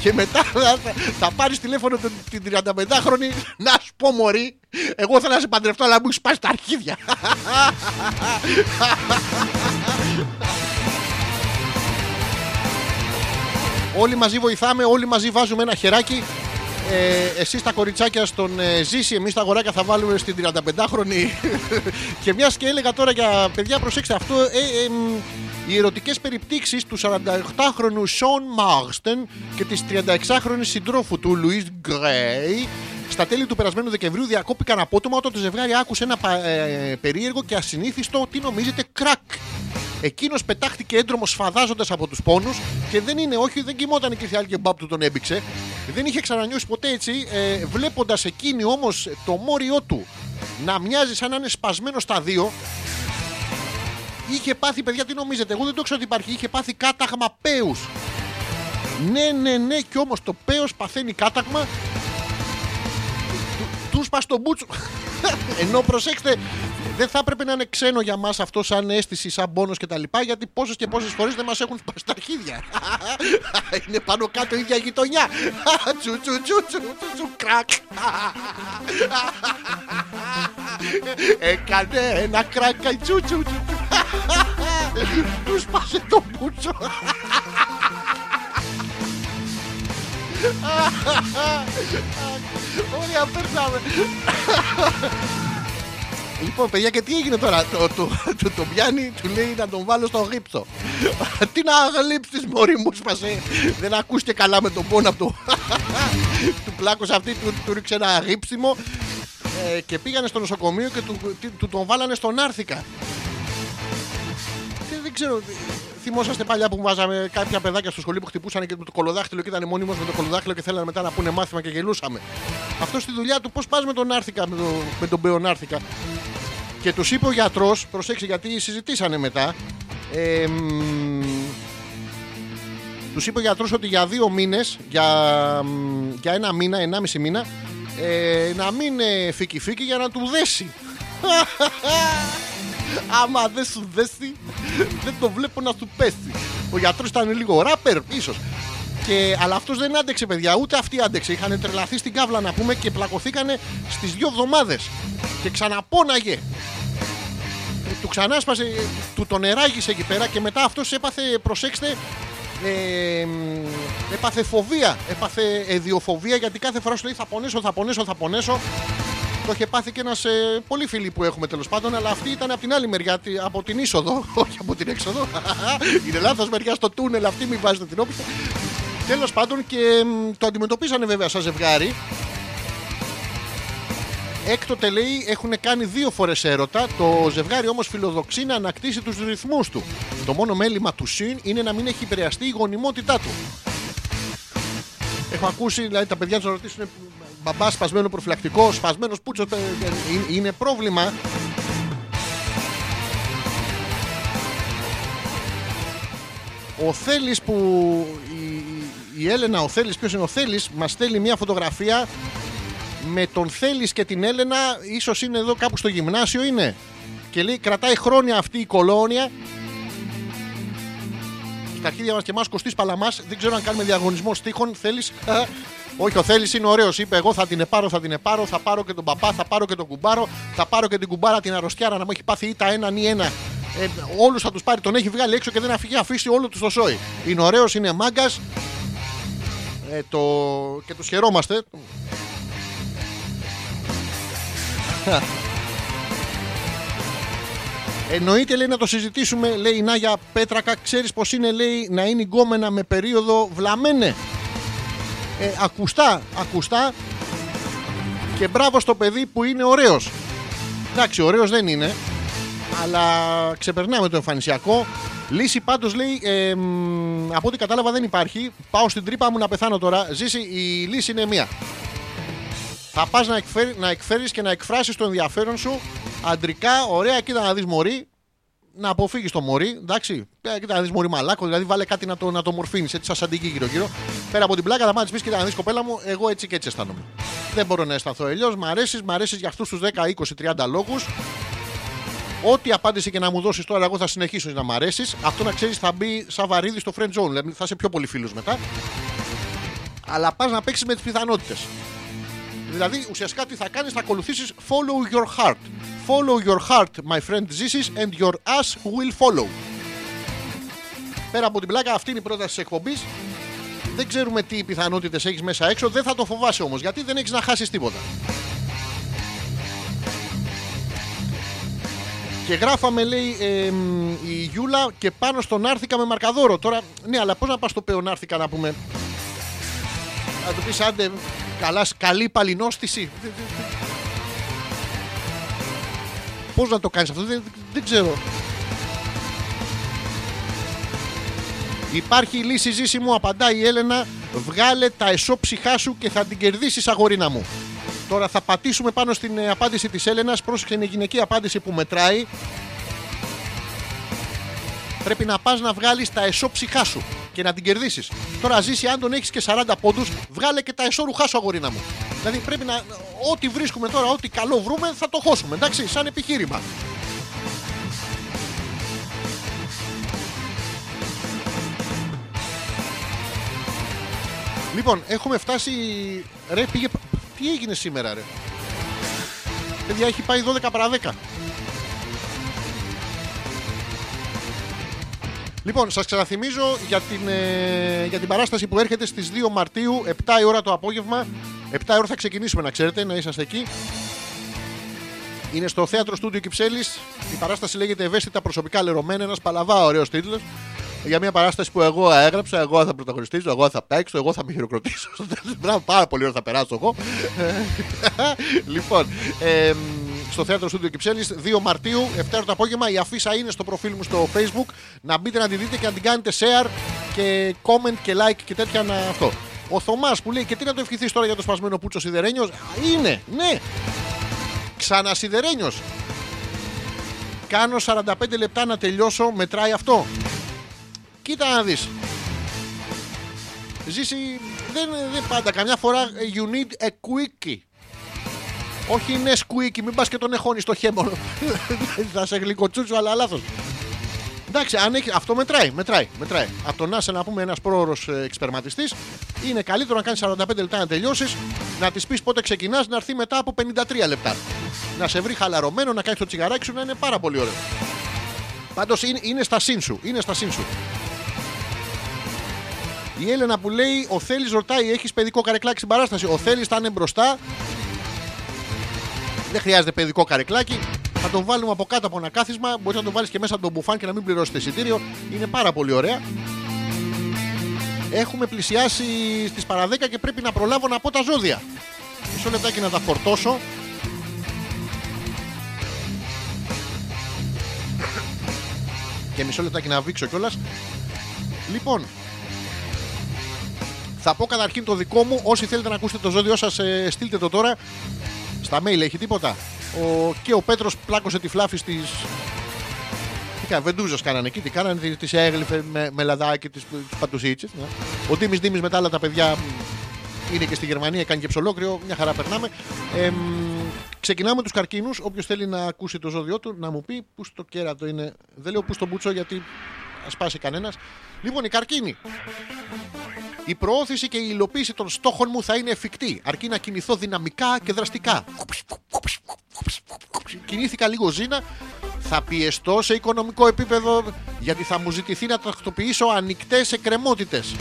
και μετά θα, θα πάρεις τηλέφωνο την, την 35χρονη να σου πω μωρή εγώ θέλω να σε παντρευτώ αλλά μου έχεις σπάσει τα αρχίδια Όλοι μαζί βοηθάμε, όλοι μαζί βάζουμε ένα χεράκι ε, εσείς τα κοριτσάκια στον ε, Ζήση, εμείς τα αγοράκια θα βάλουμε στην 35χρονη. και μιας και έλεγα τώρα για παιδιά, προσέξτε αυτό. Ε, ε, μ, οι ερωτικές περιπτύξεις του 48χρονου Σον Μάρστεν και της 36χρονης συντρόφου του Λουίς Γκρέι στα τέλη του περασμένου Δεκεμβρίου διακόπηκαν απότομα όταν το ζευγάρι άκουσε ένα πα- ε, περίεργο και ασυνήθιστο τι νομίζετε κρακ. Εκείνος πετάχτηκε έντρομος σφαδάζοντα από τους πόνους και δεν είναι, όχι, δεν κοιμόταν και η άλλη και μπαπ του τον έμπηξε. Δεν είχε ξανανιώσει ποτέ έτσι, ε, βλέποντας εκείνη όμως το μόριό του να μοιάζει σαν να είναι σπασμένο στα δύο. Είχε πάθει, παιδιά, τι νομίζετε, εγώ δεν το ξέρω ότι υπάρχει. Είχε πάθει κάταγμα πέους. Ναι, ναι, ναι, και όμως το πέος παθαίνει κάταγμα του σπα τον μπούτσο. Ενώ προσέξτε, δεν θα έπρεπε να είναι ξένο για μας αυτό σαν αίσθηση, σαν πόνος κτλ. Γιατί πόσες και πόσες φορές δεν μας έχουν σπάσει τα αρχίδια. Είναι πάνω κάτω η ίδια γειτονιά. Τσου τσου τσου τσου τσου τσου κρακ. Έκανε ένα κρακ τσου τσου τσου. Τους σπάσε το μπούτσο. Ωραία, περνάμε. Λοιπόν, παιδιά, και τι έγινε τώρα; Το, το, το, το πιάνει, του λέει να τον βάλω στο γύψο. τι να γλύψεις, Μωρή μου, σπασε. Δεν ακούστηκε καλά με τον πόνο από το. του πλάκωσε αυτή, του, του ρίξε ένα γύψιμο. Ε, και πήγανε στο νοσοκομείο και του, τι- του τον βάλανε στον Άρθικα. Και δεν ξέρω, θυμόσαστε παλιά που βάζαμε κάποια παιδάκια στο σχολείο που χτυπούσαν και με το κολοδάχτυλο και ήταν μόνιμος με το κολοδάχτυλο και θέλανε μετά να πούνε μάθημα και γελούσαμε. Αυτό στη δουλειά του πώς πας με τον Άρθικα, με, το, με τον Μπεονάρθικα. Και τους είπε ο γιατρός, προσέξτε γιατί συζητήσανε μετά. Ε, τους είπε ο γιατρός ότι για δύο μήνες, για, μ, για ένα μήνα, ενάμιση μήνα, ε, να μην ε, φύκει φύκει για να του δέσει. Άμα δεν σου δέσει, δεν το βλέπω να σου πέσει. Ο γιατρός ήταν λίγο ράπερ, ίσως. Και, αλλά αυτός δεν άντεξε, παιδιά, ούτε αυτή άντεξε. Είχαν τρελαθεί στην κάβλα να πούμε και πλακωθήκανε στις δύο εβδομάδες. Και ξαναπώναγε. Του ξανάσπασε, του τον εράγησε εκεί πέρα και μετά αυτός έπαθε, προσέξτε, ε, μ, έπαθε φοβία, έπαθε εδιοφοβία γιατί κάθε φορά σου λέει θα πονέσω, θα πονέσω, θα πονέσω. Το είχε πάθει και ένας ε, πολύ φίλοι που έχουμε τέλος πάντων, αλλά αυτή ήταν από την άλλη μεριά, τη- από την είσοδο, όχι από την έξοδο. Είναι λάθος μεριά στο τούνελ, αυτή μην βάζετε την όπισθα. Τέλος πάντων και μ, το αντιμετωπίσανε βέβαια σαν ζευγάρι. Έκτοτε λέει έχουν κάνει δύο φορές έρωτα. Το ζευγάρι όμως φιλοδοξεί να ανακτήσει τους ρυθμούς του. Το μόνο μέλημα του ΣΥΝ είναι να μην έχει επηρεαστεί η γονιμότητά του. Έχω ακούσει δηλαδή, τα παιδιά τους να ρωτήσουν μπαμπάς σπασμένο προφυλακτικό, σπασμένος πούτσο. τε- τε- είναι- Είναι πρόβλημα. Ο Θέλης που η, η Έλενα, ο Θέλης, ποιος είναι ο Θέλης, μας στέλνει μια φωτογραφία με τον Θέλει και την Έλενα, ίσως είναι εδώ κάπου στο γυμνάσιο είναι. Και λέει, κρατάει χρόνια αυτή η κολόνια. Στα αρχίδια μας και εμάς Κωστής Παλαμάς, δεν ξέρω αν κάνουμε διαγωνισμό στίχων. Θέλει. Όχι, ο Θέλει είναι ωραίος. Είπε: Εγώ θα την επάρω, θα την επάρω, θα πάρω και τον παπά, θα πάρω και τον κουμπάρο, θα πάρω και την κουμπάρα την αρρωστιάρα να μου έχει πάθει ήττα έναν ή ένα. Ε, Όλους θα τους πάρει, τον έχει βγάλει έξω και δεν αφήγει αφήσει όλο τους το σόι. Είναι ωραίος, είναι μάγκας. Ε, το... Και τους χαιρόμαστε. Εννοείται λέει να το συζητήσουμε, λέει η Νάγια Πέτρακα. Ξέρεις πώ είναι, λέει, να είναι γκόμενα με περίοδο βλαμένε. Ε, ακουστά, ακουστά. Και μπράβο στο παιδί που είναι ωραίος. Εντάξει, ωραίος δεν είναι. Αλλά ξεπερνάμε το εμφανισιακό. Λύση πάντως λέει, ε, μ, από ό,τι κατάλαβα δεν υπάρχει. Πάω στην τρύπα μου να πεθάνω τώρα. Ζήσει, η λύση είναι μία. Θα πας να, εκφέρει, να εκφέρεις και να εκφράσεις το ενδιαφέρον σου αντρικά, ωραία, κοίτα να δεις μωρή. Να αποφύγεις το μωρή, εντάξει. Ε, Κοίτα να δεις μωρή μαλάκος, δηλαδή βάλε κάτι να το, να το μορφύνεις, έτσι σαν σαντική γύρω-γύρω. Πέρα από την πλάκα θα πάνε πεις: Κοίτα να δεις κοπέλα μου, εγώ έτσι και έτσι αισθάνομαι. Δεν μπορώ να αισθανθώ αλλιώς. Μ' αρέσεις, μ' αρέσεις για αυτούς τους 10, 20, 30 λόγους. Ό,τι απάντηση και να μου δώσεις τώρα, εγώ θα συνεχίσω να μ' αρέσεις. Αυτό να ξέρεις θα μπει σαν βαρύδι στο friend zone. Δηλαδή θα είσαι πιο πολύ φίλος μετά. Αλλά πας να παίξεις με τις πιθανότητες. Δηλαδή, ουσιαστικά τι θα κάνεις, θα ακολουθήσεις follow your heart. Follow your heart, my friend Zisis, and your ass will follow. Πέρα από την πλάκα, αυτή είναι η πρόταση της εκπομπής. Δεν ξέρουμε τι πιθανότητες έχεις μέσα έξω. Δεν θα το φοβάσαι όμως, γιατί δεν έχεις να χάσεις τίποτα. Και γράφαμε, λέει εμ, η Γιούλα, και πάνω στον Άρθηκα με μαρκαδόρο. Τώρα, ναι, αλλά πώς να πας στο Πεονάρθηκα να πούμε; Να του πεις άντε, καλά, καλή παλινόστηση. Πώς να το κάνεις αυτό, δεν, δεν ξέρω. Υπάρχει η λύση ζήση μου, απαντάει η Έλενα. Βγάλε τα εσώψυχά σου και θα την κερδίσεις, αγορίνα μου. Τώρα θα πατήσουμε πάνω στην ε, απάντηση της Έλενας. Πρόσεξε, είναι η γυναική απάντηση που μετράει. Πρέπει να πας να βγάλεις τα εσώψυχά σου και να την κερδίσεις. Τώρα ζήσει, αν τον έχεις και 40 πόντους, βγάλε και τα εσώρουχά σου, αγορίνα μου. Δηλαδή πρέπει να. Ό,τι βρίσκουμε τώρα, ό,τι καλό βρούμε, θα το χώσουμε. Εντάξει, σαν επιχείρημα. Λοιπόν, έχουμε φτάσει. Ρε, πήγε. Τι έγινε σήμερα, ρε; Παιδιά, έχει πάει 12 παρα 10. Λοιπόν, σας ξαναθυμίζω για την, ε, για την παράσταση που έρχεται στις 2 Μαρτίου, 7 η ώρα το απόγευμα. 7 η ώρα θα ξεκινήσουμε, να ξέρετε, να είσαστε εκεί. Είναι στο θέατρο Στούντιο Κυψέλης. Η παράσταση λέγεται Ευαίσθητα προσωπικά λερωμένα. Ένας παλαβά ωραίος τίτλος. Για μια παράσταση που εγώ έγραψα, εγώ θα πρωταγωνιστήσω, εγώ θα παίξω, εγώ θα με χειροκροτήσω. στο τέλος. Μπράβο, πάρα πολύ ώρα θα περάσω εγώ. λοιπόν, εμ, στο θέατρο Στούντιο Κυψέλης 2 Μαρτίου, 7 το απόγευμα. Η αφίσα είναι στο προφίλ μου στο Facebook. Να μπείτε να τη δείτε και να την κάνετε share και comment και like και τέτοια να αυτό. Ο Θωμάς που λέει και τι να το ευχηθείς τώρα για το σπασμένο πούτσο σιδερένιος; Είναι, ναι. Ξανασιδερένιο. Κάνω 45 λεπτά να τελειώσω, μετράει αυτό. Κοίτα να δεις. Ζήσει, δεν, δεν πάντα. Καμιά φορά ε, you need a quickie. Όχι είναι squeaky, μην πας και τον εχώνεις στο χέμο. Θα σε γλυκοτσούτσου, αλλά λάθος. Εντάξει, αν έχει, αυτό μετράει, μετράει, μετράει. Από το να είσαι να πούμε ένας πρόωρος εξπερματιστής, είναι καλύτερο να κάνεις 45 λεπτά να τελειώσεις, να της πεις πότε ξεκινάς, να έρθει μετά από 53 λεπτά. Να σε βρει χαλαρωμένο, να κάνει το τσιγαράκι σου, να είναι πάρα πολύ ωραίο. Πάντως είναι, είναι στα σύν σου. Είναι στα σύν σου. Η Έλενα που λέει: Ο Θέλει ρωτάει, έχεις παιδικό καρεκλάκι στην παράσταση; Ο Θέλει θα είναι μπροστά. Δεν χρειάζεται παιδικό καρεκλάκι. Θα τον βάλουμε από κάτω από ένα κάθισμα. Μπορείς να τον βάλεις και μέσα από τον μπουφάν και να μην πληρώσεις το εισιτήριο. Είναι πάρα πολύ ωραία. Έχουμε πλησιάσει στις παραδέκα και πρέπει να προλάβω να πω τα ζώδια. Μισό λεπτάκι να τα φορτώσω. Και μισό λεπτάκι να βήξω κιόλας. Λοιπόν, θα πω καταρχήν το δικό μου. Όσοι θέλετε να ακούσετε το ζώδιό σας, στείλτε το τώρα. Στα mail έχει τίποτα. Ο, και ο Πέτρος πλάκωσε τη φλάφη τη. Τι κάνανε, βεντούζε κάνανε εκεί, τι κάνανε, τις έγλυφε με, με λαδάκι, τι παντουσίτσε. Ο Ντίμης Ντίμης με τα άλλα τα παιδιά. μ, Είναι και στη Γερμανία, κάνει και ψολόκριο, μια χαρά περνάμε. Ε, μ, ξεκινάμε τους καρκίνους. Όποιος θέλει να ακούσει το ζώδιό του, να μου πει που στο κέρατο είναι. Δεν λέω που στο μπούτσο γιατί ας σπάσει κανένας. Λοιπόν, οι καρκίνοι. Η προώθηση και η υλοποίηση των στόχων μου θα είναι εφικτή, αρκεί να κινηθώ δυναμικά και δραστικά. Κινήθηκα λίγο ζήνα, θα πιεστώ σε οικονομικό επίπεδο γιατί θα μου ζητηθεί να τακτοποιήσω ανοιχτές εκκρεμότητες.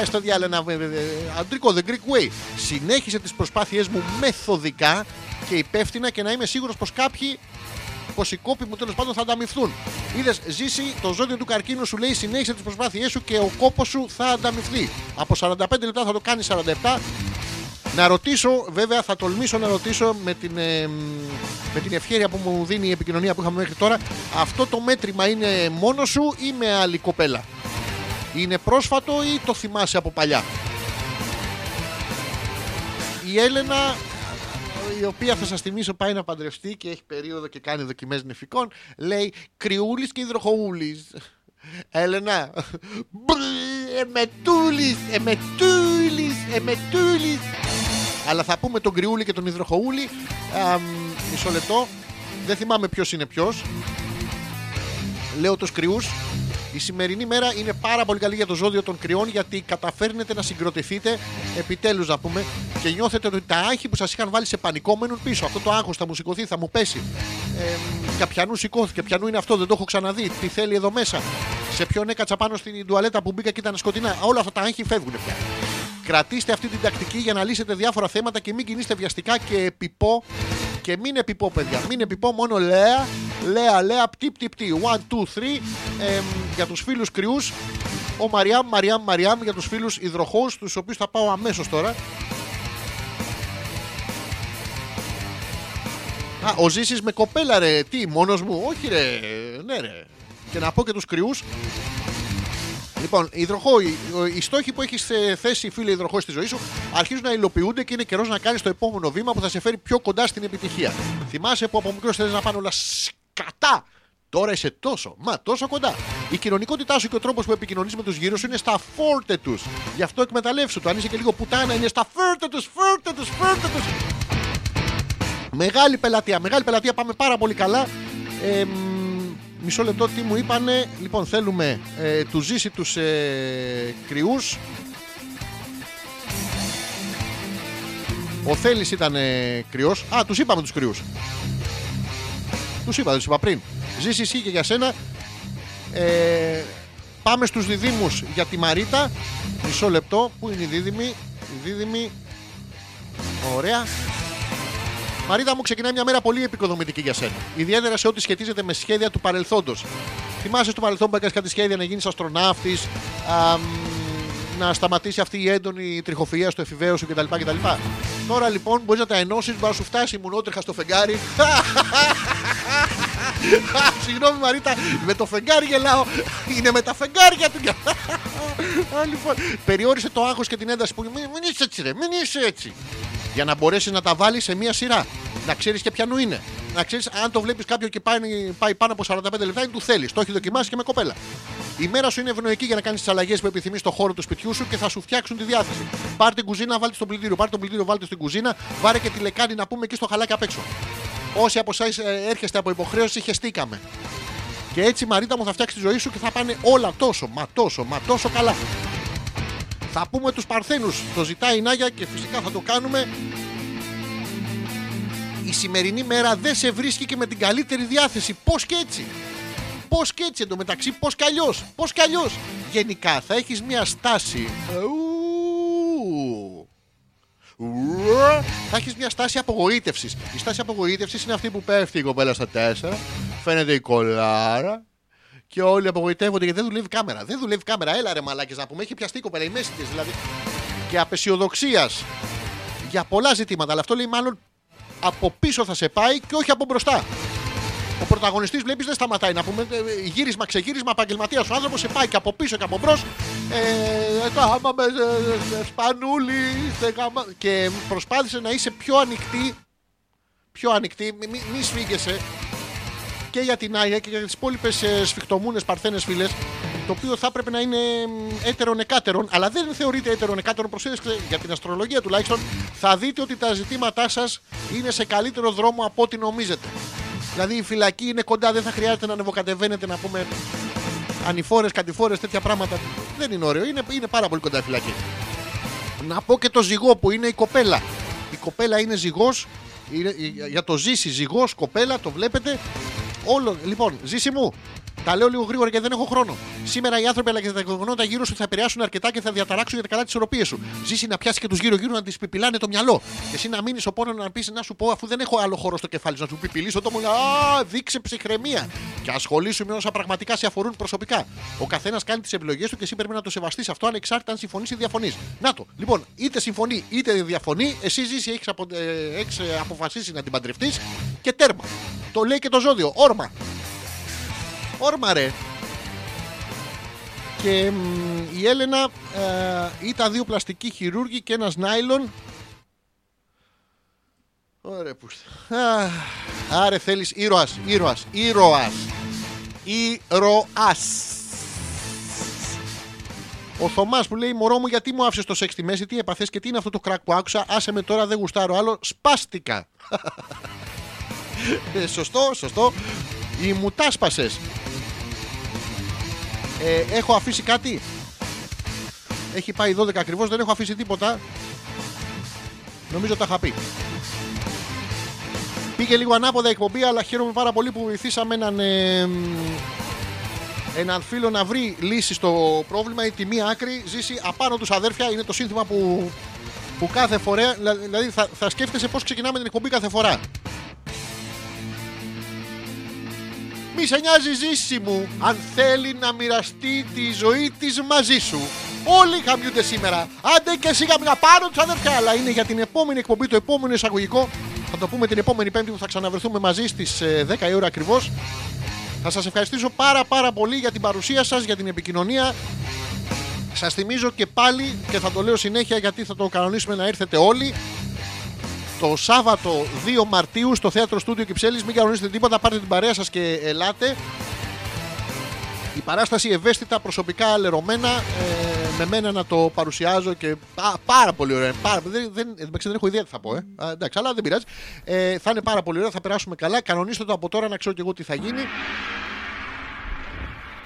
Ε, στο διάλογο ένα ε, ε, αντρικό, the Greek way. Συνέχισε τις προσπάθειές μου μεθοδικά και υπεύθυνα και να είμαι σίγουρος πως κάποιοι πως οι κόποι μου τέλος πάντων θα ανταμυφθούν. Είδες, ζήσει το ζώδιο του καρκίνου σου λέει συνέχισε τις προσπάθειές σου και ο κόπος σου θα ανταμυφθεί. Από 45 λεπτά θα το κάνει 47. Να ρωτήσω, βέβαια θα τολμήσω να ρωτήσω με την, ε, μ, με την ευχαίρεια που μου δίνει η επικοινωνία που είχαμε μέχρι τώρα, αυτό το μέτρημα είναι μόνος σου ή με άλλη κοπέλα; Είναι πρόσφατο ή το θυμάσαι από παλιά; Η Έλενα, η οποία θα σας θυμίσω πάει να παντρευτεί και έχει περίοδο και κάνει δοκιμές νεφικών, λέει κρυούλης και υδροχοούλης. Έλενα, μπρ, εμετούλης, εμετούλης, εμετούλης. Αλλά θα πούμε τον κρυούλη και τον υδροχοούλη. Α, μ, μισό λεπτό. Δεν θυμάμαι ποιος είναι ποιος. Λέω τους κρυούς. Η σημερινή μέρα είναι πάρα πολύ καλή για το ζώδιο των κρυών γιατί καταφέρνετε να συγκροτηθείτε επιτέλους να πούμε και νιώθετε ότι τα άγχη που σας είχαν βάλει σε πανικό μένουν πίσω. Αυτό το άγχος θα μου σηκωθεί, θα μου πέσει. Ε, για πιανού σηκώθηκε, πιανού είναι αυτό, δεν το έχω ξαναδεί. Τι θέλει εδώ μέσα. Σε ποιον έκατσα πάνω στην τουαλέτα που μπήκα και ήταν σκοτεινά. Όλα αυτά τα άγχη φεύγουν πια. Κρατήστε αυτή την τακτική για να λύσετε διάφορα θέματα και μην κινείστε βιαστικά και επιπώ. Και μην επιπώ, παιδιά. Μην επιπώ μόνο λέα, λέα, λέα, πτύπ, πτύπ, πτύπ. One, two, three. Εμ, για τους φίλους κρυούς. Ο Μαριάμ, Μαριάμ, Μαριάμ. Για τους φίλους υδροχώου, τους οποίους θα πάω αμέσως τώρα. Α, ο Ζήσης με κοπέλα ρε, τι, μόνος μου, όχι ρε, ναι ρε. Και να πω και τους κρυούς. Λοιπόν, υδροχό, οι, οι στόχοι που έχεις θέσει, φίλε υδροχό, στη ζωή σου αρχίζουν να υλοποιούνται και είναι καιρός να κάνεις το επόμενο βήμα που θα σε φέρει πιο κοντά στην επιτυχία. Θυμάσαι που από μικρός θέλει να πάνε όλα σκατά. Τώρα είσαι τόσο, μα τόσο κοντά. Η κοινωνικότητά σου και ο τρόπος που επικοινωνείς με τους γύρω σου είναι στα φόρτε τους. Γι' αυτό εκμεταλλεύσου το. Αν είσαι και λίγο πουτάνα, είναι στα φόρτε τους, φόρτε τους, φόρτε τους. Μεγάλη πελατεία, μεγάλη πελατεία, πάμε πάρα πολύ καλά. Ε, μ, μισό λεπτό τι μου είπανε. Λοιπόν, θέλουμε ε, του ζήσει τους ε, κρυούς. Ο Θέλης ήταν ε, κρυός. Α, τους είπαμε τους κρυούς. Τους είπα, τους είπα πριν. Ζήσει εσύ και για σένα. Ε, πάμε στους διδήμους για τη Μαρίτα. Μισό λεπτό. Πού είναι η δίδυμη; Η δίδυμη. Ωραία. Μαρίτα μου, ξεκινάει μια μέρα πολύ επικοδομητική για σένα. Ιδιαίτερα σε ό,τι σχετίζεται με σχέδια του παρελθόντος. Θυμάσαι στο παρελθόν που έκανες κάτι σχέδια να γίνεις αστροναύτης, να σταματήσει αυτή η έντονη τριχοφυΐα στο εφηβαίο σου κτλ. κτλ. Τώρα λοιπόν μπορείς να τα ενώσεις, μπορεί να σου φτάσει η μουνότριχα στο φεγγάρι. Συγγνώμη Μαρίτα, με το φεγγάρι γελάω. Είναι με τα φεγγάρια του. Α, λοιπόν, περιόρισε το άγχος και την ένταση που. Μην, μην είσαι έτσι, ρε, μην είσαι έτσι. Για να μπορέσεις να τα βάλεις σε μία σειρά. Να ξέρεις και ποιανού είναι. Να ξέρεις αν το βλέπεις κάποιο και πάει, πάει πάνω από 45 λεπτά, είναι του θέλεις. Το έχει δοκιμάσει και με κοπέλα. Η μέρα σου είναι ευνοϊκή για να κάνεις τις αλλαγές που επιθυμείς στο χώρο του σπιτιού σου και θα σου φτιάξουν τη διάθεση. Πάρ την κουζίνα, βάλτε στο πλυντήριο. Πάρ το πλυντήριο, βάλτε στην κουζίνα. Βάρε και τη λεκάνη να πούμε εκεί στο χαλάκι απ' έξω. Όσοι από εσάς έρχεστε από υποχρέωση, χεστήκαμε. Και έτσι Μαρίτα μου θα φτιάξεις τη ζωή σου και θα πάνε όλα τόσο, μα τόσο, μα τόσο καλά. Θα πούμε τους Παρθένους. Το ζητάει η Νάγια και φυσικά θα το κάνουμε. Η σημερινή μέρα δεν σε βρίσκει και με την καλύτερη διάθεση. Πώς και έτσι. Πώς και έτσι εντωμεταξύ, πώς κι αλλιώς. Πώς κι αλλιώς. Γενικά θα έχεις μια στάση. Ου. Ου. Θα έχεις μια στάση απογοήτευσης. Η στάση απογοήτευσης είναι αυτή που πέφτει η κοπέλα στα τέσσερα, φαίνεται η κολάρα και όλοι απογοητεύονται γιατί δεν δουλεύει κάμερα. Δεν δουλεύει κάμερα. Έλα ρε μαλάκες να πούμε. Έχει πιαστεί η κοπέλα, η μέση της δηλαδή. Και απεσιοδοξίας για πολλά ζητήματα. Αλλά αυτό λέει μάλλον από πίσω θα σε πάει και όχι από μπροστά. Ο πρωταγωνιστής βλέπεις δεν σταματάει να πούμε ε, γύρισμα, ξεγύρισμα, επαγγελματίας. Ο άνθρωπος σε πάει και από πίσω και από μπρος. Ε, κάμα με ε, ε, σπανούλι. στε γάμα. Και προσπάθησε να είσαι πιο ανοιχτή. Πιο ανοιχτή, μη, μη, μη σφίγγεσαι και για την Άγια και για τις υπόλοιπες σφιχτομούνες παρθένες φίλες. το οποίο θα έπρεπε να είναι έτερον εκάτερον, αλλά δεν θεωρείται έτερον εκάτερον. Προσέξτε για την αστρολογία τουλάχιστον, θα δείτε ότι τα ζητήματά σας είναι σε καλύτερο δρόμο από ό,τι νομίζετε. Δηλαδή η φυλακή είναι κοντά, δεν θα χρειάζεται να ανεβοκατεβαίνετε να πούμε ανηφόρες, κατηφόρες, τέτοια πράγματα. Δεν είναι ωραίο, είναι, είναι πάρα πολύ κοντά η φυλακή. Να πω και το ζυγό που είναι η κοπέλα. Η κοπέλα είναι ζυγός. Για το ζήσει ζυγός, κοπέλα, το βλέπετε. Όλο. Λοιπόν, ζήσει μου. Τα λέω λίγο γρήγορα γιατί δεν έχω χρόνο. Σήμερα οι άνθρωποι αλλά και τα γεγονότα γύρω σου θα επηρεάσουν αρκετά και θα διαταράξουν για τα καλά της ισορροπία σου. Ζήσει να πιάσει και τους γύρω-γύρω να τη πιπιλάνε το μυαλό. Και εσύ να μείνεις ο πόνος να πεις να σου πω, αφού δεν έχω άλλο χώρο στο κεφάλι σου, να σου πιπιλήσω το μου. Α, δείξε ψυχραιμία. Και ασχολήσου με όσα πραγματικά σε αφορούν προσωπικά. Ο καθένας κάνει τις επιλογές του και εσύ πρέπει να το σεβαστείς αυτό ανεξάρτητα αν συμφωνείς ή διαφωνείς. Να το. Λοιπόν, είτε συμφωνεί είτε διαφωνεί, εσύ ζήσει, έχεις απο, ε, έχεις, ε, αποφασίσει να την παντρευτείς και τέρμα. Το λέει και το ζώδιο. Όρμα. Όρμα ρε. Και μ, η Έλενα ε, ήταν δύο πλαστικοί χειρούργοι και ένας νάιλον. Ωραία που Άρε θέλεις ήρωας, ήρωας, ήρωας. Ήρωας. Ο Θωμάς που λέει: Μωρό μου, γιατί μου άφησες το σεξ στη μέση, τι έπαθες και τι είναι αυτό το κράκ που άκουσα. Άσε με τώρα, δεν γουστάρω άλλο. Σπάστηκα. Ε, σωστό, σωστό. Οι μουτάσπασες ε, έχω αφήσει κάτι; Έχει πάει 12 ακριβώς, δεν έχω αφήσει τίποτα. Νομίζω τα είχα πει. Πήγε λίγο ανάποδα η εκπομπή, αλλά χαίρομαι πάρα πολύ που βοηθήσαμε έναν, ε, έναν φίλο να βρει λύση στο πρόβλημα. Η τιμή άκρη ζήσει απάνω τους αδέρφια. Είναι το σύνθημα που, που κάθε φορά. Δηλαδή θα, θα σκέφτεσαι πώς ξεκινάμε την εκπομπή κάθε φορά. Μη σε νοιάζει ζήση μου αν θέλει να μοιραστεί τη ζωή της μαζί σου. Όλοι χαμιούνται σήμερα. Άντε και σιγά μην πάρω τους αδερφιά. Αλλά είναι για την επόμενη εκπομπή, το επόμενο εισαγωγικό. Θα το πούμε την επόμενη Πέμπτη που θα ξαναβρεθούμε μαζί στις 10 η ώρα ακριβώς. Θα σας ευχαριστήσω πάρα πάρα πολύ για την παρουσία σας, για την επικοινωνία. Σας θυμίζω και πάλι και θα το λέω συνέχεια γιατί θα το κανονίσουμε να έρθετε όλοι το Σάββατο 2 Μαρτίου στο θέατρο Στούντιο Κυψέλης. Μην κανονίσετε τίποτα, πάρτε την παρέα σας και ελάτε. Η παράσταση ευαίσθητα, προσωπικά αλερωμένα, ε, με μένα να το παρουσιάζω και πά, πάρα πολύ ωραία. Πάρα, δεν, δεν, δεν, δεν έχω ιδέα τι θα πω, ε. Α, εντάξει, αλλά δεν πειράζει. Ε, θα είναι πάρα πολύ ωραία, θα περάσουμε καλά. Κανονίστε το από τώρα να ξέρω και εγώ τι θα γίνει.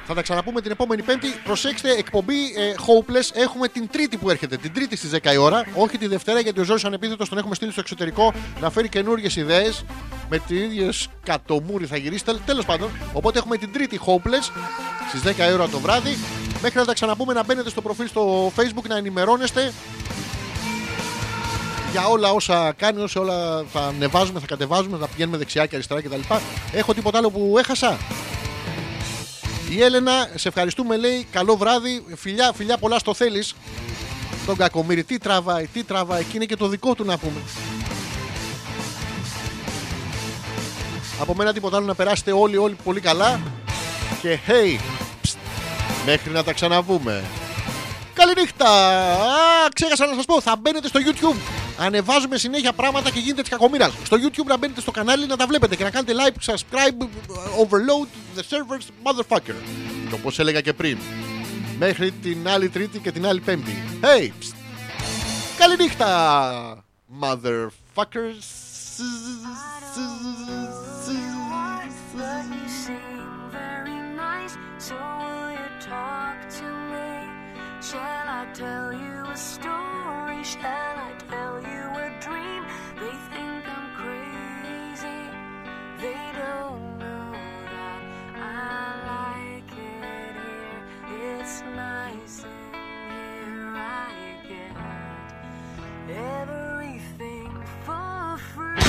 Θα τα ξαναπούμε την επόμενη Πέμπτη. Προσέξτε, εκπομπή ε, Hopeless έχουμε την Τρίτη που έρχεται. Την Τρίτη στις 10 η ώρα. Όχι τη Δευτέρα γιατί ο Ζώη Ανεπίθετος τον έχουμε στείλει στο εξωτερικό να φέρει καινούργιες ιδέες. Με τις ίδιες κατομούρι θα γυρίσει. Τέλος πάντων. Οπότε έχουμε την Τρίτη Hopeless στις 10 η ώρα το βράδυ. Μέχρι να τα ξαναπούμε να μπαίνετε στο προφίλ στο Facebook να ενημερώνεστε για όλα όσα κάνει, όσα όλα θα ανεβάζουμε, θα κατεβάζουμε, θα πηγαίνουμε δεξιά και αριστερά κτλ. Έχω τίποτα άλλο που έχασα; Η Έλενα, σε ευχαριστούμε, λέει. Καλό βράδυ. Φιλιά, φιλιά πολλά στο θέλεις. Τον κακομίρι, τι τραβάει, τι τραβάει. Και είναι και το δικό του να πούμε. Από μένα τίποτα άλλο να περάσετε όλοι, όλοι πολύ καλά. Και hey, ψτ, μέχρι να τα ξαναβούμε. Καληνύχτα! Α, ξέχασα να σας πω, θα μπαίνετε στο YouTube. Ανεβάζουμε συνέχεια πράγματα και γίνεται τη κακομοίρας. Στο YouTube να μπαίνετε στο κανάλι να τα βλέπετε και να κάνετε like, subscribe, overload the servers, motherfucker. Και όπως έλεγα και πριν, μέχρι την άλλη Τρίτη και την άλλη Πέμπτη. Hey! Ψτ. Καληνύχτα! Motherfuckers! But you seem very nice, so will you talk to me? Shall I tell you a story? Shall I tell you a dream? They think I'm crazy. They don't know that I like it here. It's nice in here. I get everything for free.